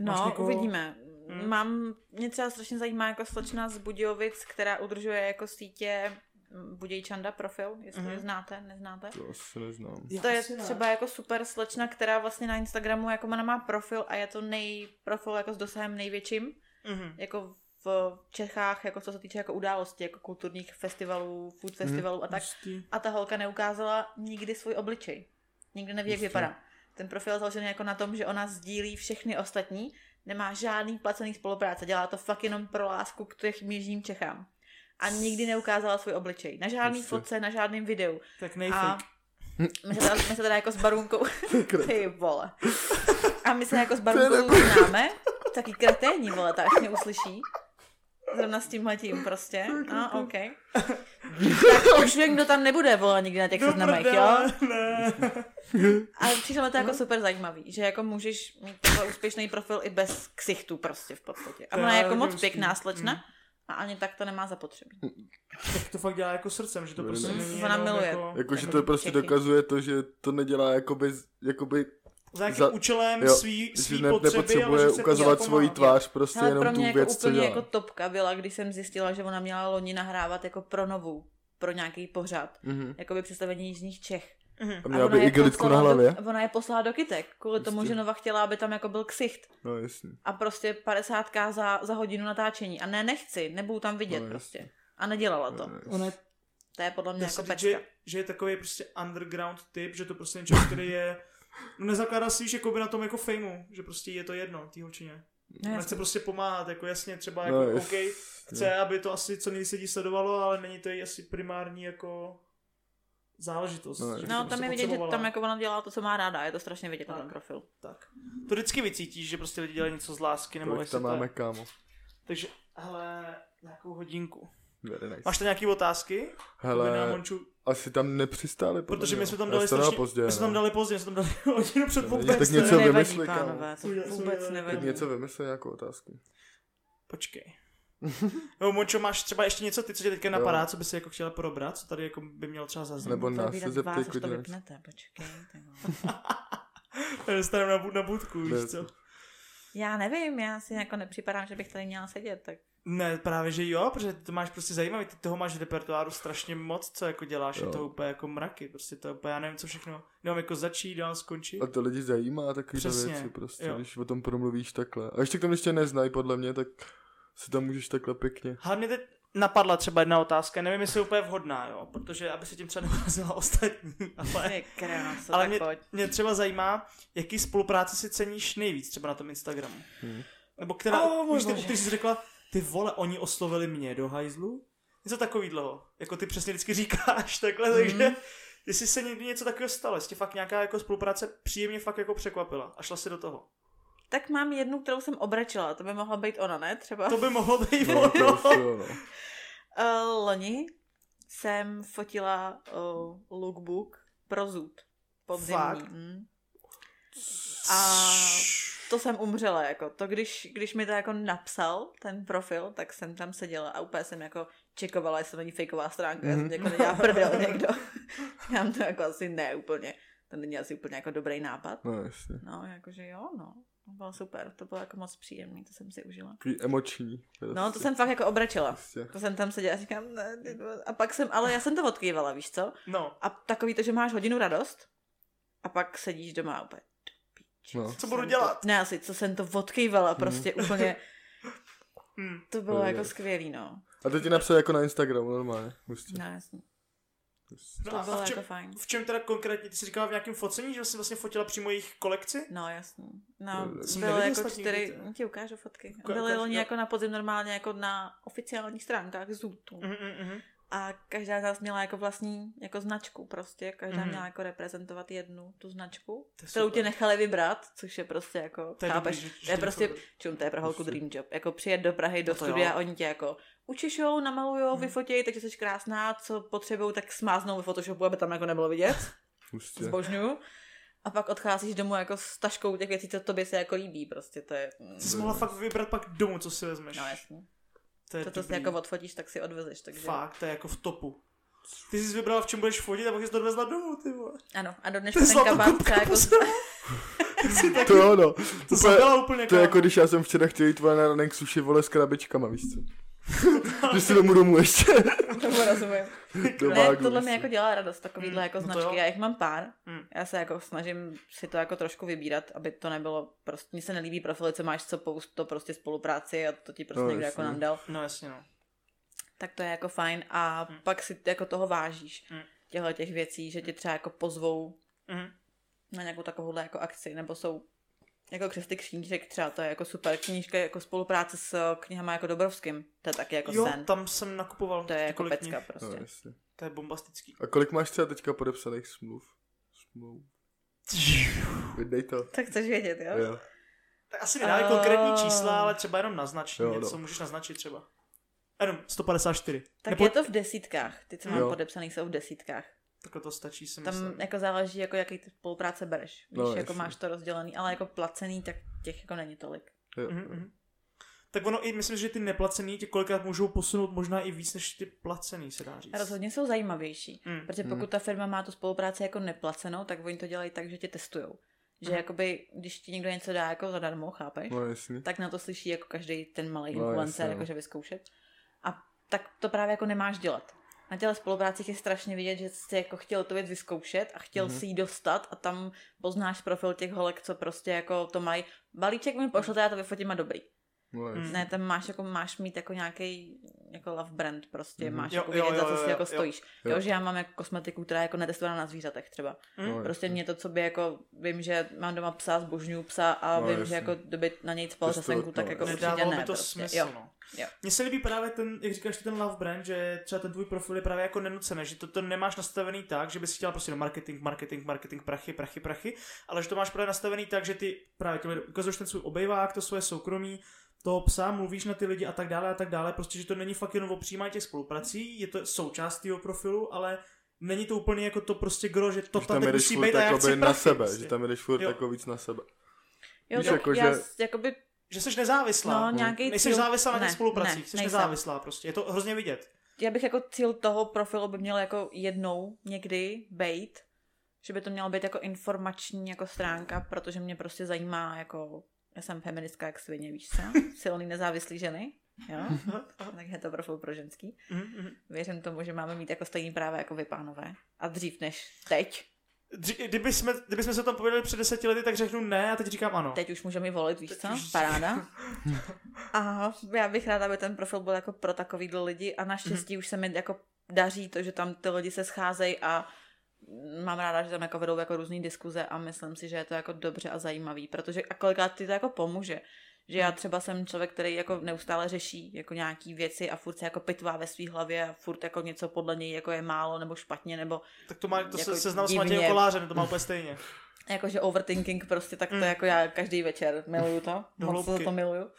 [SPEAKER 1] Máš
[SPEAKER 3] No,
[SPEAKER 1] někoho?
[SPEAKER 3] uvidíme.
[SPEAKER 1] Hmm.
[SPEAKER 3] Mám, mě třeba strašně zajímá jako slečna z Budějovic, která udržuje jako sítě mm, Budějčanda profil, jestli
[SPEAKER 1] Mhm.
[SPEAKER 3] mm-hmm. znáte, neznáte.
[SPEAKER 2] To asi neznám.
[SPEAKER 1] Já
[SPEAKER 3] To je třeba jako super slečna, která vlastně na Instagramu jako ona má profil a je to nej, profil jako s dosahem největším,
[SPEAKER 1] Mhm.
[SPEAKER 3] jako v Čechách, jako co se týče jako událostí, jako kulturních festivalů, food
[SPEAKER 2] Mhm.
[SPEAKER 3] festivalů a tak.
[SPEAKER 1] Hustý.
[SPEAKER 3] A ta holka neukázala nikdy svůj obličej. Nikdy neví, jak
[SPEAKER 2] Hustý.
[SPEAKER 3] vypadá. Ten profil je založený jako na tom, že ona sdílí všechny ostatní, nemá žádný placený spolupráce, dělá to fakt jenom pro lásku k těm jižním Čechám. A nikdy neukázala svůj obličej. Na žádný
[SPEAKER 2] Hustý.
[SPEAKER 3] fotce, na žádném videu.
[SPEAKER 1] Tak
[SPEAKER 3] A
[SPEAKER 1] nejfake.
[SPEAKER 3] my se, teda, my se teda jako s Barunkou... Ty vole. A my se jako s Barunkou známe. Taky kreténi, vole, ta až mě uslyší. Zrovna s tímhletím prostě. No, OK. Tak už vím, kdo tam nebude, vole, nikdy na těch
[SPEAKER 1] Do
[SPEAKER 3] seznamech, jo?
[SPEAKER 1] ne.
[SPEAKER 3] Ale přišlo mi to jako super zajímavý, že jako můžeš mít takhle úspěšný profil i bez ksichtu prostě v podstatě. A
[SPEAKER 1] To
[SPEAKER 3] ona
[SPEAKER 1] je
[SPEAKER 3] jako moc
[SPEAKER 1] hustý.
[SPEAKER 3] pěkná slečna
[SPEAKER 1] Mm.
[SPEAKER 3] a ani tak to nemá zapotřebí.
[SPEAKER 1] Tak to fakt dělá jako srdcem, že to prostě
[SPEAKER 2] Mm.
[SPEAKER 1] není
[SPEAKER 3] Ona miluje.
[SPEAKER 1] Jako,
[SPEAKER 2] Jakože
[SPEAKER 3] Jako
[SPEAKER 2] to prostě
[SPEAKER 3] Čechy.
[SPEAKER 2] dokazuje to, že to nedělá jakoby, jakoby
[SPEAKER 1] za jakým
[SPEAKER 2] za-
[SPEAKER 1] účelem
[SPEAKER 2] jo,
[SPEAKER 1] svý, svý
[SPEAKER 2] že ne,
[SPEAKER 1] potřeby, ale
[SPEAKER 2] nepotřebuje
[SPEAKER 1] že chce
[SPEAKER 2] ukazovat
[SPEAKER 1] pomáhat.
[SPEAKER 2] svoji tvář, prostě
[SPEAKER 3] Ale pro
[SPEAKER 2] jenom tu
[SPEAKER 3] mě jako
[SPEAKER 2] věc, co
[SPEAKER 3] úplně
[SPEAKER 2] dělá.
[SPEAKER 3] jako topka byla, když jsem zjistila, že ona měla loni nahrávat jako pro novou, pro nějaký pořad.
[SPEAKER 2] Mhm.
[SPEAKER 3] Jakoby představení Jižních Čech.
[SPEAKER 1] Mhm.
[SPEAKER 2] A měla by
[SPEAKER 3] ona je
[SPEAKER 2] igelitku na
[SPEAKER 3] poslala
[SPEAKER 2] hlavě?
[SPEAKER 3] Do, ona je poslala do kytek, kvůli tomu,
[SPEAKER 2] Jistě.
[SPEAKER 3] že Nova chtěla, aby tam jako byl ksicht.
[SPEAKER 2] No jasně.
[SPEAKER 3] A prostě 50k za, za hodinu natáčení. A ne, nechci, nebudu tam vidět
[SPEAKER 2] No,
[SPEAKER 3] prostě. A nedělala to.
[SPEAKER 2] No, jasně.
[SPEAKER 1] Ona
[SPEAKER 3] To je podle mě
[SPEAKER 1] Dá
[SPEAKER 3] jako
[SPEAKER 1] říct,
[SPEAKER 3] pecka.
[SPEAKER 1] že, že je takový prostě underground typ, že to prostě je člověk, který je no nezakládá si, že by na tom jako fejmu, že prostě je to jedno, té holčině.
[SPEAKER 3] No,
[SPEAKER 1] Ona chce prostě pomáhat, jako jasně, třeba
[SPEAKER 2] No,
[SPEAKER 1] jako, OK, chce, aby to asi co nejvíc lidí sledovalo, ale není to její asi primární jako záležitost.
[SPEAKER 2] No,
[SPEAKER 1] to
[SPEAKER 3] No, tam
[SPEAKER 1] prostě
[SPEAKER 3] je vidět, že tam jako ona dělá to, co má ráda. Je to strašně vidět na
[SPEAKER 1] Tak.
[SPEAKER 3] ten profil.
[SPEAKER 1] Tak. To vždycky vycítíš, že prostě lidi dělají něco z lásky, nebo
[SPEAKER 2] Kolik
[SPEAKER 1] jestli
[SPEAKER 2] tam
[SPEAKER 1] to je.
[SPEAKER 2] máme, kámo?
[SPEAKER 1] Takže, hele, nějakou hodinku.
[SPEAKER 2] Very nice.
[SPEAKER 1] Máš tam nějaký otázky? Jakoby na
[SPEAKER 2] Hele,
[SPEAKER 1] Monču?
[SPEAKER 2] Asi tam nepřistáli.
[SPEAKER 1] Protože
[SPEAKER 2] mě.
[SPEAKER 1] my jsme tam dali strašně,
[SPEAKER 2] pozdě,
[SPEAKER 1] my jsme tam
[SPEAKER 2] no.
[SPEAKER 1] dali pozdě, my jsme tam dali hodinu před
[SPEAKER 2] Tak
[SPEAKER 1] vůbec.
[SPEAKER 2] něco
[SPEAKER 3] To nevadí,
[SPEAKER 2] vymysli,
[SPEAKER 3] pánové, to vůbec
[SPEAKER 2] Tak něco vymysli, nějakou otázku.
[SPEAKER 1] Počkej. No, Mončo, máš třeba ještě něco, ty, co tě teďka napadá, co by si jako chtěla probrat, co tady jako by mělo třeba zaznít?
[SPEAKER 2] Nebo nás se zeptej,
[SPEAKER 3] vás, to vypnete, počkej.
[SPEAKER 1] Dostaneme na, na budku, víš
[SPEAKER 2] Ne,
[SPEAKER 1] co?
[SPEAKER 3] Já nevím, já si jako nepřipadám, že bych tady měla sedět, tak
[SPEAKER 1] Ne, právě že jo, protože ty to máš prostě zajímavý, ty toho máš v repertoáru strašně moc, co jako děláš,
[SPEAKER 2] Jo.
[SPEAKER 1] je to úplně jako mraky, prostě to úplně, já nevím, co všechno, nemám jako začít, dál skončit.
[SPEAKER 2] A to lidi zajímá takové
[SPEAKER 1] Přesně,
[SPEAKER 2] věci prostě,
[SPEAKER 1] jo.
[SPEAKER 2] když o tom promluvíš takhle. A ještě k tomu ještě neznají, podle mě, tak si tam můžeš takhle pěkně.
[SPEAKER 1] Hlavně teď napadla třeba jedna otázka, nevím, jestli je úplně vhodná, jo, protože aby se tím třeba neurazila ostatní, ale...
[SPEAKER 3] krása,
[SPEAKER 1] Ale mě,
[SPEAKER 3] pojď.
[SPEAKER 1] mě třeba zajímá, jaký spolupráce si ceníš nejvíc třeba na tom Instagramu.
[SPEAKER 2] Hmm.
[SPEAKER 1] Nebo která,
[SPEAKER 3] Oh,
[SPEAKER 1] víš, ty, ty jsi řekla, ty vole, oni oslovili mě do hajzlu? Něco takovýhleho. Jako ty přesně vždycky říkáš takhle,
[SPEAKER 3] Mhm.
[SPEAKER 1] takže jestli se někdy něco takového stalo, jestli tě fakt nějaká jako spolupráce příjemně fakt jako překvapila a šla si do toho.
[SPEAKER 3] Tak mám jednu, kterou jsem obrečela, to by mohla být ona, ne? Třeba.
[SPEAKER 1] To by mohlo být
[SPEAKER 2] No, to
[SPEAKER 1] ono.
[SPEAKER 2] asi jo, no.
[SPEAKER 3] Uh, loni jsem fotila uh, lookbook pro zud. Podzimní.
[SPEAKER 1] Fakt?
[SPEAKER 3] Mm. A to jsem umřela, jako to, když, když mi to jako napsal, ten profil, tak jsem tam seděla a úplně jsem jako čekovala, jestli to není fejková stránka, mm-hmm. já jsem jako nedělá prdel někdo. Já to jako asi ne úplně, to není asi úplně jako dobrý nápad.
[SPEAKER 2] No, jasně.
[SPEAKER 3] No, jakože jo, no. To bylo super, to bylo jako moc příjemný, to jsem si užila.
[SPEAKER 2] Takový emoční. Prostě.
[SPEAKER 3] No, to jsem fakt jako obrečela.
[SPEAKER 2] Prostě.
[SPEAKER 3] To jsem tam seděla a říkám, ne, a pak jsem, ale já jsem to odkývala, víš co?
[SPEAKER 1] No,
[SPEAKER 3] A takový to, že máš hodinu radost a pak sedíš doma a úplně, "Do píči,
[SPEAKER 2] No.
[SPEAKER 1] Co budu dělat?"
[SPEAKER 3] To, ne, asi, co jsem to odkývala, prostě úplně,
[SPEAKER 1] hm.
[SPEAKER 3] to bylo
[SPEAKER 2] To
[SPEAKER 3] jako
[SPEAKER 2] je.
[SPEAKER 3] skvělý, no.
[SPEAKER 2] A to ti napsal jako na Instagramu, normálně. Hustě.
[SPEAKER 3] No, jasně.
[SPEAKER 1] no
[SPEAKER 3] To bylo
[SPEAKER 1] v, čem,
[SPEAKER 3] jako fajn.
[SPEAKER 1] v čem teda konkrétně, ty jsi říkala v nějakém focení, že jsi vlastně fotila přímo jejich kolekci?
[SPEAKER 3] No, jasný. No,
[SPEAKER 1] jsem
[SPEAKER 3] byly
[SPEAKER 1] neviděl
[SPEAKER 3] jako čtyři, ti ukážu fotky.
[SPEAKER 1] Uka-
[SPEAKER 3] Byly
[SPEAKER 1] ukáž,
[SPEAKER 3] loni
[SPEAKER 1] jo.
[SPEAKER 3] jako na podzim normálně jako na oficiálních stránkách Zootu.
[SPEAKER 1] Mhm, mhm, mhm.
[SPEAKER 3] A každá z nás měla jako vlastní jako značku prostě. Každá
[SPEAKER 1] Mhm.
[SPEAKER 3] měla jako reprezentovat jednu tu značku,
[SPEAKER 1] To
[SPEAKER 3] kterou
[SPEAKER 1] super.
[SPEAKER 3] tě nechali vybrat, což je prostě jako,
[SPEAKER 1] To je
[SPEAKER 3] chápeš,
[SPEAKER 1] dobrý,
[SPEAKER 3] to je
[SPEAKER 1] to
[SPEAKER 3] prostě,
[SPEAKER 1] nechali-
[SPEAKER 3] čum, to je pro holku dream job. Jako přijet do Prahy, do
[SPEAKER 1] No to
[SPEAKER 3] studia,
[SPEAKER 1] jo.
[SPEAKER 3] oni tě jako učišou, namalujou,
[SPEAKER 1] Mhm.
[SPEAKER 3] vyfotějí, takže jsi krásná, co potřebují, tak smáznou ve Photoshopu, aby tam jako nebylo vidět.
[SPEAKER 2] Hustě.
[SPEAKER 3] Zbožňuju. a pak odcházíš domů jako s taškou těch věcí, co tobě se jako líbí, prostě to je...
[SPEAKER 1] Jsi mohla fakt vybrat pak domů, co si vezmeš.
[SPEAKER 3] No jasně.
[SPEAKER 1] To je
[SPEAKER 3] To, co si jako odfotíš, tak si odvezeš, takže...
[SPEAKER 1] Fakt, to je jako v topu. Ty jsi vybrala, v čem budeš fotit a pak jsi to odvezla domů, ty vole.
[SPEAKER 3] Ano, a do
[SPEAKER 1] To
[SPEAKER 3] dneška ten kabát
[SPEAKER 1] zlatokopka
[SPEAKER 3] třeba jako...
[SPEAKER 1] taky,
[SPEAKER 2] To jo, no.
[SPEAKER 1] to
[SPEAKER 2] Úplně-
[SPEAKER 1] jsem byla úplně
[SPEAKER 2] To je jako když já jsem včera chtěl jít na ranek suši vole s krabičkama, víš co? že si domů domů ještě.
[SPEAKER 3] Tomu rozumím.
[SPEAKER 2] Do
[SPEAKER 3] Ne, tohle mi
[SPEAKER 2] co.
[SPEAKER 3] jako dělá radost, takovýhle
[SPEAKER 1] Mm,
[SPEAKER 3] jako
[SPEAKER 1] no to
[SPEAKER 3] značky.
[SPEAKER 1] jo.
[SPEAKER 3] Já jich mám pár.
[SPEAKER 1] Mm.
[SPEAKER 3] Já se jako snažím si to jako trošku vybírat, aby to nebylo prostě, mně se nelíbí profily, co máš, co poust, to prostě spolupráci a to ti prostě
[SPEAKER 2] No,
[SPEAKER 3] někdo jako
[SPEAKER 2] jasně.
[SPEAKER 3] nandal.
[SPEAKER 1] No jasně, no.
[SPEAKER 3] Tak to je jako fajn a
[SPEAKER 1] Mm.
[SPEAKER 3] pak si jako toho vážíš.
[SPEAKER 1] Mm.
[SPEAKER 3] Těchto těch věcí, že tě třeba jako pozvou
[SPEAKER 1] Mhm.
[SPEAKER 3] na nějakou takovouhle jako akci, nebo jsou jako křesty křížek, třeba to je jako super knížka, jako spolupráce s knihama jako Dobrovským, to je taky jako
[SPEAKER 1] Jo,
[SPEAKER 3] sen.
[SPEAKER 1] tam jsem nakupoval.
[SPEAKER 3] To je jako pecka
[SPEAKER 1] knih.
[SPEAKER 2] No,
[SPEAKER 3] prostě.
[SPEAKER 2] jasně.
[SPEAKER 1] To je bombastický.
[SPEAKER 2] A kolik máš třeba teďka podepsaných smluv? Smluv. Vydej to.
[SPEAKER 3] Tak chceš vědět, jo?
[SPEAKER 2] Jo.
[SPEAKER 1] Tak asi nedávej
[SPEAKER 3] A-
[SPEAKER 1] konkrétní čísla, ale třeba jenom naznačí
[SPEAKER 2] Jo,
[SPEAKER 1] něco,
[SPEAKER 2] no.
[SPEAKER 1] můžeš naznačit třeba. Jenom 154.
[SPEAKER 3] Tak
[SPEAKER 1] Nebo
[SPEAKER 3] je to v desítkách, ty, co mám
[SPEAKER 2] Jo.
[SPEAKER 3] podepsaný, jsou v desítkách.
[SPEAKER 1] Takhle to stačí, si
[SPEAKER 3] Tam
[SPEAKER 1] myslím.
[SPEAKER 3] jako záleží, jako jaký ty spolupráce bereš. Víš,
[SPEAKER 2] No,
[SPEAKER 3] jako máš to rozdělený, ale jako placený, tak těch jako není tolik.
[SPEAKER 2] jo.
[SPEAKER 1] Mhm, mhm. Tak ono i myslím, že ty neplacený tě kolikrát můžou posunout možná i víc než ty placený, se dá říct.
[SPEAKER 3] A rozhodně jsou zajímavější,
[SPEAKER 1] Mm.
[SPEAKER 3] protože pokud ta firma má tu spolupráci jako neplacenou, tak oni to dělají tak, že tě testujou. Že
[SPEAKER 1] Mhm.
[SPEAKER 3] jakoby, když ti někdo něco dá jako zadarmo, chápeš?
[SPEAKER 2] No
[SPEAKER 3] tak na to slyší jako každý ten malý
[SPEAKER 2] No,
[SPEAKER 3] influencer,
[SPEAKER 2] jasně, no.
[SPEAKER 3] jakože vyzkoušet. A tak to právě jako nemáš dělat. Na těle spoluprácích je strašně vidět, že jsi jako chtěl tu věc vyzkoušet a chtěl
[SPEAKER 2] Mhm.
[SPEAKER 3] si ji dostat a tam poznáš profil těch holek, co prostě jako to mají. Balíček mi pošlete, já to vyfotím a dobrý.
[SPEAKER 2] No.
[SPEAKER 1] Mm.
[SPEAKER 3] Ne, tam máš jako máš mít jako nějaký jako love brand prostě,
[SPEAKER 2] Mhm.
[SPEAKER 3] máš
[SPEAKER 1] Jo,
[SPEAKER 3] jako
[SPEAKER 1] jo,
[SPEAKER 3] vědět,
[SPEAKER 1] jo,
[SPEAKER 3] za co
[SPEAKER 1] jo,
[SPEAKER 3] si
[SPEAKER 1] jo,
[SPEAKER 3] jako
[SPEAKER 1] jo.
[SPEAKER 3] stojíš.
[SPEAKER 2] Jo.
[SPEAKER 3] Jo. že já mám jako kosmetiku, která je jako netestovaná na zvířatech třeba.
[SPEAKER 1] Mm.
[SPEAKER 2] No,
[SPEAKER 3] Prostě mě to, co by jako, vím, že mám doma psa, zbožňuju psa a
[SPEAKER 2] No,
[SPEAKER 3] vím,
[SPEAKER 2] jasně.
[SPEAKER 3] že jako kdyby na něj spal řasenku, tak
[SPEAKER 2] no,
[SPEAKER 3] jako určitě
[SPEAKER 1] Nedávalo
[SPEAKER 3] ne.
[SPEAKER 1] by to
[SPEAKER 3] prostě.
[SPEAKER 1] smysl,
[SPEAKER 3] Jo.
[SPEAKER 1] no.
[SPEAKER 3] Jo.
[SPEAKER 1] Mně se líbí právě ten, jak říkáš, ty ten love brand, že třeba ten tvůj profil je právě jako nenucený, že to, to nemáš nastavený tak, že bys chtěla prostě no marketing, marketing, marketing, prachy, prachy, prachy, ale že to máš právě nastavený tak, že ty právě ukazuješ ten svůj obejvák, to svoje soukromí, toho psa, mluvíš na ty lidi a tak dále a tak dále, prostě, že to není fakt jenom o přijímání těch spoluprací, je to součást tvého profilu, ale není to úplně jako to prostě gro, že to
[SPEAKER 2] Že
[SPEAKER 1] tam musí být a já chci
[SPEAKER 2] na
[SPEAKER 1] prachy,
[SPEAKER 2] sebe,
[SPEAKER 1] prostě.
[SPEAKER 2] že tam jdeš furt
[SPEAKER 1] Jo.
[SPEAKER 2] jako víc na sebe.
[SPEAKER 3] Jo,
[SPEAKER 2] Víš, jako,
[SPEAKER 3] já
[SPEAKER 2] že-
[SPEAKER 3] jakoby,
[SPEAKER 1] Že jsi nezávislá.
[SPEAKER 3] no, nějaký
[SPEAKER 1] Nejsi
[SPEAKER 3] cíl,
[SPEAKER 1] závislá na těch
[SPEAKER 3] ne,
[SPEAKER 1] spolupracích,
[SPEAKER 3] ne,
[SPEAKER 1] jsi
[SPEAKER 3] nejsem.
[SPEAKER 1] nezávislá prostě, je to hrozně vidět.
[SPEAKER 3] Já bych jako cíl toho profilu by měl jako jednou někdy bejt, že by to mělo být jako informační jako stránka, protože mě prostě zajímá jako, já jsem feministka jak svině, víš co? Silný nezávislý ženy, jo? Tak je to profil pro ženský.
[SPEAKER 1] Mhm, mhm.
[SPEAKER 3] Věřím tomu, že máme mít jako stejný práva jako vy, pánové. A dřív než teď.
[SPEAKER 1] Dři- Kdyby jsme, kdyby jsme se o tom pověděli před deseti lety, tak řeknu ne a teď říkám ano.
[SPEAKER 3] Teď už můžeme volit, víš
[SPEAKER 1] Teď
[SPEAKER 3] co?
[SPEAKER 1] už-
[SPEAKER 3] Paráda. A já bych ráda, aby ten profil byl jako pro takovýhle lidi a naštěstí
[SPEAKER 1] Mhm.
[SPEAKER 3] už se mi jako daří to, že tam ty lidi se scházejí a mám ráda, že tam jako vedou jako různé diskuze a myslím si, že je to jako dobře a zajímavý, protože a kolikrát ti to jako pomůže. Že já třeba jsem člověk, který jako neustále řeší jako nějaký věci a furt se jako pitvá ve své hlavě a furt jako něco podle něj jako je málo nebo špatně nebo
[SPEAKER 1] Tak to má, to
[SPEAKER 3] Jako
[SPEAKER 1] se seznam s. Matějem Kolářem, to má úplně stejně.
[SPEAKER 3] jakože overthinking prostě, tak to
[SPEAKER 1] Mm.
[SPEAKER 3] jako já každý večer miluju to,
[SPEAKER 1] Do
[SPEAKER 3] moc
[SPEAKER 1] hloubky.
[SPEAKER 3] to miluju.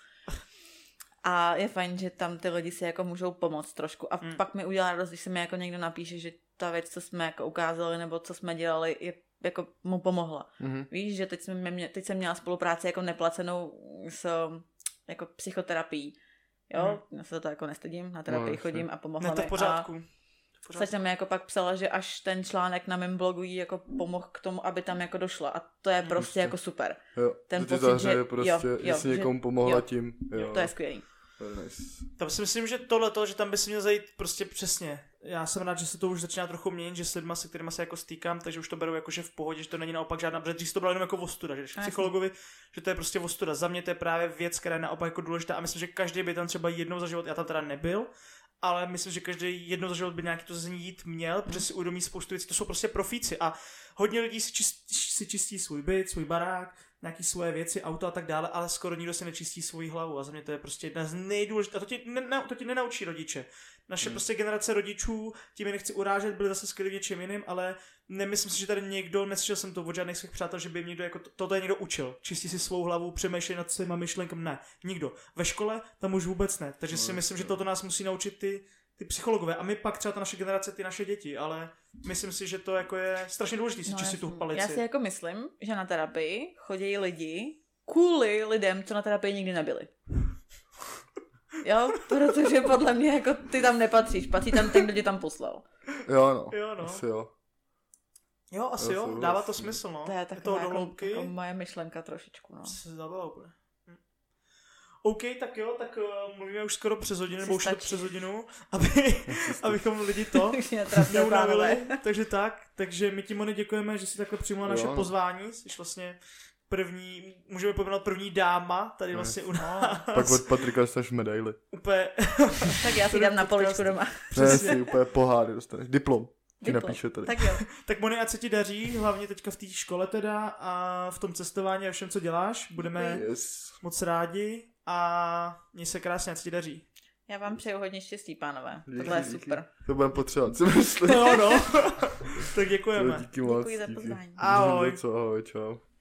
[SPEAKER 3] A je fajn, že tam ty lidi si jako můžou pomoct trošku. A
[SPEAKER 1] mm.
[SPEAKER 3] pak mi udělá radost, když se mi jako někdo napíše, že ta věc, co jsme jako ukázali, nebo co jsme dělali, je jako mu pomohla.
[SPEAKER 2] Mhm.
[SPEAKER 3] Víš, že teď, jsme mě, teď jsem měla spolupráci jako neplacenou s jako psychoterapií. Jo, mm. já se za to jako nestydím, na terapii
[SPEAKER 2] No,
[SPEAKER 3] chodím a pomohla
[SPEAKER 1] Ne, to
[SPEAKER 3] mi.
[SPEAKER 1] v pořádku.
[SPEAKER 3] A
[SPEAKER 1] V pořádku.
[SPEAKER 3] Sača mi jako pak psala, že až ten článek na mém blogu jí jako pomohl k tomu, aby tam jako došla. A to je prostě
[SPEAKER 2] Prostě.
[SPEAKER 3] jako super.
[SPEAKER 2] Jo,
[SPEAKER 3] Ten
[SPEAKER 2] že
[SPEAKER 3] pocit, že-
[SPEAKER 2] prostě,
[SPEAKER 3] jo, jo,
[SPEAKER 2] jestli
[SPEAKER 3] že-
[SPEAKER 2] někomu pomohla
[SPEAKER 3] jo.
[SPEAKER 2] tím. Jo,
[SPEAKER 3] To je skvělý.
[SPEAKER 2] Nice.
[SPEAKER 1] Tam si myslím, že tohle to, že tam by si měl zajít prostě přesně. Já jsem rád, že se to už začíná trochu měnit, že s lidma, se kterými se jako stýkám, takže už to beru jako, že v pohodě, že to není naopak žádná, protože dřív to bylo jenom jako ostuda, že psychologovi, že to je prostě ostuda. Za mě to je právě věc, která je naopak jako důležitá a myslím, že každý by tam třeba jednou za život, já tam teda nebyl, ale myslím, že každý jednou za život by nějaký to zazení jít měl, protože si uvědomí spoustu věcí, to jsou prostě profíci a hodně lidí si, čist, si čistí svůj byt, svůj barák, nějaký svoje věci, auto a tak dále, ale skoro nikdo si nečistí svoji hlavu a za mě to je prostě jedna z nejdůležitějších, a to ti, ne, to ti nenaučí rodiče. Naše
[SPEAKER 2] Hmm.
[SPEAKER 1] prostě generace rodičů, tím je nechci urážet, byli zase skvělí v něčem jiným, ale nemyslím si, že tady někdo, neslyšel jsem to od žádných svých přátel, že by jim někdo jako to, toto je někdo učil. Čistí si svou hlavu, přemýšlej nad svýma myšlenkami, ne, nikdo. Ve škole tam už vůbec ne, takže
[SPEAKER 2] No,
[SPEAKER 1] si myslím, že toto nás musí naučit ty ty psychologové a my pak třeba ta naše generace, ty naše děti, ale myslím si, že to jako je strašně důležité si no, čistit tu palici.
[SPEAKER 3] Já si jako myslím, že na terapii chodí lidi kvůli lidem, co na terapii nikdy nebyli. Jo, protože podle mě jako ty tam nepatříš, patří tam ten, kdo tě tam poslal.
[SPEAKER 2] Jo, no.
[SPEAKER 1] Jo, no.
[SPEAKER 2] Asi jo.
[SPEAKER 1] Jo, asi jo, dává to smysl, no.
[SPEAKER 3] To je
[SPEAKER 1] Je
[SPEAKER 3] taková
[SPEAKER 1] to
[SPEAKER 3] jako, jako moje myšlenka trošičku, no.
[SPEAKER 1] Se zabavil úplně. OK, tak jo, tak uh, mluvíme už skoro přes hodinu, nebo už přes hodinu, aby, abychom lidi to neunavili. Takže tak, takže my ti Moni děkujeme, že jsi takhle přijmula naše
[SPEAKER 2] Jo.
[SPEAKER 1] pozvání, jsi vlastně první, můžeme pojmenovat první dáma, tady vlastně u nás.
[SPEAKER 2] Pak od Patrika dostaneš medaily.
[SPEAKER 1] Úplně,
[SPEAKER 3] Tak já si dám na poličku doma.
[SPEAKER 2] Ne,
[SPEAKER 1] přesně.
[SPEAKER 2] si úplně pohár dostaneš. Diplom. Ti
[SPEAKER 3] Diplom.
[SPEAKER 2] napíše tady.
[SPEAKER 3] Tak jo.
[SPEAKER 1] Tak Moni, ať se ti daří, hlavně teďka v té škole teda a v tom cestování a všem, co děláš. Budeme
[SPEAKER 2] Yes.
[SPEAKER 1] moc rádi a měj se krásně, ať se ti daří.
[SPEAKER 3] Já vám přeju hodně štěstí, pánové.
[SPEAKER 2] Díky,
[SPEAKER 3] Tohle je
[SPEAKER 2] díky.
[SPEAKER 3] super.
[SPEAKER 2] To budeme potřebovat, si myslím.
[SPEAKER 1] No, no. tak děkujeme.
[SPEAKER 2] Díky moc.
[SPEAKER 3] Děkuji za pozvání.
[SPEAKER 1] Ahoj.
[SPEAKER 2] Co, ahoj, čau.